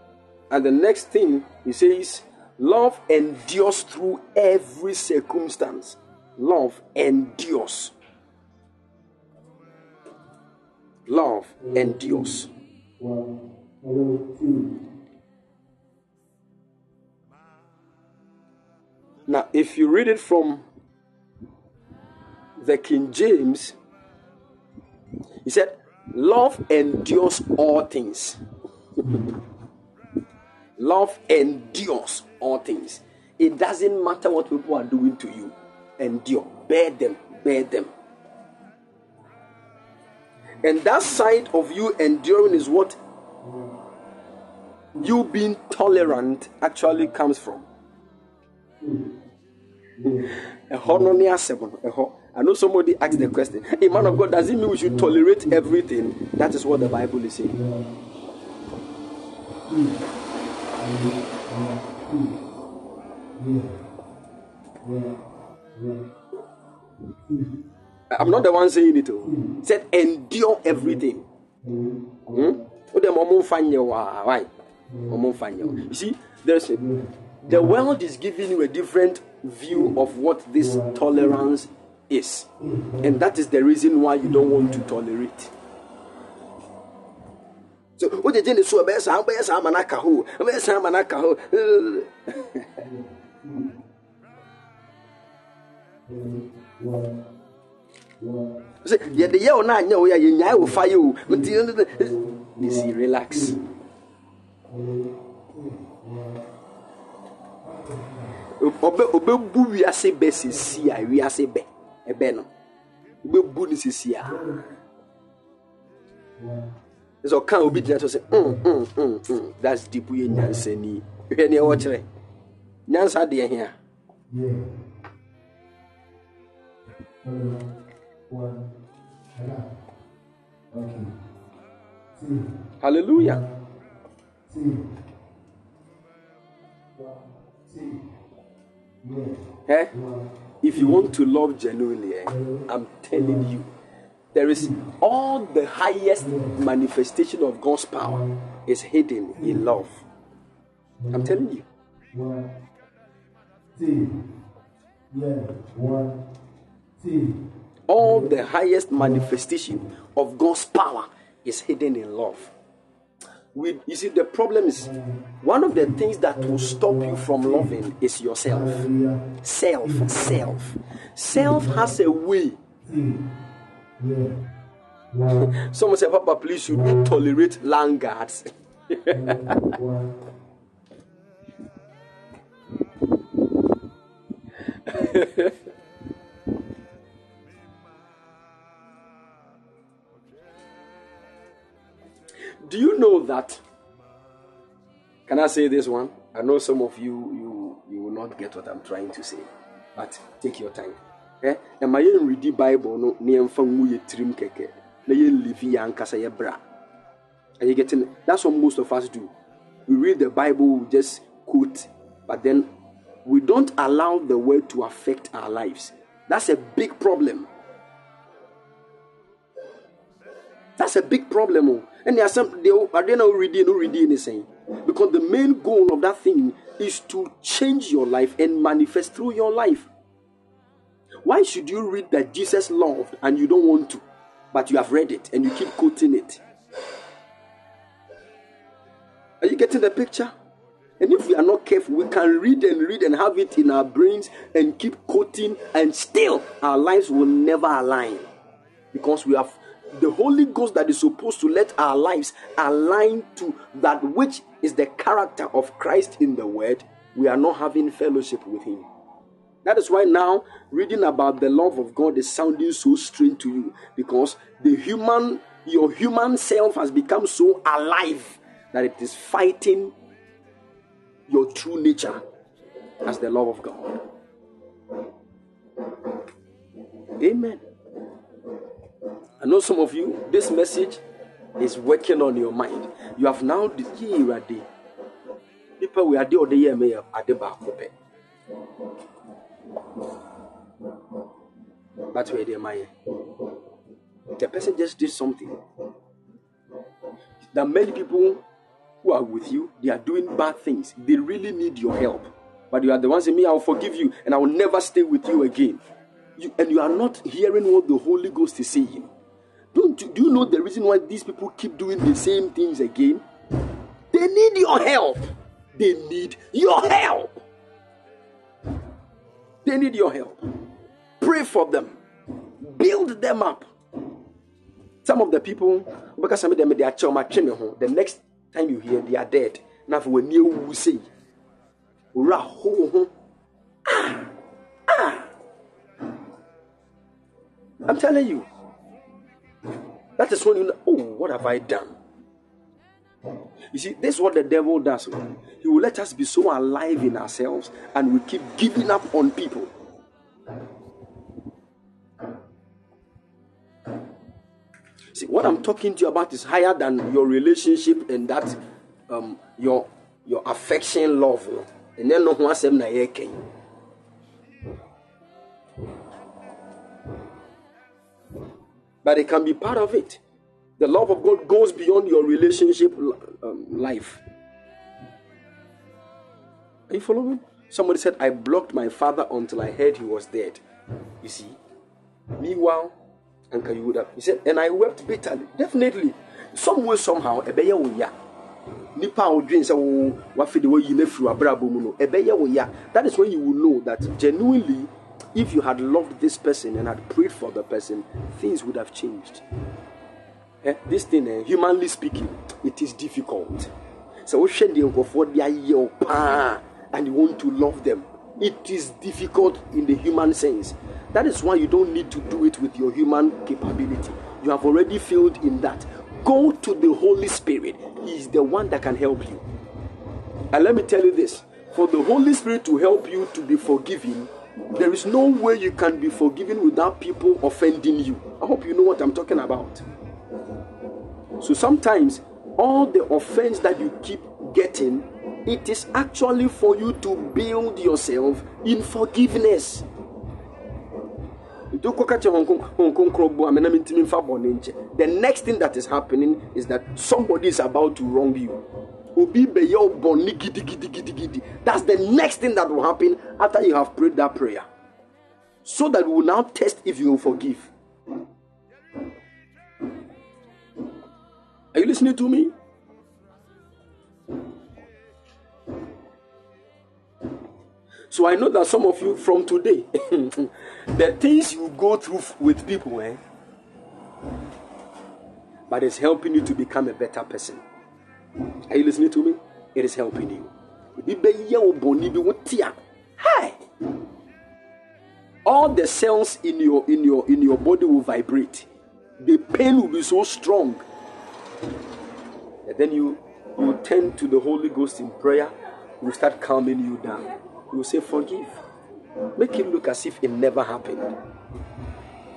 And the next thing he says, love endures through every circumstance. Love endures. Love endures. Now, if you read it from the King James, he said, Love endures all things. Love endures all things. It doesn't matter what people are doing to you, endure, bear them, bear them. And that side of you enduring is what you being tolerant actually comes from. I know somebody asked the question, a man of God, does it mean we should tolerate everything? That is what the Bible is saying. I'm not the one saying it. Oh. said endure everything. Hmm? Why? You see, there's a, the world is giving you a different view of what this tolerance is. And that is the reason why you don't want to tolerate. So, what did you so best? I'm best. I'm an akaho. Best. I'm an akaho. Say, yeah, the na anya we ya nya wo fa you. You see, relax. Obe obe bu wiase bɛ sisi a wiase bɛ ɛbɛ no obe bu ne sisi a sɛ ɔka obi gyina so sɛ mm mm mm mm that's deep yɛ nyansa ni hwɛ nea ɛwɔ kyerɛ nyansa deɛ hia. Hallelujah. Eh? If you want to love genuinely, eh, I'm telling you, there is all the highest manifestation of God's power is hidden in love. I'm telling you. All the highest manifestation of God's power is hidden in love. We, you see, the problem is one of the things that will stop you from loving is yourself. Self, self. Self has a way. Someone said, Papa, please, we tolerate laggards? Do you know that? Can I say this one? I know some of you you you will not get what I'm trying to say, but take your time. Eh? Am I read the Bible no ne yɛmfa ngu yɛ tirim kɛkɛ na yɛnlivi yɛ ankasa yɛ bra. Are you getting? That's what most of us do. We read the Bible, we just quote, but then we don't allow the word to affect our lives. That's a big problem. That's a big problem. And there are some they are they not reading, not reading anything. Because the main goal of that thing is to change your life and manifest through your life. Why should you read that Jesus loved and you don't want to, but you have read it and you keep quoting it? Are you getting the picture? And if we are not careful, we can read and read and have it in our brains and keep quoting, and still our lives will never align because we have the Holy Ghost that is supposed to let our lives align to that which is the character of Christ in the Word. We are not having fellowship with Him. That is why now reading about the love of God is sounding so strange to you because the human, your human self has become so alive that it is fighting your true nature as the love of God. Amen. I know some of you, this message is working on your mind. You have now the day. People we are the other year may have the back But where they my the person just did something. Are many people who are with you, they are doing bad things. They really need your help. But you are the ones saying, Me, I will forgive you and I will never stay with you again. You, and you are not hearing what the Holy Ghost is saying. Don't you, do you know the reason why these people keep doing the same things again? They need your help. They need your help. They need your help. Pray for them. Build them up. Some of the people, because some of them they are the next time you hear they are dead. Now for when you say, "Ura ho ho." Ah, ah. I'm telling you. That is when you know, oh, what have I done? You see, this is what the devil does. He will let us be so alive in ourselves and we keep giving up on people. See, what I'm talking to you about is higher than your relationship and that um your your affection, love. And then no one said But it can be part of it. The love of God goes beyond your relationship um, life. Are you following? Somebody said, I blocked my father until I heard he was dead. You see? Meanwhile, Uncle you have. He said, and I wept bitterly. Definitely. Some way, somehow, ɛbɛyɛ wo ya. Nipa a wodwen sɛ wo wafe de wayi no afiri w'abrabɔ mu no, ɛbɛyɛ wo ya. That is when you will know that genuinely, if you had loved this person and had prayed for the person, things would have changed. Eh, this thing, eh, humanly speaking, it is difficult. So, nkurɔfoɔ de ayɛ wo paa and you want to love them. It is difficult in the human sense. That is why you don't need to do it with your human capability. You have already failed in that. Go to the Holy Spirit. He is the one that can help you. And let me tell you this for the Holy Spirit to help you to be forgiven, there is no way you can be forgiven without people offending you. I hope you know what I'm talking about. So sometimes all the offense that you keep getting, it is actually for you to build yourself in forgiveness. The next thing that is happening is that somebody is about to wrong you. Obi bɛyɛ bɔnne gidigidigidi that's the next thing that will happen after you have prayed that prayer. So that we will now test if you will forgive. Are you listening to me? So i know that some of you from today the things you go through with people eh but it's helping you to become a better person are you listening to me? It is helping you. Hi. All the cells in your in your in your body will vibrate. The pain will be so strong. And then you you turn to the Holy Ghost in prayer, will start calming you down. You will say, Forgive. Make it look as if it never happened.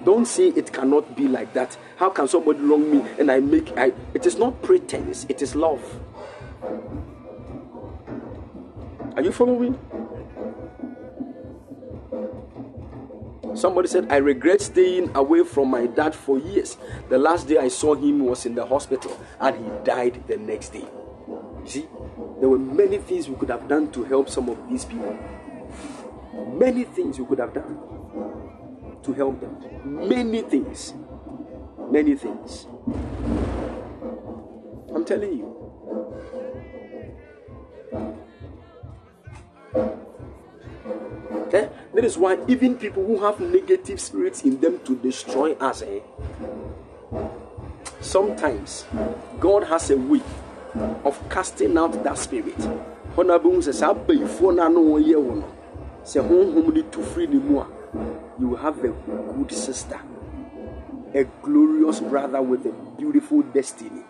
Don't say it cannot be like that. How can somebody wrong me and I make I it is not pretense, it is love. Are you following? Somebody said, I regret staying away from my dad for years. The last day I saw him was in the hospital and he died the next day. See, there were many things we could have done to help some of these people. Many things we could have done to help them. Many things. Many things. I'm telling you. Okay? That is why even people who have negative spirits in them to destroy us, eh? sometimes God has a way of casting out that spirit. When I say, "Say, na no ye wo no." Say, "Honhom ni tu free mu a." you will have a good sister, a glorious brother with a beautiful destiny.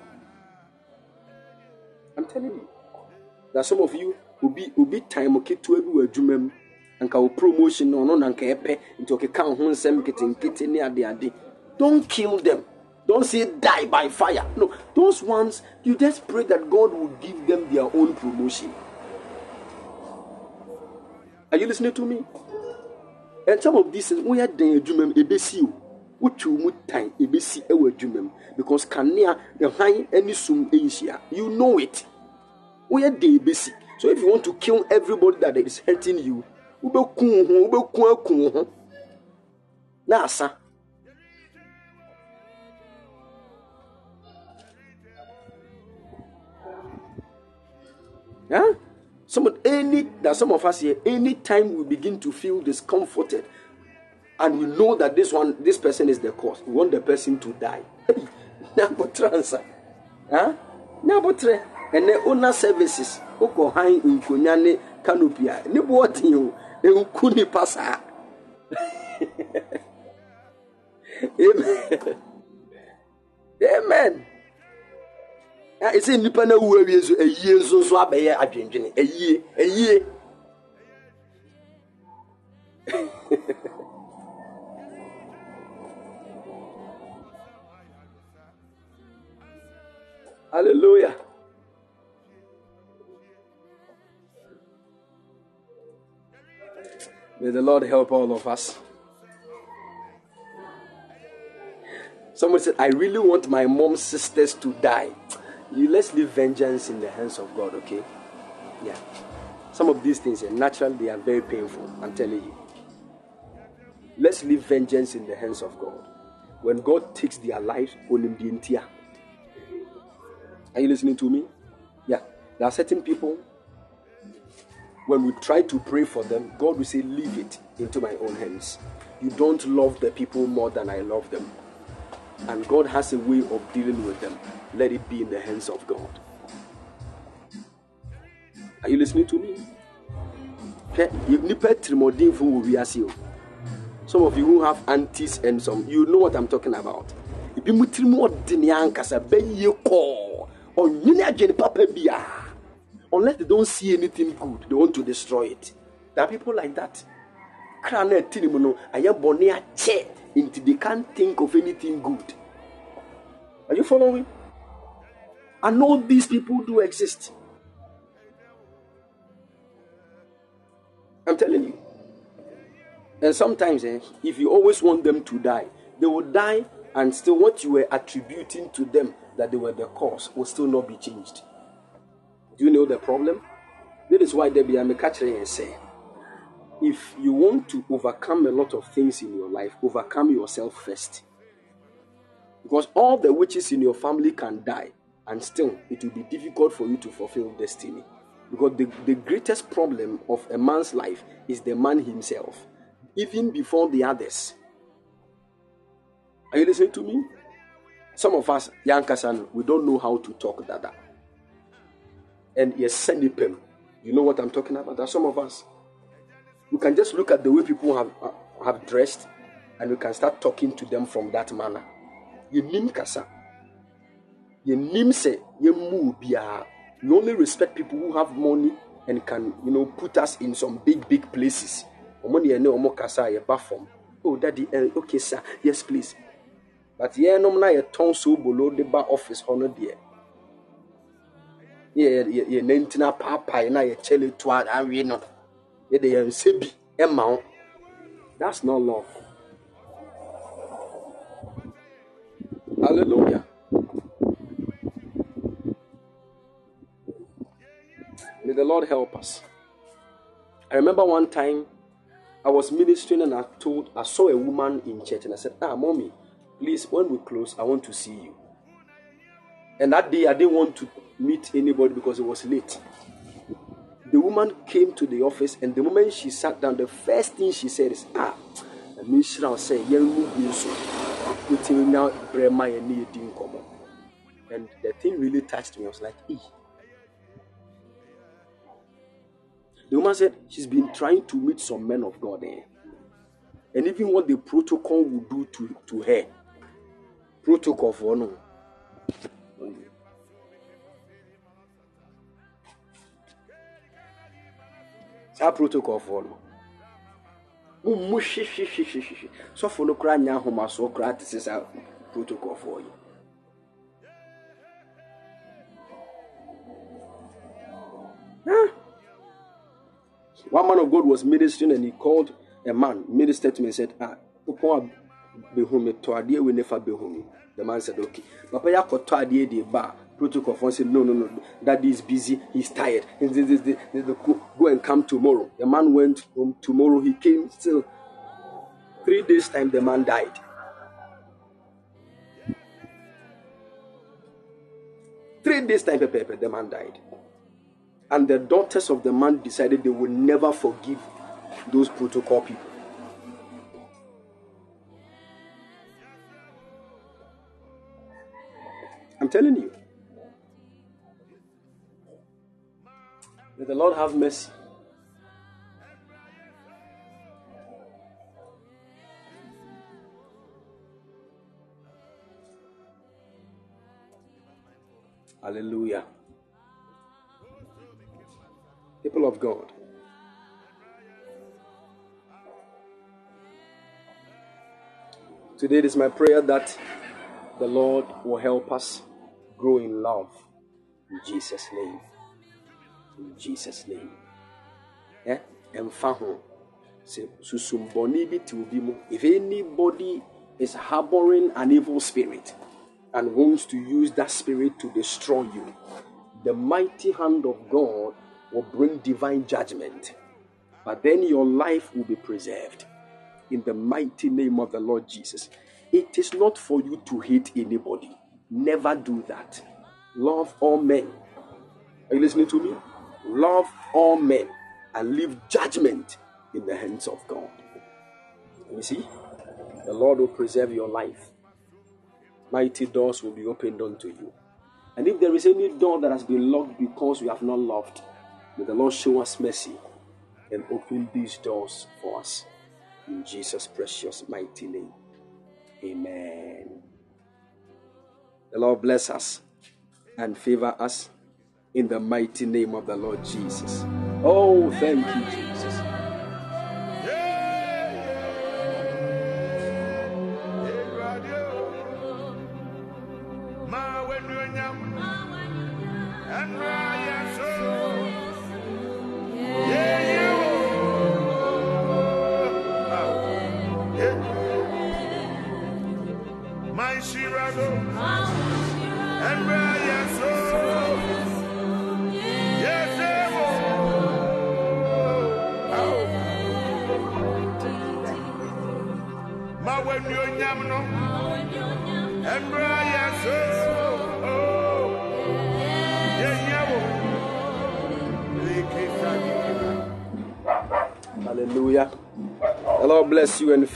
I'm telling you that some of you will be will be time okay to adwuma mu anka wo promotion no no na nka ɛpɛ nti ɔkeka ho ade don't kill them. Don't say die by fire. No those ones you just pray that god will give them their own promotion. Are you listening to me and some of these woyɛ dan adwuma mu ebesi o. Wotwi mu tan ebesi ɛwɔ adwuma mu because kanea ɛhan ɛne sum ɛnhyia you know it. Woyɛ dan ebesi. So if you want to kill everybody that is hurting you wobɛku ho wobɛku aku ho na asa yeah? Some any that some of us here, anytime we begin to feel discomforted, and we know that this one, this person is the cause, we want the person to die. Nabotransa, huh? Nabotre, and the owner services, Oko Hain Unkonyane Canopia, Nibuatin, Unkuni Pasa. Amen. Amen. Eh, ɛsɛ nnipa no awu awie nso ayie nso nso abɛyɛ adwendwene. Ayie ayie. Hallelujah. May the lord help all of us. Someone said, I really want my mom's sisters to die you let's leave vengeance in the hands of God, okay? Yeah. Some of these things, are naturally, they are very painful. I'm telling you. Let's leave vengeance in the hands of God. When God takes their lives, are you listening to me? Yeah. There are certain people, when we try to pray for them, God will say, Leave it into my own hands. You don't love the people more than I love them and God has a way of dealing with them. Let it be in the hands of God. Are you listening to me? Some of you who have aunties and some, you know what I'm talking about. Unless they don't see anything good, they want to destroy it. There are people like that. Until they can't think of anything good. Are you following? I know these people do exist. I'm telling you. And sometimes, eh, if you always want them to die, they will die, and still what you were attributing to them that they were the cause will still not be changed. Do you know the problem? That is why Debbie I'm a say if you want to overcome a lot of things in your life, overcome yourself first. Because all the witches in your family can die, and still it will be difficult for you to fulfill destiny. Because the, the greatest problem of a man's life is the man himself, even before the others. Are you listening to me? Some of us, young Kasan, we don't know how to talk Dada. And yes, send You know what I'm talking about? Are some of us you can just look at the way people have uh, have dressed and we can start talking to them from that manner. Yɛnim kasa. Yɛnim sɛ yɛmmu biara you only respect people who have money and can you know put us in some big big places. Ɔmo ne yɛne ɔmo kasa a yɛba oh daddy uh, okay sir. Yes please. But yɛnom na yɛtɔn so bolo de ba office hɔ no deɛ yɛ yɛ yɛ nantina paapae na yɛkyɛle to a awie no yɛde yɛn nsa bi ma wo. That's not love. Hallelujah. May the lord help us. I remember one time i was ministering and i told i saw a woman in church and i said ah mommy please when we close i want to see you. And that day i didn't want to meet anybody because it was late the woman came to the office, and the moment she sat down, the first thing she said is, Ah, shall say, and the thing really touched me. I was like, E. The woman said she's been trying to meet some men of God there. And even what the protocol would do to, to her. Protocol for no. Saa protocol foɔ no mummu hwehwehwehwehwehwe sɔfo no koraa nyɛ ahomasoɔ koraa te sɛ saa protocol foɔ yi One man of God was ministering and he called a man, ministered to me and said, Ah, Upon Behumi, to Adia, we never Behumi. The man said, Okay. Papa Yakoto Adia de Ba, protocol for said, No, no, no, daddy is busy, he's tired. Go and come tomorrow. The man went home tomorrow, he came still. Three days' time, the man died. Three days' time, the man died. And the daughters of the man decided they would never forgive those protocol people. I'm telling you. May the Lord have mercy. Hallelujah. People of God. Today it is my prayer that the Lord will help us grow in love. In Jesus' name. In jesus name. Eh? Ɛ ɛmfa ho. If anybody is harboring an evil spirit and wants to use that spirit to destroy you the mighty hand of god will bring divine judgment. But then your life will be preserved. In the mighty name of the lord jesus. It is not for you to hate anybody. Never do that. Love all men. Are you listening to me love all men, and leave judgment in the hands of God. You see, the Lord will preserve your life. Mighty doors will be opened unto you. And if there is any door that has been locked because we have not loved, may the Lord show us mercy and open these doors for us. In Jesus' precious mighty name. Amen. The Lord bless us and favor us in the mighty name of the Lord Jesus. Oh, thank you,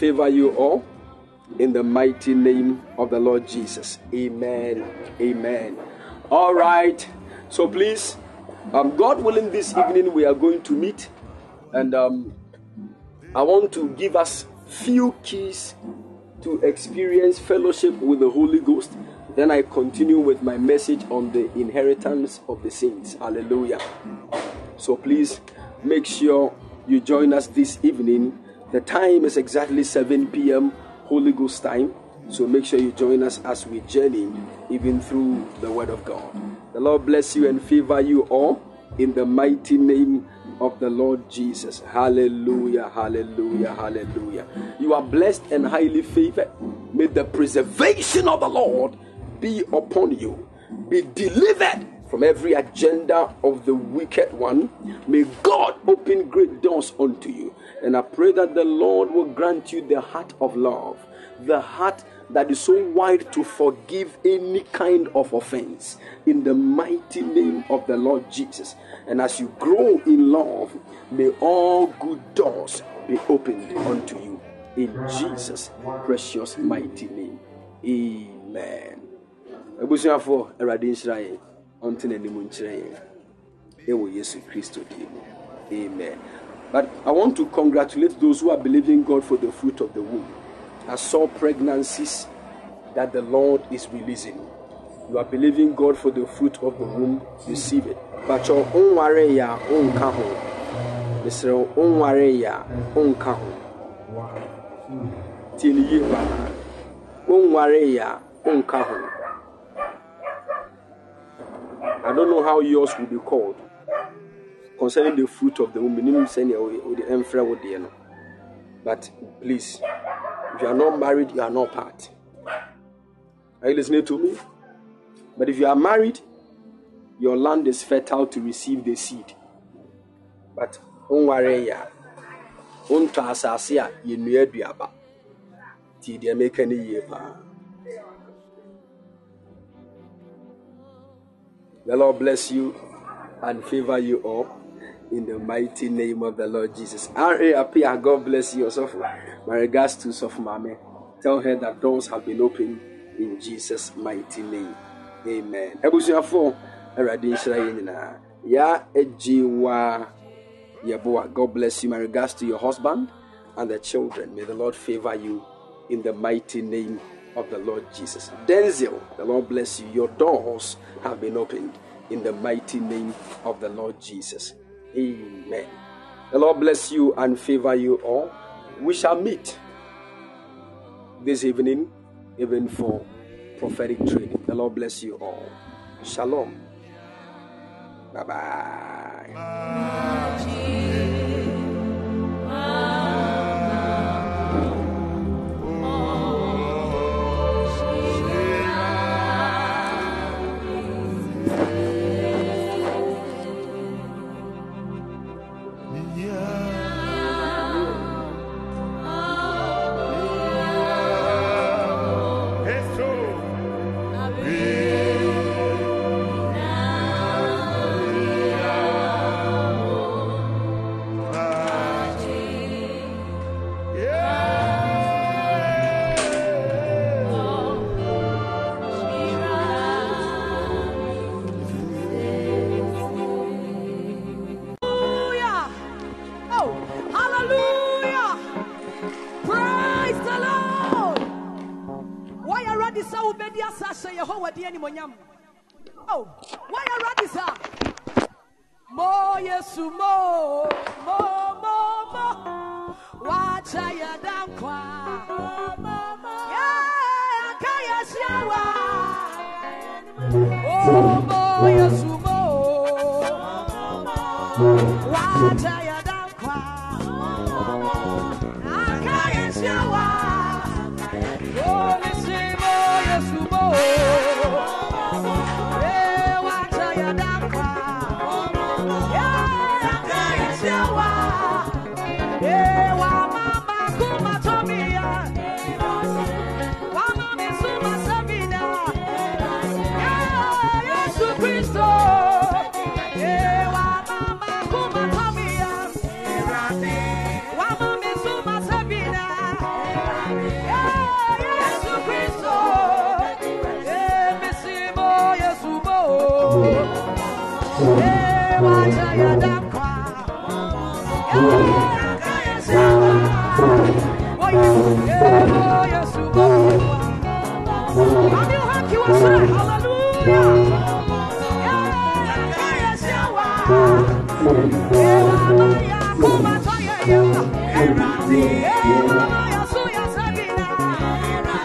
favor you all in the mighty name of the Lord Jesus. Amen. Amen. All right. So please, um, God willing, this evening we are going to meet, and um, I want to give us few keys to experience fellowship with the Holy Ghost. Then I continue with my message on the inheritance of the saints. Hallelujah. So please make sure you join us this evening. The time is exactly 7 p.m. Holy Ghost time. So make sure you join us as we journey even through the Word of God. The Lord bless you and favor you all in the mighty name of the Lord Jesus. Hallelujah, hallelujah, hallelujah. You are blessed and highly favored. May the preservation of the Lord be upon you. Be delivered from every agenda of the wicked one. May God open great doors unto you. And I pray that the Lord will grant you the heart of love, the heart that is so wide to forgive any kind of offense in the mighty name of the Lord Jesus. And as you grow in love, may all good doors be opened unto you in Jesus' precious mighty name. Amen. abusuafoɔ awurade nhyira yɛn ɔnte n'anim nkyerɛ yesu kristo amen but i want to congratulate those who are believing god for the fruit of the womb. I saw pregnancies that the lord is releasing. You are believing god for the fruit of the womb receive it. Bàtchɔ nware yɛ a ɔnka ho mesrɛ nware yɛ a ɔnka ho tie ne yie paa nware yɛ a ɔnka ho I don't know how yours will be called concerning the fruit of the womb. Minimum saying the emperor would no. But please, if you are not married, you are not part. Are you listening to me? But if you are married, your land is fertile to receive the seed. But onware ya wontɔ asase a yɛnnua aduaba nti deɛ yie paa The Lord bless you and favor you all in the mighty name of the Lord Jesus. R.A. Apia, ah, God bless you also. My regards to Sofumame. Tell her that doors have been opened in Jesus' mighty name. Amen. Ebusuafo, yɛn nyinaa. Ya ejiwa yeboa. God bless you. My regards to your husband and the children. May the Lord favor you in the mighty name of the Lord Jesus. Denzel, the Lord bless you. Your doors have been opened in the mighty name of the Lord Jesus. Amen. The Lord bless you and favor you all. We shall meet this evening, even for prophetic training. The Lord bless you all. Shalom. Bye bye.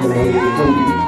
Hallelujah.